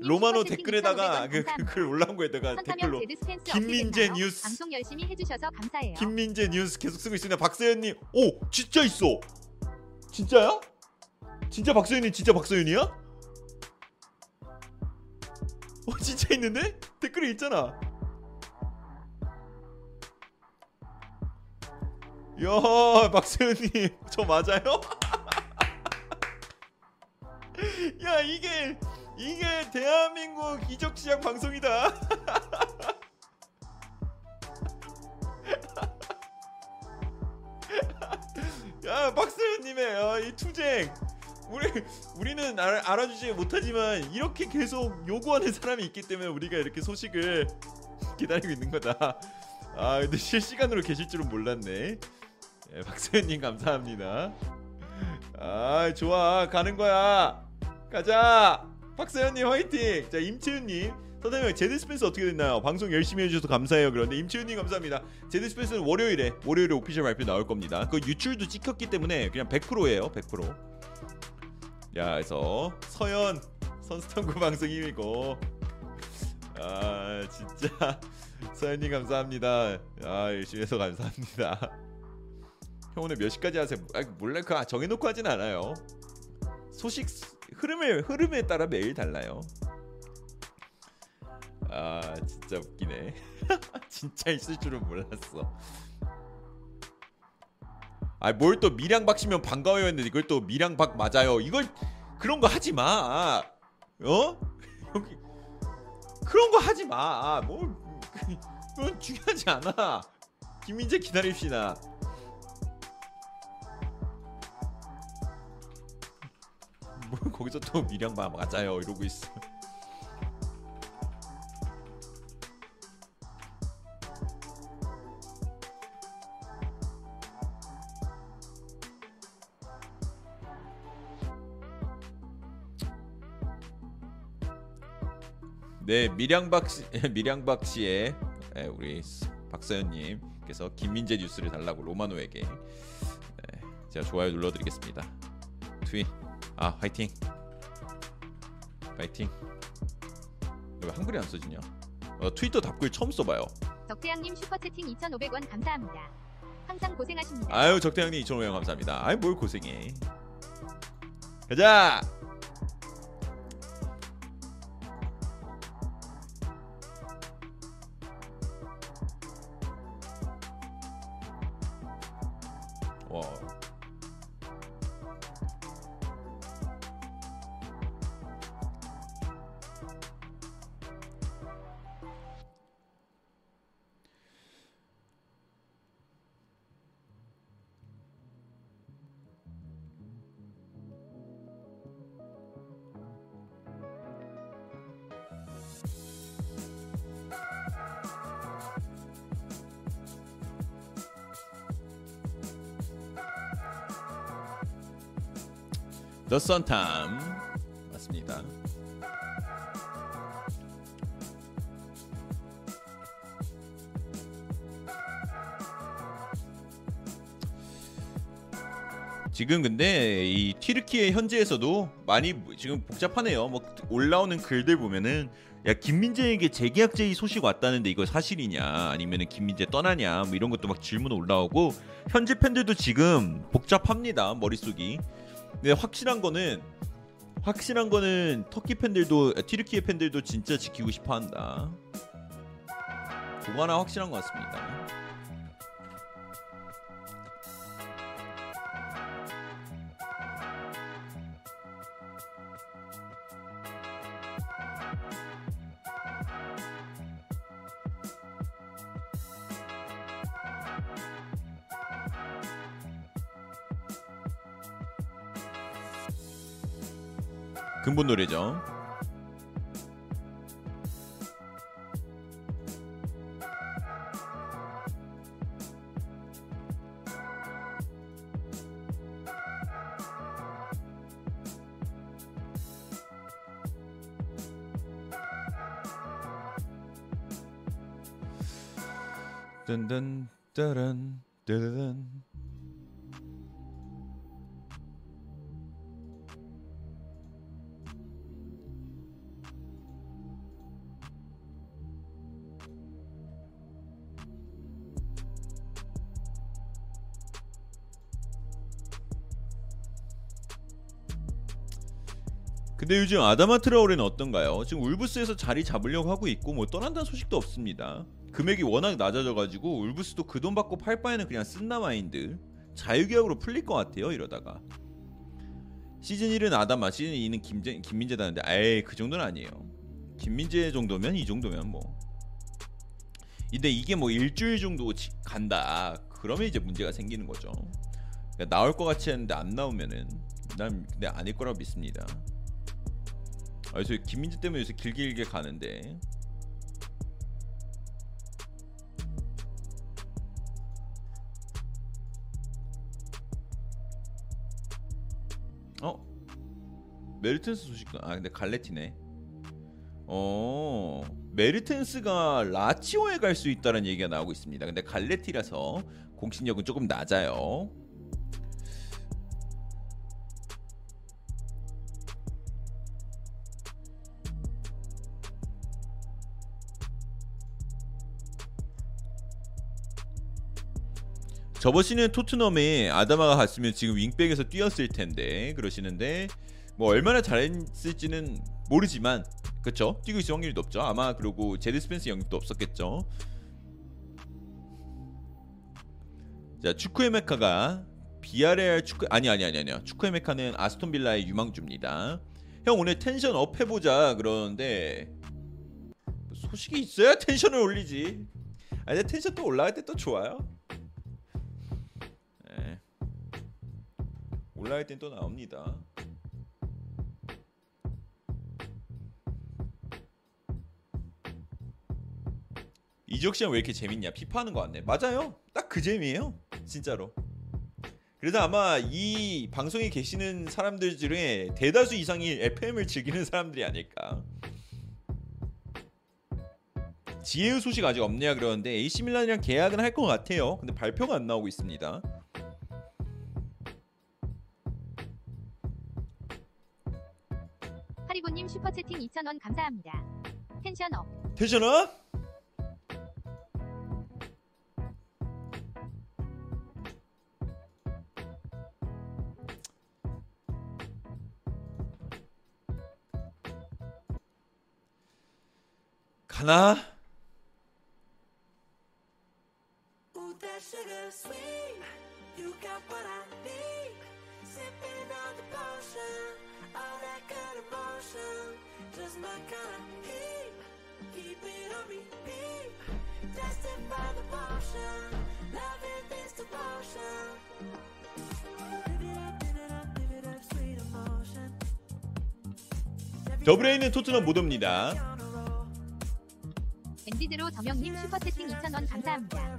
로마노 댓글에다가 그글 올라온 거에다가 댓글로 김민재 뉴스. 방송 열심히 해주셔서 감사해요. 김민재 뉴스 계속 쓰고 있습니다. 박서연님, 오 진짜 있어. 진짜야? 진짜 박서연님 진짜 박서연이야? 어 진짜 있는데 댓글에 있잖아. 야 박서연님 저 맞아요? 야 이게 이게 대한민국 이적 시장 방송이다. 야 박서연님의 어, 이 투쟁 우리 우리는 알, 알아주지 못하지만 이렇게 계속 요구하는 사람이 있기 때문에 우리가 이렇게 소식을 기다리고 있는 거다. 아 근데 실시간으로 계실 줄은 몰랐네. 예, 박서연님 감사합니다. 아 좋아 가는 거야. 가자. 박서연님 화이팅. 자 임채윤님 선생님 제드 스펜스 어떻게 됐나요? 방송 열심히 해주셔서 감사해요. 그런데 임채윤님 감사합니다. 제드 스펜스는 월요일에 월요일에 오피셜 발표 나올 겁니다. 그 유출도 찍혔기 때문에 그냥 100%예요. 100%. 야, 그래서 서현 선스턴구 방송 힘이고 아 진짜 서현님 감사합니다. 아 열심히 해서 감사합니다. 형 오늘 몇 시까지 하세요? 아, 몰라 그 정해놓고 하진 않아요. 소식 흐름에 흐름에 따라 매일 달라요. 아 진짜 웃기네. 진짜 있을 줄은 몰랐어. 아 뭘 또 미량박 씨면 반가워요 했는데 이걸 또 미량 박 맞아요. 이걸 그런 거 하지 마. 어? 여기 그런 거 하지 마. 뭘 그건 중요하지 않아. 김민재 기다립시다. 뭘 거기서 또 미량마 맞아요 이러고 있어. 네 미량 박 씨, 미량 박 씨의 네, 우리 박사연님께서 김민재 뉴스를 달라고 로마노에게 네, 제가 좋아요 눌러드리겠습니다. 트윈 아 화이팅 화이팅 왜 한글이 안 써지냐? 어, 트위터 답글 처음 써봐요. 덕태양님 슈퍼채팅 2,500원 감사합니다. 항상 고생하십니다. 아유 적대형님 2,500원 감사합니다. 아이 뭘 고생해. 가자. Sun Time 맞습니다. 지금 근데 이 튀르키예 현지에서도 많이 지금 복잡하네요. 뭐 올라오는 글들 보면은 야 김민재에게 재계약 제의 소식 왔다는데 이거 사실이냐 아니면은 김민재 떠나냐 뭐 이런 것도 막 질문 올라오고 현지 팬들도 지금 복잡합니다 머릿속이. 근데 확실한 거는 확실한 거는 터키 팬들도 튀르키예 팬들도 진짜 지키고 싶어 한다. 그거 하나 확실한 것 같습니다. 근본 노래죠. 딴딴 따란 따란 근데 요즘 아다마 트라오레는 어떤가요? 지금 울브스에서 자리 잡으려고 하고 있고 뭐 떠난다는 소식도 없습니다. 금액이 워낙 낮아져가지고 울브스도 그 돈 받고 팔 바에는 그냥 쓴다 마인드. 자유계약으로 풀릴 것 같아요 이러다가. 시즌 1은 아다마 시즌 2는 김재, 김민재다는데 에이 그 정도는 아니에요. 김민재 정도면 이 정도면 뭐. 근데 이게 뭐 일주일 정도 지- 간다. 그러면 이제 문제가 생기는 거죠. 그러니까 나올 것 같이 했는데 안 나오면은 난 근데 아닐 거라고 믿습니다 아, 그래서 김민재 때문에 요새 길게 길게 가는데. 어? 메르텐스 소식도 아 근데 갈레티네. 어 메르텐스가 라치오에 갈 수 있다는 얘기가 나오고 있습니다. 근데 갈레티라서 공신력은 조금 낮아요 저번 시즌 토트넘에 아다마가 갔으면 지금 윙백에서 뛰었을 텐데 그러시는데 뭐 얼마나 잘했을지는 모르지만 그쵸 뛰고 있을 확률이 높죠 아마 그리고 제드 스펜스 영입도 없었겠죠 자 축구의 메카가 비아레알 축구 아니 아니 아니 아니요. 축구의 메카는 아스톤 빌라의 유망주입니다. 형 오늘 텐션 업 해보자 그러는데 뭐 소식이 있어야 텐션을 올리지. 아 근데 텐션 또 올라갈 때 또 좋아요. 올라갈 땐 또 나옵니다. 이적 씨는 왜 이렇게 재밌냐? 피파하는 거 같네. 맞아요. 딱 그 재미예요. 진짜로. 그래서 아마 이 방송에 계시는 사람들 중에 대다수 이상이 FM을 즐기는 사람들이 아닐까. 지혜의 소식 아직 없냐 그러는데 AC 밀란이랑 계약은 할 것 같아요. 근데 발표가 안 나오고 있습니다. 님 슈퍼채팅 2,000원 감사합니다. 텐션 업. 텐션아? 가나? Emotion. Just my kind of heat. Keep it on repeat. Tested by the potion. Loving this devotion. Live it up, sweet emotion. 더블레이는 토트넘 못 옵니다. 엔디드로 더명님 슈퍼채팅 2,000원 감사합니다.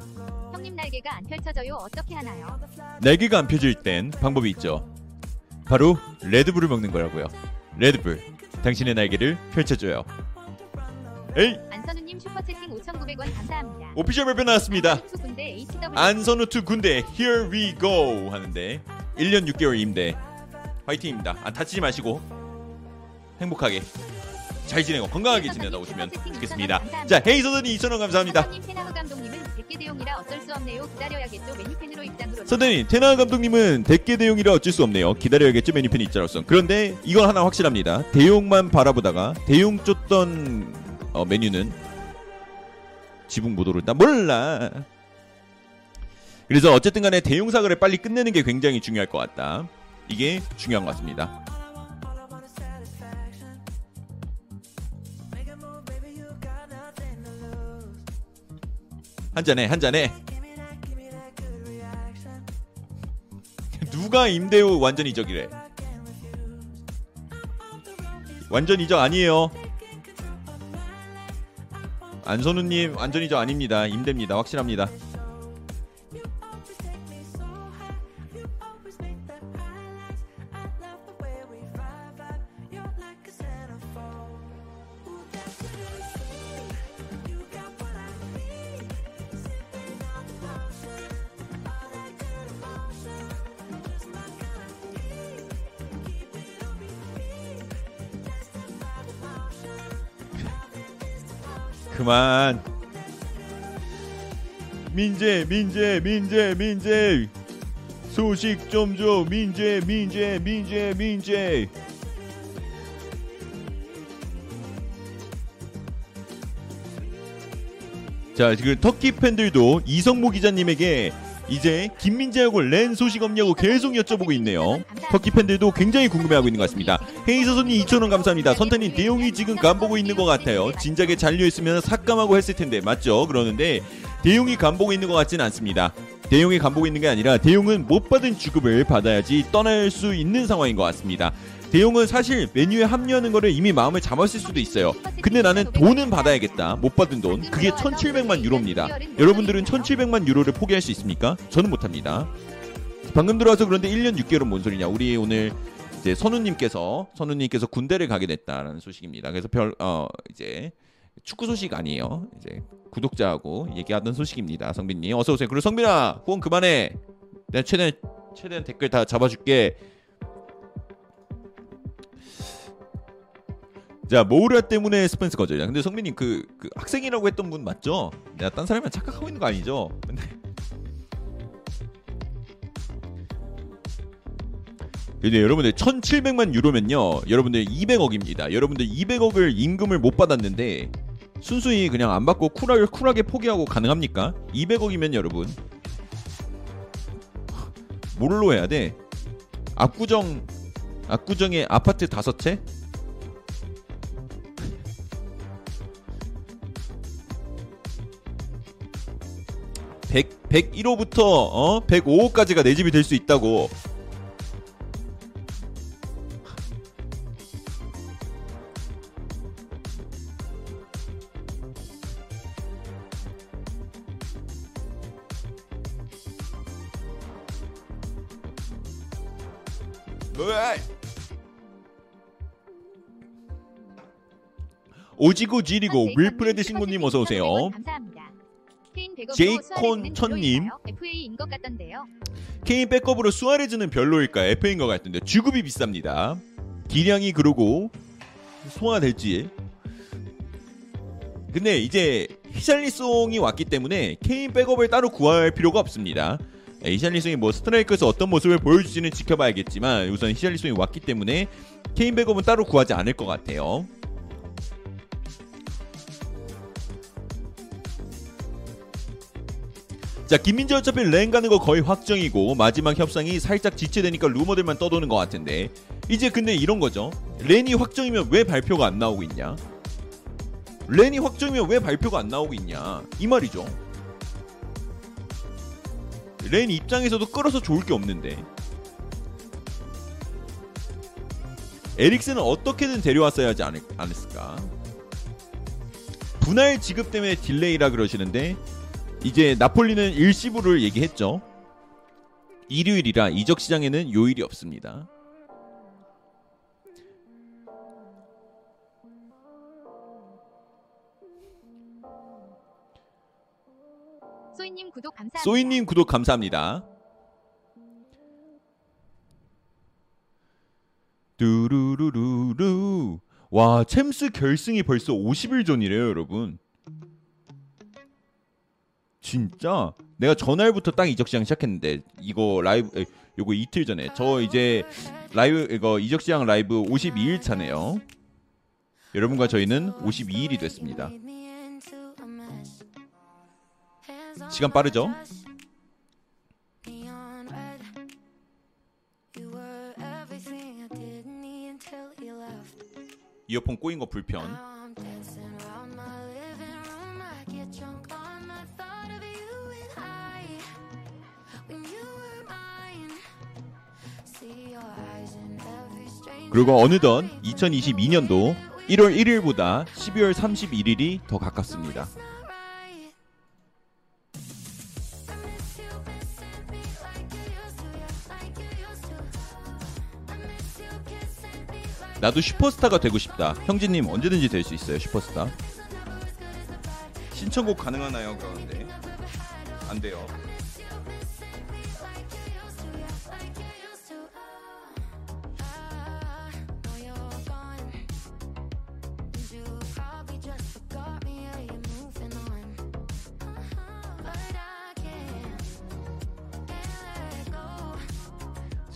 형님 날개가 안 펼쳐져요. 어떻게 하나요? 날개가 안 펴질 땐 방법이 있죠. 바로 레드불을 먹는 거라고요. 레드불. 당신의 날개를 펼쳐줘요. 에이, 안선우님 슈퍼채팅 5,900원 감사합니다. 오피셜 발표 나왔습니다. 투 군대 HW 안선우 투 군대 Here we go 하는데 1년 6개월 임대 화이팅입니다. 아, 다치지 마시고 행복하게 잘 지내고 건강하게 지내다 오시면 좋겠습니다. 자 헤이 선생님 2,000원 감사합니다. 감독님은 백개 대용이라 어쩔 수 없네요. 기다려야겠죠. 메뉴팬으로 입장으로. 선생님 테나 감독님은 대개 대용이라 어쩔 수 없네요. 기다려야겠죠 메뉴팬 입자로서. 그런데 이건 하나 확실합니다. 대용만 바라보다가 대용 쫓던 어, 메뉴는 지붕 못 오른다. 몰라. 그래서 어쨌든 간에 대용 사과를 빨리 끝내는 게 굉장히 중요할 것 같다. 이게 중요한 것 같습니다. 한 잔해 한 잔해. Give me that, give me that good reaction. 누가 임대우 완전 이적이래. 완전 이적 아니에요. 안선우님 완전 이적 아닙니다. 임대입니다. 확실합니다. 그만. 민재 민재 민재 민재. 소식 좀 줘. 민재 민재 민재 민재. 자 지금 터키 팬들도 이성모 기자님에게 이제 김민재하고 렌 소식 없냐고 계속 여쭤보고 있네요. 터키 팬들도 굉장히 궁금해하고 있는 것 같습니다. 헤이서선님 2,000원 감사합니다. 선타님 대용이 지금 간보고 있는 것 같아요. 진작에 잔류했으면 삭감하고 했을 텐데 맞죠? 그러는데 대용이 간보고 있는 것 같지는 않습니다. 대용이 간보고 있는 게 아니라 대용은 못 받은 주급을 받아야지 떠날 수 있는 상황인 것 같습니다. 대용은 사실 메뉴에 합류하는 거를 이미 마음을 잡았을 수도 있어요. 근데 나는 돈은 받아야겠다. 못 받은 돈. 그게 1,700만 유로입니다. 여러분들은 1,700만 유로를 포기할 수 있습니까? 저는 못합니다. 방금 들어와서 그런데 1년 6개월은 뭔 소리냐? 우리 오늘 이제 선우님께서 선우님께서 군대를 가게 됐다라는 소식입니다. 그래서 별 어 이제 축구 소식 아니에요. 이제 구독자하고 얘기하던 소식입니다. 성빈님 어서 오세요. 그리고 성빈아 후원 그만해. 내가 최대한 최대한 댓글 다 잡아줄게. 자 모우라 때문에 스펜스 거절이야. 근데 성빈님 그, 그 학생이라고 했던 분 맞죠? 내가 딴 사람이랑 착각하고 있는 거 아니죠? 근데 근데 여러분들 1,700만 유로면요. 여러분들 200억입니다. 여러분들 200억을 임금을 못 받았는데 순수히 그냥 안 받고 쿨하게 쿨하게 포기하고 가능합니까? 200억이면 여러분 뭘로 해야 돼? 압구정 압구정에 아파트 다섯 채? 100, 101호부터 어? 105호까지가 내 집이 될 수 있다고. 오지고 지리고 윌프레드 신고님 어서 오세요. 제이콘 천님. FA인 것 같던데요. 케인 백업으로 수아레즈는 별로일까? FA인 것 같은데 주급이 비쌉니다. 기량이 그러고 소화될지. 근데 이제 히샬리송이 왔기 때문에 케인 백업을 따로 구할 필요가 없습니다. 예, 히샬리송이 뭐 스트라이크에서 어떤 모습을 보여줄지는 지켜봐야겠지만 우선 히샬리송이 왔기 때문에 케인 백업은 따로 구하지 않을 것 같아요. 자 김민재 어차피 랭 가는 거 거의 확정이고 마지막 협상이 살짝 지체되니까 루머들만 떠도는 것 같은데 이제 근데 이런 거죠. 렌이 확정이면 왜 발표가 안 나오고 있냐? 렌이 확정이면 왜 발표가 안 나오고 있냐? 이 말이죠. 렌 입장에서도 끌어서 좋을 게 없는데. 에릭슨은 어떻게든 데려왔어야 하지 않을, 않았을까? 분할 지급 때문에 딜레이라 그러시는데 이제 나폴리는 일시부를 얘기했죠. 일요일이라 이적 시장에는 요일이 없습니다. 소희님 구독 감사합니다. 소희님 구독 감사합니다. 뚜루루루루 와 챔스 결승이 벌써 50일 전이래요 여러분 진짜? 내가 전날부터 딱 이적 시장 시작했는데 이거 라이브 에, 요거 이틀 전에. 저 이제 라이브 이거 이적 시장 라이브 52일 차네요. 여러분과 저희는 52일이 됐습니다. 시간 빠르죠? 이어폰 꼬인 거 불편 그리고 어느덧 2022년도 1월 1일보다 12월 31일이 더 가깝습니다. 나도 슈퍼스타가 되고 싶다. 형제님 언제든지 될 수 있어요. 슈퍼스타. 신청곡 가능하나요? 그러는데 안 돼요.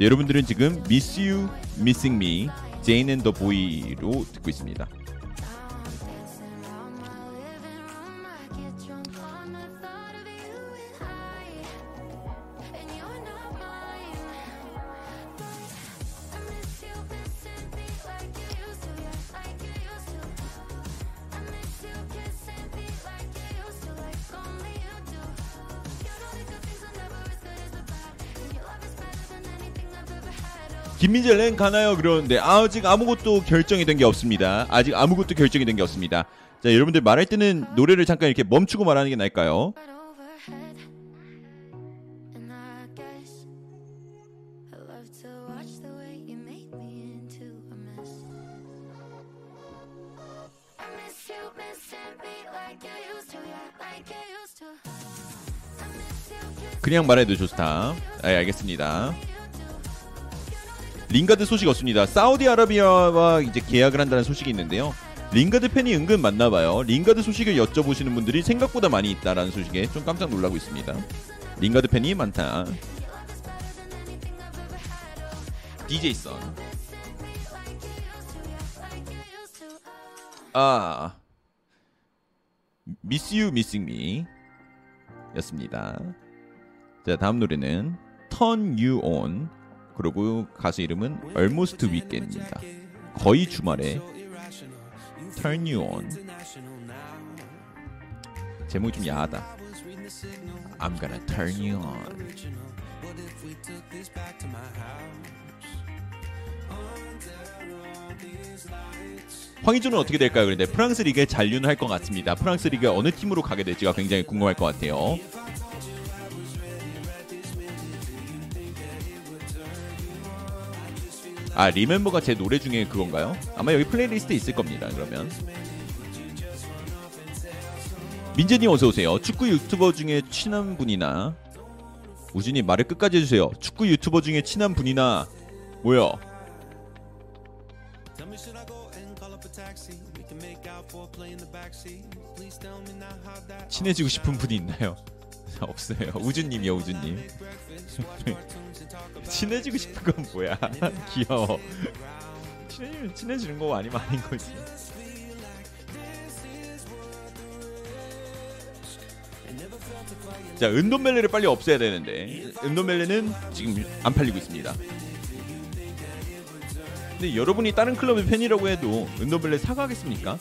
여러분들은 지금 Miss You, Missing Me, Jane and the Boy로 듣고 있습니다. 김민재 랭 가나요? 그러는데 아직 아무것도 결정이 된 게 없습니다. 아직 아무것도 결정이 된 게 없습니다. 자, 여러분들 말할 때는 노래를 잠깐 이렇게 멈추고 말하는 게 나을까요? 그냥 말해도 좋다. 네, 알겠습니다. 링가드 소식 없습니다. 사우디아라비아와 이제 계약을 한다는 소식이 있는데요. 링가드 팬이 은근 많나 봐요. 링가드 소식을 여쭤보시는 분들이 생각보다 많이 있다라는 소식에 좀 깜짝 놀라고 있습니다. 링가드 팬이 많다. DJ 선. 아. Miss You Missing Me 였습니다. 자, 다음 노래는 Turn You On 그리고 가수 이름은 Almost Weekend입니다. 거의 주말에 Turn You On 제목이 좀 야하다. I'm gonna turn you on. 황의조는 어떻게 될까요? 그런데 프랑스 리그에 잔류는 할 것 같습니다. 프랑스 리그에 어느 팀으로 가게 될지가 굉장히 궁금할 것 같아요. 아 Remember가 제 노래 중에 그건가요? 아마 여기 playlist에 있을 겁니다. 그러면 민재님 어서 오세요. 축구 유튜버 중에 친한 분이나 우진이 말을 끝까지 해주세요. 축구 유튜버 중에 친한 분이나 뭐요? 친해지고 싶은 분이 있나요? 없어요. 우준님이요, 우준님. 친해지고 싶은 건 뭐야? 귀여워. 친해지면 친해지는 거 아니면 아닌 거지. 자, 은돈멜레를 빨리 없애야 되는데 은돈멜레는 지금 안 팔리고 있습니다. 근데 여러분이 다른 클럽의 팬이라고 해도 은돈멜레 사과하겠습니까?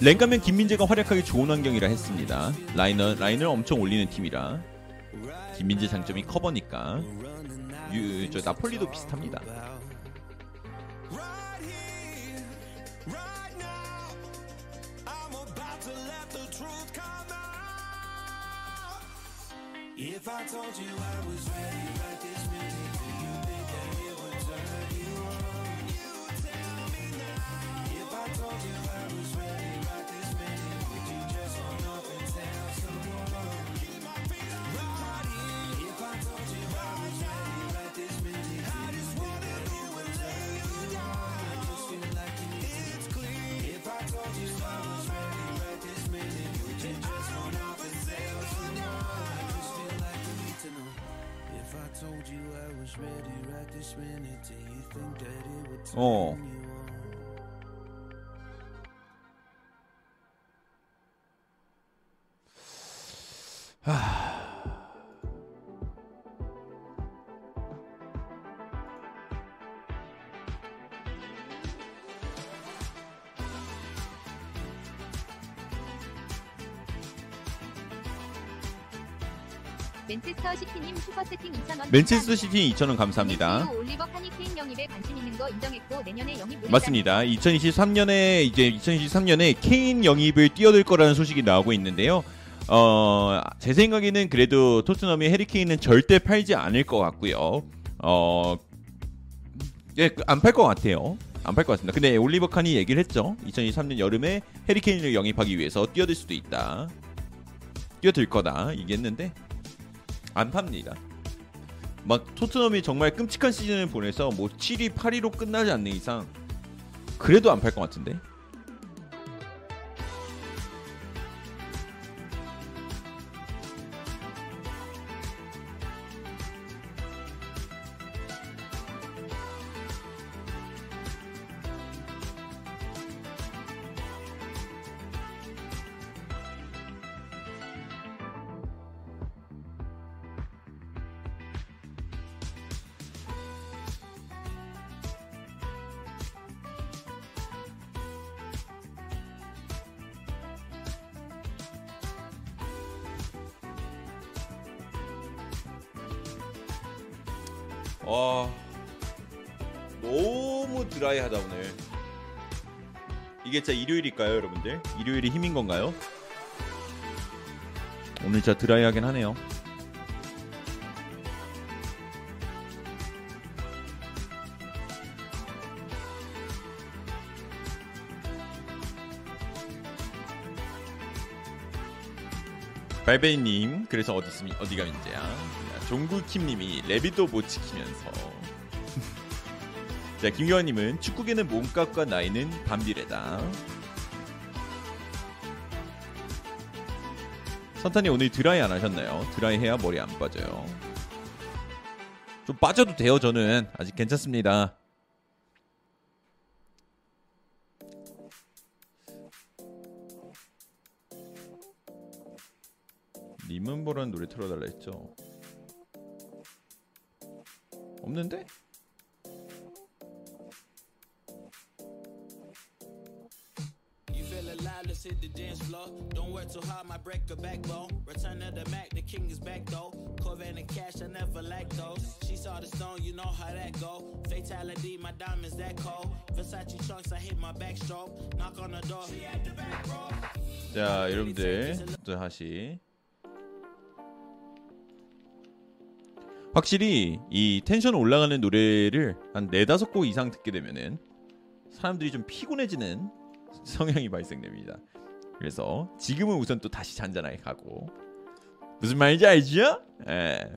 랭가면 김민재가 활약하기 좋은 환경이라 했습니다. 라인을 라인을 엄청 올리는 팀이라 김민재 장점이 커버니까 유, 저 나폴리도 비슷합니다. told you I was ready right this minute. Do you think that it would turn oh. you on? 시티님 슈퍼 채팅 2,000원. 맨체스터 시티 2,000원 감사합니다. 올리버 칸이 케인 영입에 관심 있는 거 인정했고 내년에 영입. 맞습니다. 2023년에 이제 2023년에 케인 영입을 뛰어들 거라는 소식이 나오고 있는데요. 어, 제 생각에는 그래도 토트넘이 해리 케인은 절대 팔지 않을 것 같고요. 어, 예, 안 팔 것 같아요. 안 팔 것 같습니다. 근데 올리버 칸이 얘기를 했죠. 2023년 여름에 해리 케인을 영입하기 위해서 뛰어들 수도 있다. 뛰어들 거다. 얘기했는데 안 팝니다. 막 토트넘이 정말 끔찍한 시즌을 보내서 뭐 7위, 8위로 끝나지 않는 이상 그래도 안 팔 것 같은데. 이게 진짜 일요일일까요, 여러분들? 일요일이 힘인 건가요? 오늘 진짜 드라이하긴 하네요. 발베이님 그래서 어디 어디가 문제야? 종구킴님이 레비도 못 지키면서 자 김경환님은 축구계는 몸값과 나이는 반비례다. 선탄이 오늘 드라이 안 하셨나요? 드라이 해야 머리 안 빠져요. 좀 빠져도 돼요 저는 아직 괜찮습니다. 리멤버라는 노래 틀어달라 했죠. 없는데? Let's hit the dance floor. Don't work too hard, my break a backbone. Return of the Mac, the king is back though. Corvette and cash, I never lack those. She saw the stone, you know how that go. Fatality, my diamonds that cold. Versace trunks, I hit my backstroke. Knock on the door. She at the back, bro. 자, 여러분들 또 다시 확실히 이 텐션 올라가는 노래를 한 네다섯 곡 이상 듣게 되면은 사람들이 좀 피곤해지는 성향이 발생됩니다. 그래서 지금은 우선 또 다시 잔잔하게 가고 무슨 말인지 알죠? 예.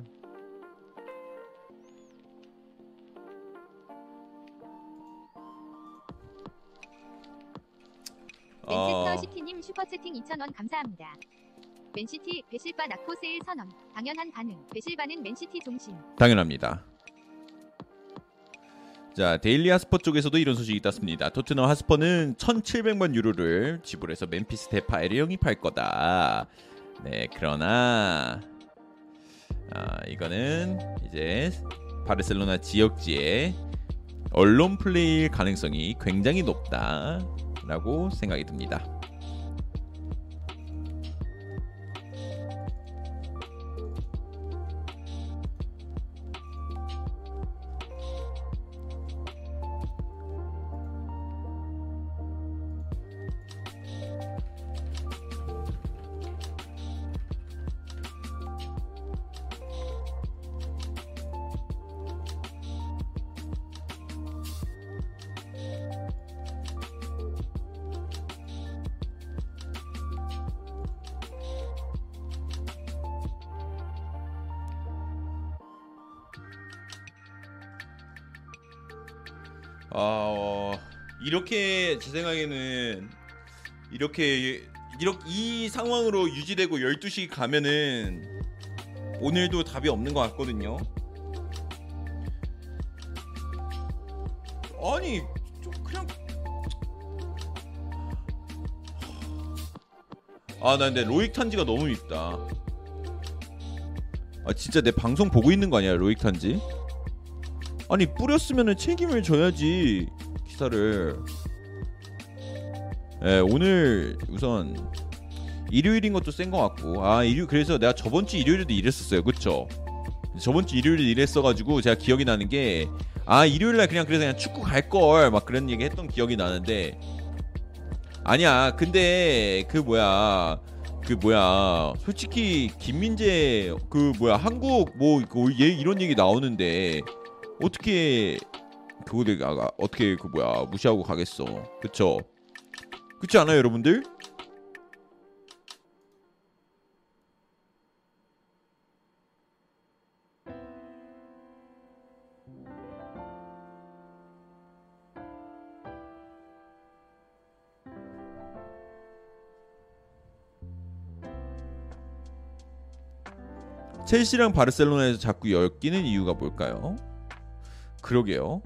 어. 맨체스터 시티님 슈퍼채팅 2,000원 감사합니다. 맨시티 베실바 not for sale 선언. 당연한 반응. 베실바는 맨시티 종신. 당연합니다. 자, 데일리 핫스퍼 쪽에서도 이런 소식이 떴습니다. 토트넘 핫스퍼는 1,700만 유로를 지불해서 멤피스 데파이를 영입할 거다. 네, 그러나 아, 이거는 이제 바르셀로나 지역지에 언론 플레이일 가능성이 굉장히 높다라고 생각이 듭니다. 제 생각에는 이렇게 이렇게 이 상황으로 유지되고 12시 가면은 오늘도 답이 없는 것 같거든요. 아니, 좀 그냥 아, 나 근데 로익 탄지가 너무 밉다. 아, 진짜 내 방송 보고 있는 거 아니야, 로익 탄지? 아니 뿌렸으면은 책임을 져야지 기사를. 예, 오늘 우선 일요일인 것도 센 것 같고 아 일요 그래서 내가 저번 주 일요일에도 일했었어요, 그쵸? 저번 주 일요일에 일했어가지고 제가 기억이 나는 게 아 일요일날 그냥 그래서 그냥 축구 갈 걸 막 그런 얘기 했던 기억이 나는데 아니야. 근데 그 뭐야 그 뭐야 솔직히 김민재 그 뭐야 한국 뭐얘 이런 얘기 나오는데 어떻게 그거 내가 어떻게 그 뭐야 무시하고 가겠어. 그쵸 그렇지 않아요 여러분들 첼시랑 바르셀로나에서 자꾸 엮이는 이유가 뭘까요? 그러게요.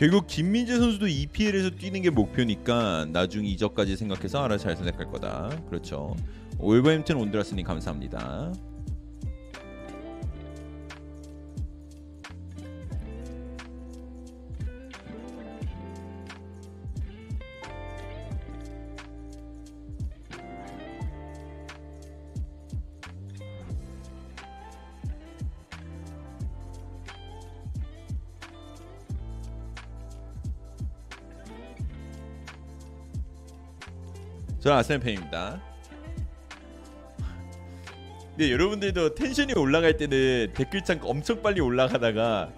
결국 김민재 선수도 EPL에서 뛰는 게 목표니까 나중 이적까지 생각해서 알아 잘 생각할 거다. 그렇죠. 올버햄튼 온드라스님 감사합니다. 저는 아스날 팬입니다. 근데 여러분들도 텐션이 올라갈 때는 댓글창 엄청 빨리 올라가다가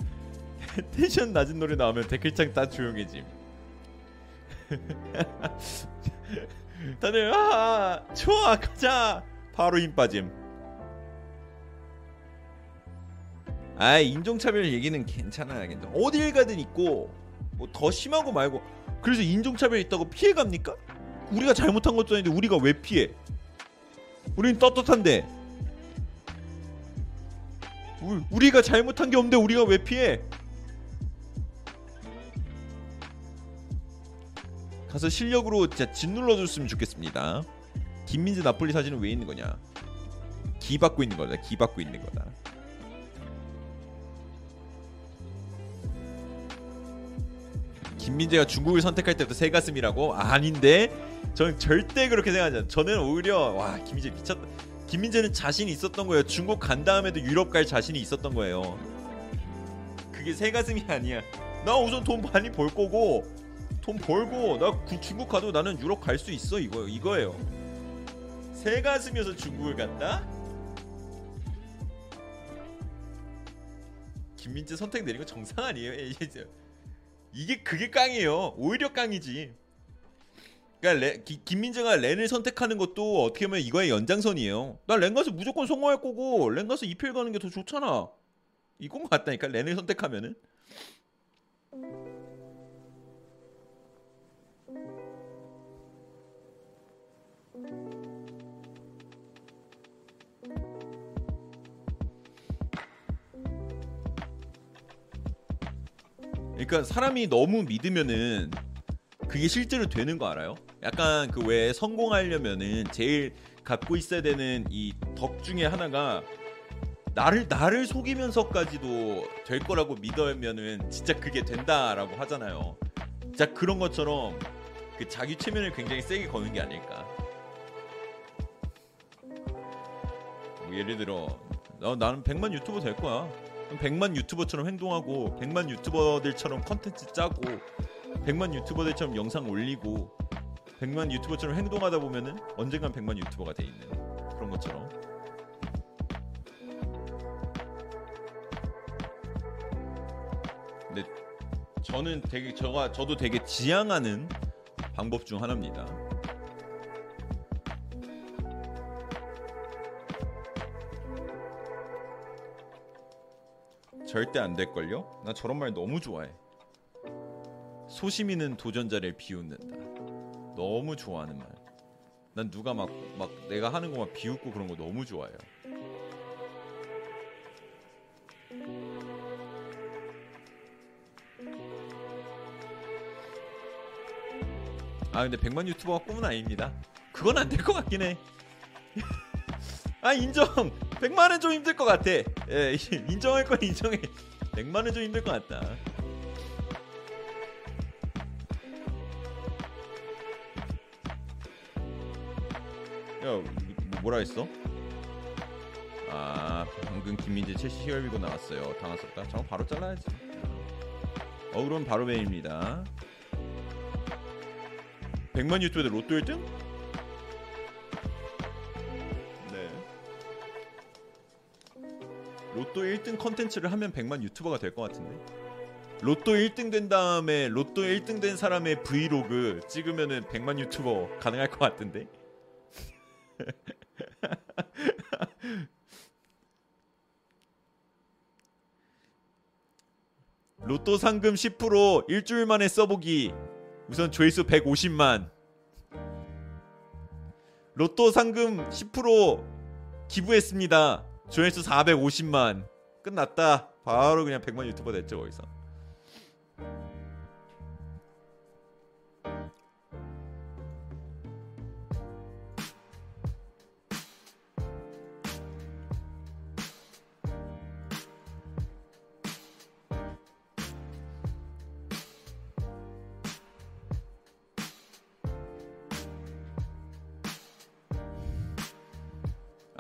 텐션 낮은 노래 나오면 댓글창 다 조용해짐. 다들 아 좋아 가자 바로 힘 빠짐. 아 인종차별 얘기는 괜찮아요. 괜찮아. 어딜 가든 있고 뭐 더 심하고 말고 그래서 인종차별 있다고 피해갑니까? 우리가 잘못한 것도 아닌데 우리가 왜 피해? 우린 떳떳한데 우- 우리가 잘못한 게 없는데 우리가 왜 피해? 가서 실력으로 진짜 짓눌러줬으면 좋겠습니다. 김민재 나폴리 사진은 왜 있는 거냐? 기 받고 있는 거다. 기 받고 있는 거다. 김민재가 중국을 선택할 때부터 새 가슴이라고? 아닌데 저는 절대 그렇게 생각하지 않아요. 저는 오히려 와 김민재 미쳤다. 김민재는 자신이 있었던 거예요. 중국 간 다음에도 유럽 갈 자신이 있었던 거예요. 그게 새 가슴이 아니야. 나 우선 돈 많이 벌 거고 돈 벌고 나 구- 중국 가도 나는 유럽 갈 수 있어 이거 이거예요. 새 가슴이어서 중국을 간다? 김민재 선택 내린 거 정상 아니에요? 이게 그게 깡이에요. 오히려 깡이지. 그러니까 레, 기, 김민재가 렌을 선택하는 것도 어떻게 보면 이거의 연장선이에요. 난렌 가서 무조건 성공할 거고 렌 가서 2필 가는 게 더 좋잖아. 이건 것 같다니까 렌을 선택하면은. 그러니까 사람이 너무 믿으면은 그게 실제로 되는 거 알아요? 약간 그 왜 성공하려면은 제일 갖고 있어야 되는 이 덕 중에 하나가 나를 나를 속이면서까지도 될 거라고 믿으면은 진짜 그게 된다라고 하잖아요. 진짜 그런 것처럼 그 자기 최면을 굉장히 세게 거는 게 아닐까. 뭐 예를 들어 나, 나는 100만 유튜버 될 거야. 그럼 100만 유튜버처럼 행동하고 100만 유튜버들처럼 컨텐츠 짜고 100만 유튜버들처럼 영상 올리고 100만 유튜버처럼 행동하다 보면은 언젠간 100만 유튜버가 돼 있는 그런 것처럼 근데 저는 되게 저가 저도 되게 지향하는 방법 중 하나입니다. 절대 안 될걸요? 나 저런 말 너무 좋아해. 소심 있는 도전자를 비웃는다. 너무 좋아하는 말. 난 누가 막 막 내가 하는 거막 비웃고 그런 거 너무 좋아해요. 아 근데 100만 유튜버가 꿈은 아닙니다. 그건 안 될 것 같긴 해. 아 인정. 100만은 좀 힘들 것 같아. 예, 인정할 건 인정해. 100만은 좀 힘들 것 같다. 야, 뭐- 뭐라 했어? 아, 방금 김민재 최씨 시열비고 나왔어요. 당황스럽다. 저거 바로 잘라야지. 어, 그럼 바로 베입니다. 100만 유튜브에 로또 1등? 네. 로또 1등 컨텐츠를 하면 100만 유튜버가 될 것 같은데. 로또 1등 된 다음에 로또 1등 된 사람의 브이로그 찍으면은 100만 유튜버 가능할 것 같은데. 로또 상금 10% 일주일 만에 써보기. 우선 조회수 150만. 로또 상금 10% 기부했습니다. 조회수 450만. 끝났다. 바로 그냥 100만 유튜버 됐죠 거기서.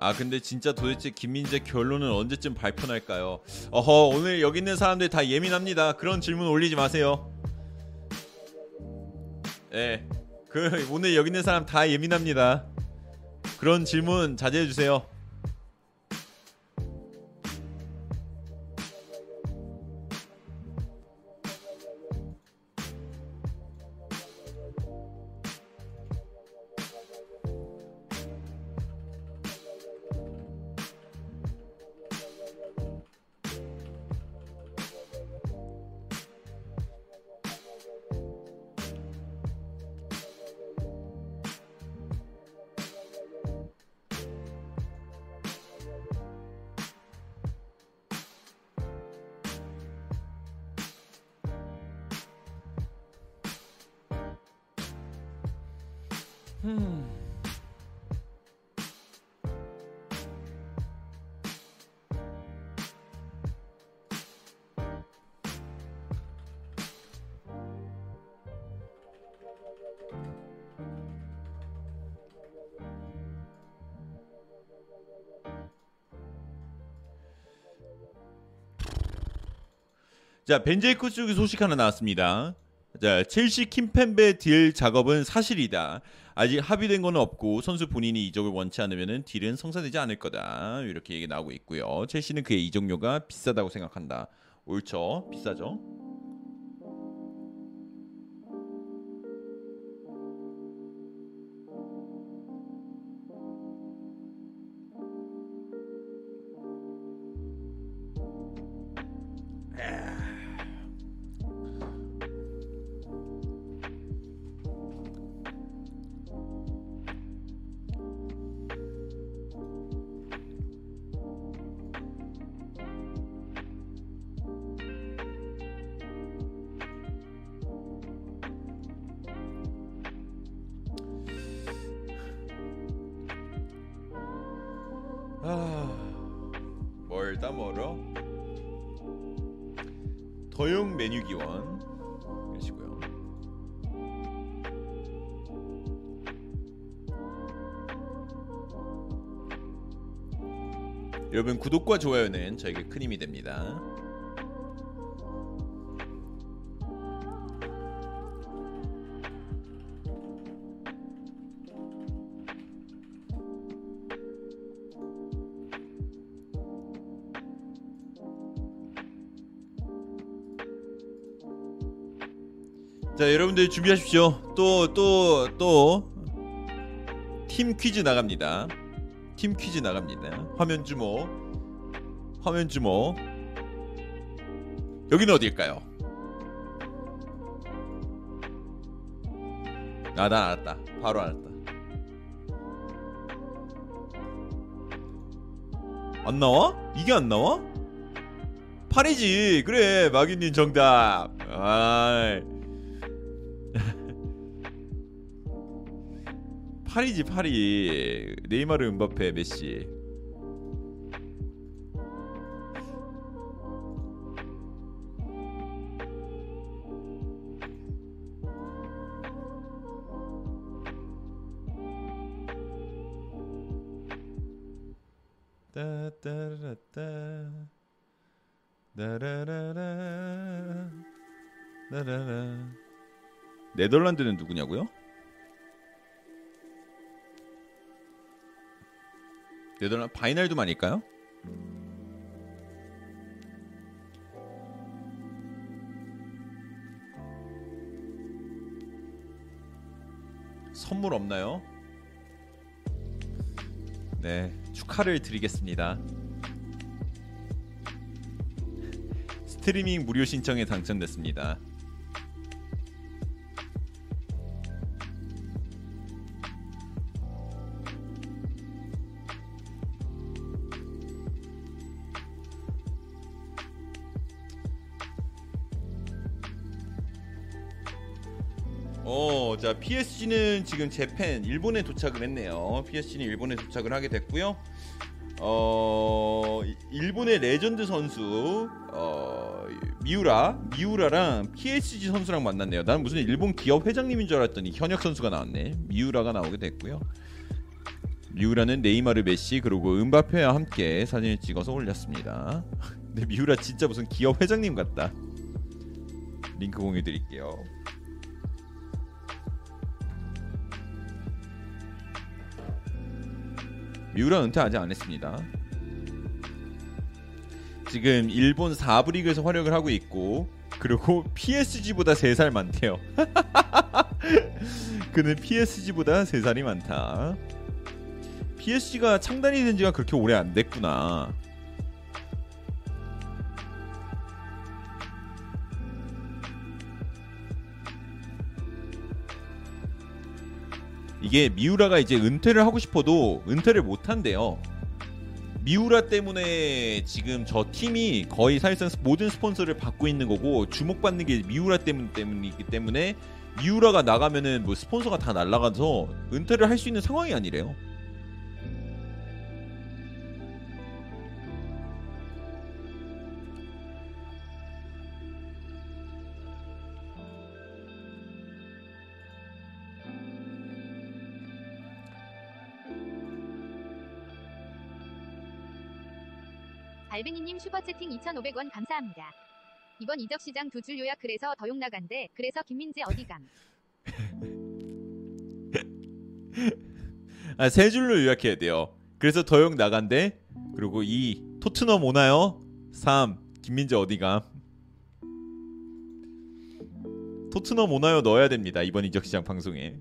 아 근데 진짜 도대체 김민재 결론은 언제쯤 발표날까요? 어허 오늘 여기 있는 사람들 다 예민합니다. 그런 질문 올리지 마세요. 예, 그 오늘 여기 있는 사람 다 예민합니다. 그런 질문 자제해 주세요. 자, 벤제이크 쪽의 소식 하나 나왔습니다. 자, 첼시 킴펜베 딜 작업은 사실이다. 아직 합의된 건 없고 선수 본인이 이적을 원치 않으면 딜은 성사되지 않을 거다. 이렇게 얘기 나오고 있고요. 첼시는 그의 이적료가 비싸다고 생각한다. 옳죠. 비싸죠. 구독과 좋아요는 저에게 큰 힘이 됩니다. 자 여러분들 준비하십시오. 또 또 또 팀 퀴즈 나갑니다. 팀 퀴즈 나갑니다. 화면 주모 화면 주모 여기는 어디일까요? 아나 알았다. 바로 알았다. 안 나와? 이게 안 나와? 파리지 그래 마기님 정답. 아이. 파리지 파리 네이마르 은바페 메시 네덜란드는 누구냐고요? 네덜란드 바이날도 아닐까요? 선물 없나요? 네, 축하를 드리겠습니다. 스트리밍 무료 신청에 당첨됐습니다. PSG는 지금 재팬 일본에 도착을 했네요. PSG는 일본에 도착을 하게 됐고요. 어, 이- 일본의 레전드 선수 어, 미우라, 미우라랑 PSG 선수랑 만났네요. 나는 무슨 일본 기업 회장님인 줄 알았더니 현역 선수가 나왔네. 미우라가 나오게 됐고요. 미우라는 네이마르, 메시 그리고 음바페와 함께 사진을 찍어서 올렸습니다. 근데 미우라 진짜 무슨 기업 회장님 같다. 링크 공유 드릴게요. 미우라 은퇴 아직 안 했습니다. 지금 일본 4부 리그에서 활약을 하고 있고 그리고 PSG보다 3살 많대요. 그는 PSG보다 3살이 많다. PSG가 창단이 된 지가 그렇게 오래 안 됐구나. 이게 미우라가 이제 은퇴를 하고 싶어도 은퇴를 못 한대요. 미우라 때문에 지금 저 팀이 거의 사실상 모든 스폰서를 받고 있는 거고 주목받는 게 미우라 때문 때문이기 때문에 이우라가 나가면은 뭐 스폰서가 다 날라가서 은퇴를 할 수 있는 상황이 아니래요. 알베니님 슈퍼채팅 2,500원 감사합니다. 이번 이적 시장 두 줄 요약 그래서 더용 나간대. 그래서 김민재 어디 감? 아, 세 줄로 요약해야 돼요. 그래서 더용 나간대. 그리고 2 토트넘 오나요? 3 김민재 어디 감? 토트넘 오나요 넣어야 됩니다. 이번 이적 시장 방송에.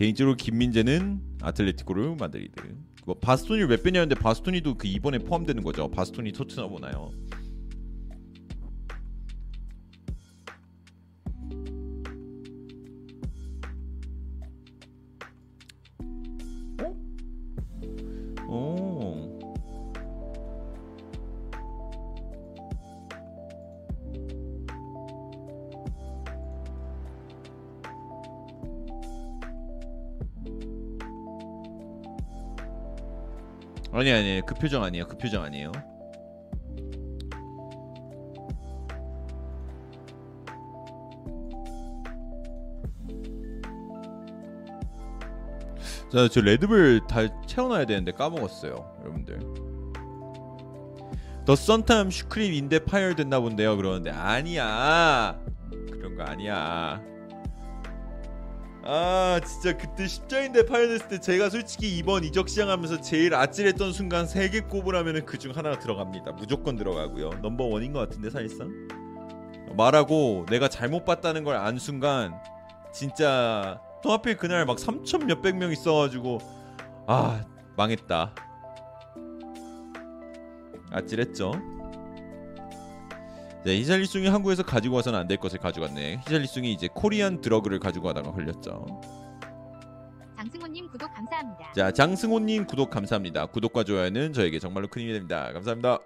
개인적으로 김민재는 아틀레티코를 마드리드. 뭐 바스토니 몇 배냐는데 바스토니도 그 이번에 포함되는 거죠. 바스토니 토트넘 오나요? 아니 아니 그 표정 아니에요. 그 표정 아니에요. 자, 저 레드불 다 채워놔야 되는데 까먹었어요, 여러분들. 더 썬탐 슈크림 인데 파열 됐나 본데요. 그러는데 아니야, 그런 거 아니야. 아 진짜 그때 십자인대 파열됐을 때 제가 솔직히 이번 이적 시장하면서 제일 아찔했던 순간 세 개 꼽으라면은 그중 하나가 들어갑니다. 무조건 들어가고요. 넘버 원인 것 같은데 사실상 말하고 내가 잘못 봤다는 걸 안 순간 진짜 또 하필 그날 막 3천 몇백 명 있어가지고 아 망했다. 아찔했죠. 네, 히샬리숭이 한국에서 가지고 와서는 안 될 것을 가져갔네. 히샬리숭이 이제 코리안 드러그를 가지고 가다가 걸렸죠. 장승호님 구독 감사합니다. 자, 장승호님 구독 감사합니다. 구독과 좋아요는 저에게 정말로 큰 힘이 됩니다. 감사합니다.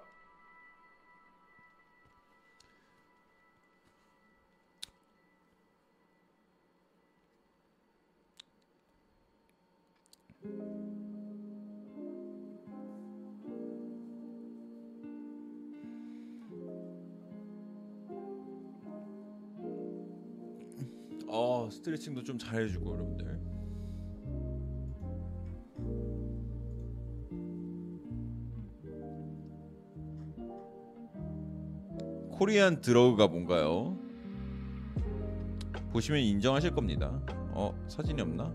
어 스트레칭도 좀 잘해주고 여러분들. 코리안 드러그가 뭔가요? 보시면 인정하실 겁니다. 어 사진이 없나?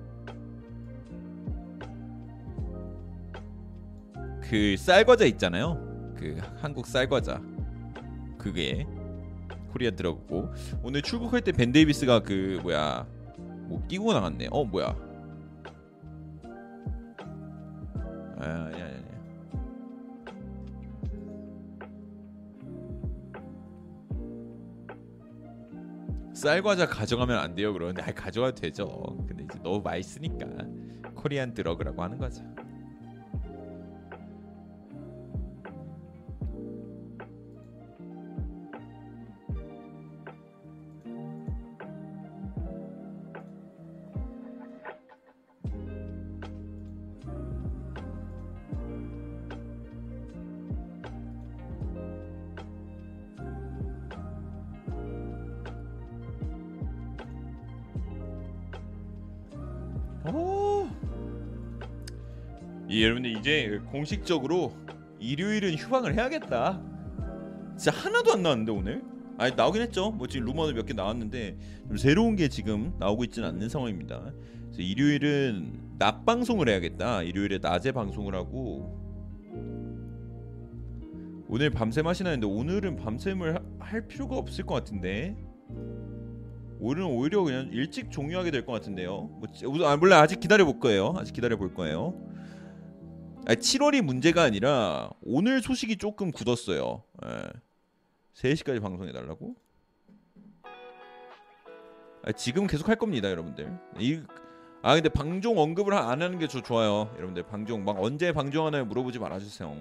그 쌀과자 있잖아요. 그 한국 쌀과자 그게 코리안 드러그고 오늘 출국할 때 벤 데이비스가 그 뭐야 뭐 끼고 나갔네. 어 뭐야? 아 아니 아니 아니. 쌀과자 가져가면 안 돼요 그러는데 아 가져가도 되죠 근데 이제 너무 맛있으니까 코리안 드러그라고 하는 거죠 공식적으로 일요일은 휴방을 해야겠다. 진짜 하나도 안 나왔는데 오늘. 아니 나오긴 했죠. 뭐 지금 루머도 몇 개 나왔는데 좀 새로운 게 지금 나오고 있지는 않는 상황입니다. 그래서 일요일은 낮 방송을 해야겠다. 일요일에 낮에 방송을 하고 오늘 밤샘 하시나 했는데 오늘은 밤샘을 하- 할 필요가 없을 것 같은데 오늘은 오히려 그냥 일찍 종료하게 될 것 같은데요. 뭐, 지- 아, 몰라 아직 기다려 볼 거예요. 아직 기다려 볼 거예요. 아, 7월이 문제가 아니라 오늘 소식이 조금 굳었어요. 예. 3시까지 방송해 달라고? 아, 지금 계속 할 겁니다, 여러분들. 이, 아 근데 방종 언급을 안 하는 게 저 좋아요, 여러분들. 방종 막 언제 방종하나요 물어보지 말아주세요.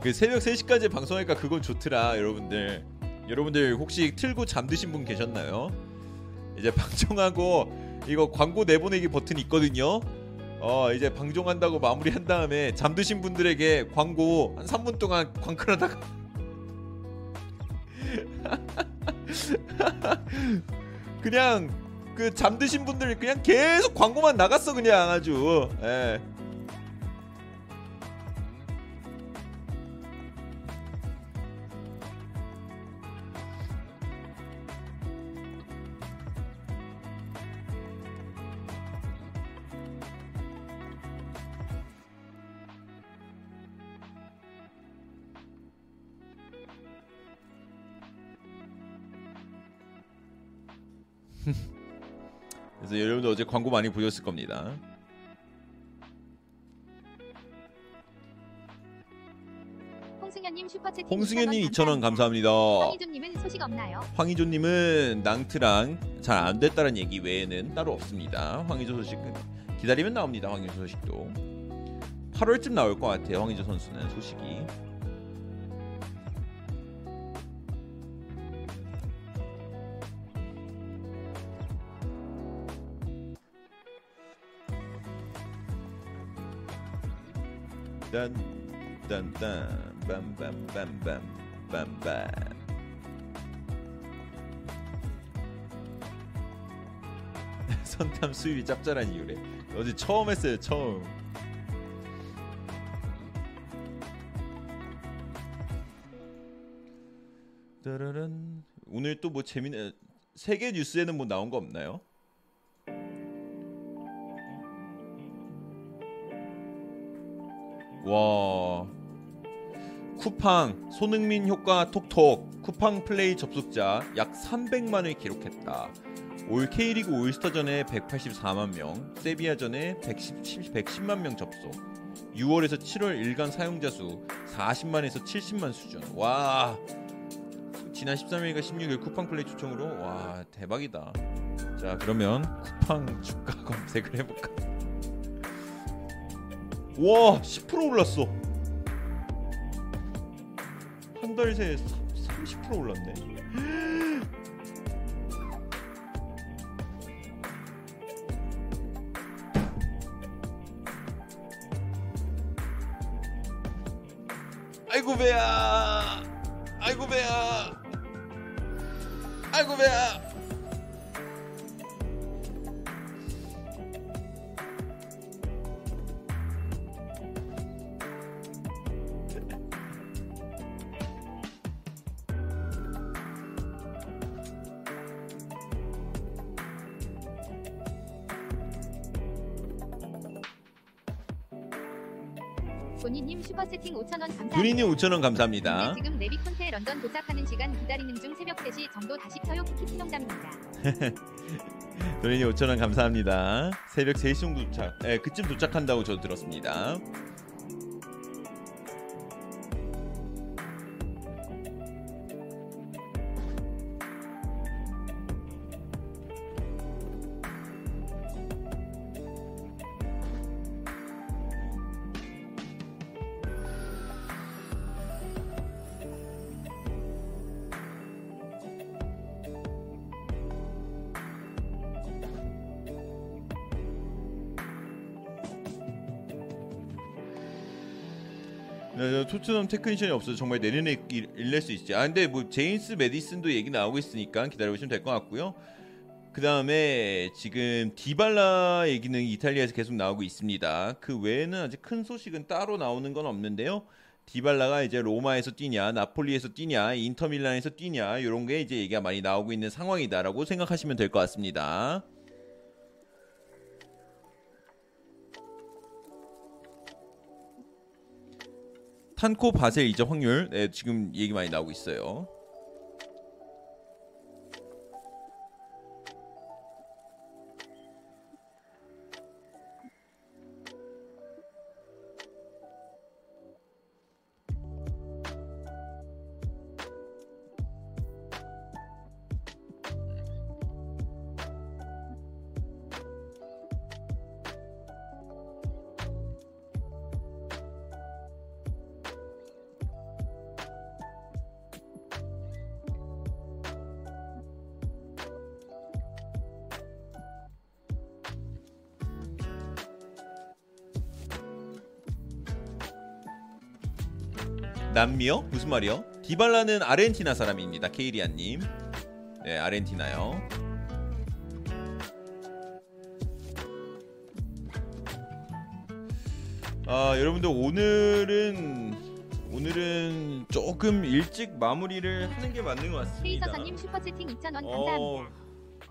그 새벽 3시까지 방송하니까 그건 좋더라 여러분들 여러분들 혹시 틀고 잠드신 분 계셨나요? 이제 방송하고 이거 광고 내보내기 버튼 있거든요 어 이제 방송한다고 마무리한 다음에 잠드신 분들에게 광고 한 3분 동안 광클하다가 그냥 그 잠드신 분들 그냥 계속 광고만 나갔어 그냥 아주 예. 그래서 여러분들 어제 광고 많이 보셨을 겁니다. 홍승현님 슈퍼채팅 홍승현님 2,000원 2,000원 감사합니다. 황희조님은 소식 없나요? 황희조님은 낭트랑 잘 안 됐다는 얘기 외에는 따로 없습니다. 황희조 소식은 기다리면 나옵니다. 황희조 소식도 8월쯤 나올 것 같아요. 황희조 선수는 소식이. 딴딴딴 빰빰빰빰 빰빰 선탐 수입이 짭짤한 이유래. 어제 처음 했어요. 처음. 오늘 또 뭐 재밌는 세계 뉴스에는 뭐 나온 거 없나요? 와. 쿠팡 손흥민 효과 톡톡 쿠팡 플레이 접속자 약 300만을 기록했다. 올 K리그 올스타전에 184만 명, 세비야전에 110, 110만 명 접속. 6월에서 7월 일간 사용자 수 40만에서 70만 수준. 와. 지난 13일과 16일 쿠팡 플레이 추천으로 와 대박이다. 자 그러면 쿠팡 주가 검색을 해 볼까? 와 10% 올랐어. 한 달 새에 30% 올랐네. 아이고 배야 아이고 배야 아이고 배야 군인님 5천원 감사합니다. 지금 레비콘테 런던 도착하는 시간 기다리는 중 새벽 3시 정도 다시 켜요. 키키 농담입니다. 도린이 5천원 감사합니다. 새벽 3시 정도 도착 예 그쯤 도착한다고 저 들었습니다 토트넘 테크니션이 없어서 정말 내년에 일- 일낼 수 있지. 아 근데 뭐 제임스 메디슨도 얘기 나오고 있으니까 기다려 보시면 될 것 같고요. 그 다음에 지금 디발라 얘기는 이탈리아에서 계속 나오고 있습니다. 그 외에는 아직 큰 소식은 따로 나오는 건 없는데요. 디발라가 이제 로마에서 뛰냐, 나폴리에서 뛰냐, 인터밀란에서 뛰냐 이런 게 이제 얘기가 많이 나오고 있는 상황이다라고 생각하시면 될 것 같습니다. 탄코 바셀 이적 확률 네, 지금 얘기 많이 나오고 있어요. 남미요? 무슨 말이요? 디발라는 아르헨티나 사람입니다. 케이리안님. 네, 아르헨티나요. 아, 여러분들 오늘은 오늘은 조금 일찍 마무리를 하는 게 맞는 것 같습니다. 페이서선님 슈퍼채팅 2,000원 감사합니다. 어,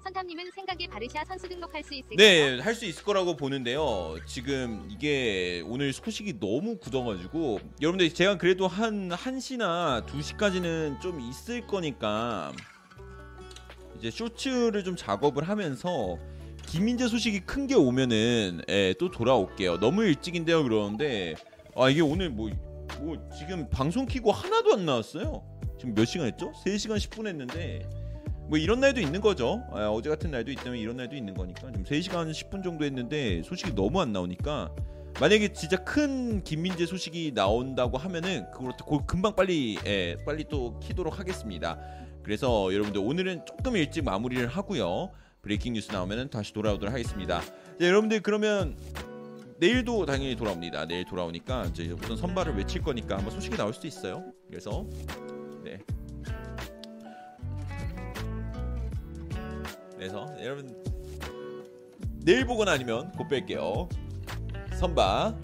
선탐님은 생각에 바르샤 선수 등록할 수 있을까요? 네, 할 수 있을 거라고 보는데요. 지금 이게 오늘 소식이 너무 굳어가지고 여러분들 제가 그래도 한 1시나 2시까지는 좀 있을 거니까 이제 쇼츠를 좀 작업을 하면서 김민재 소식이 큰 게 오면은 예, 또 돌아올게요. 너무 일찍인데요, 그러는데 아 이게 오늘 뭐, 뭐 지금 방송 키고 하나도 안 나왔어요. 지금 몇 시간 했죠? 3시간 10분 했는데 뭐 이런 날도 있는 거죠. 아, 어제 같은 날도 있다면 이런 날도 있는 거니까 좀 3시간 10분 정도 했는데 소식이 너무 안 나오니까 만약에 진짜 큰 김민재 소식이 나온다고 하면은 그걸 또 고- 금방 빨리 예, 빨리 또 키도록 하겠습니다. 그래서 여러분들 오늘은 조금 일찍 마무리를 하고요. 브레이킹 뉴스 나오면은 다시 돌아오도록 하겠습니다. 네, 여러분들 그러면 내일도 당연히 돌아옵니다. 내일 돌아오니까 이제 우선 선발을 외칠 거니까 아마 소식이 나올 수도 있어요. 그래서 그래서 여러분 내일 보거나 아니면 곧 뵐게요. 선바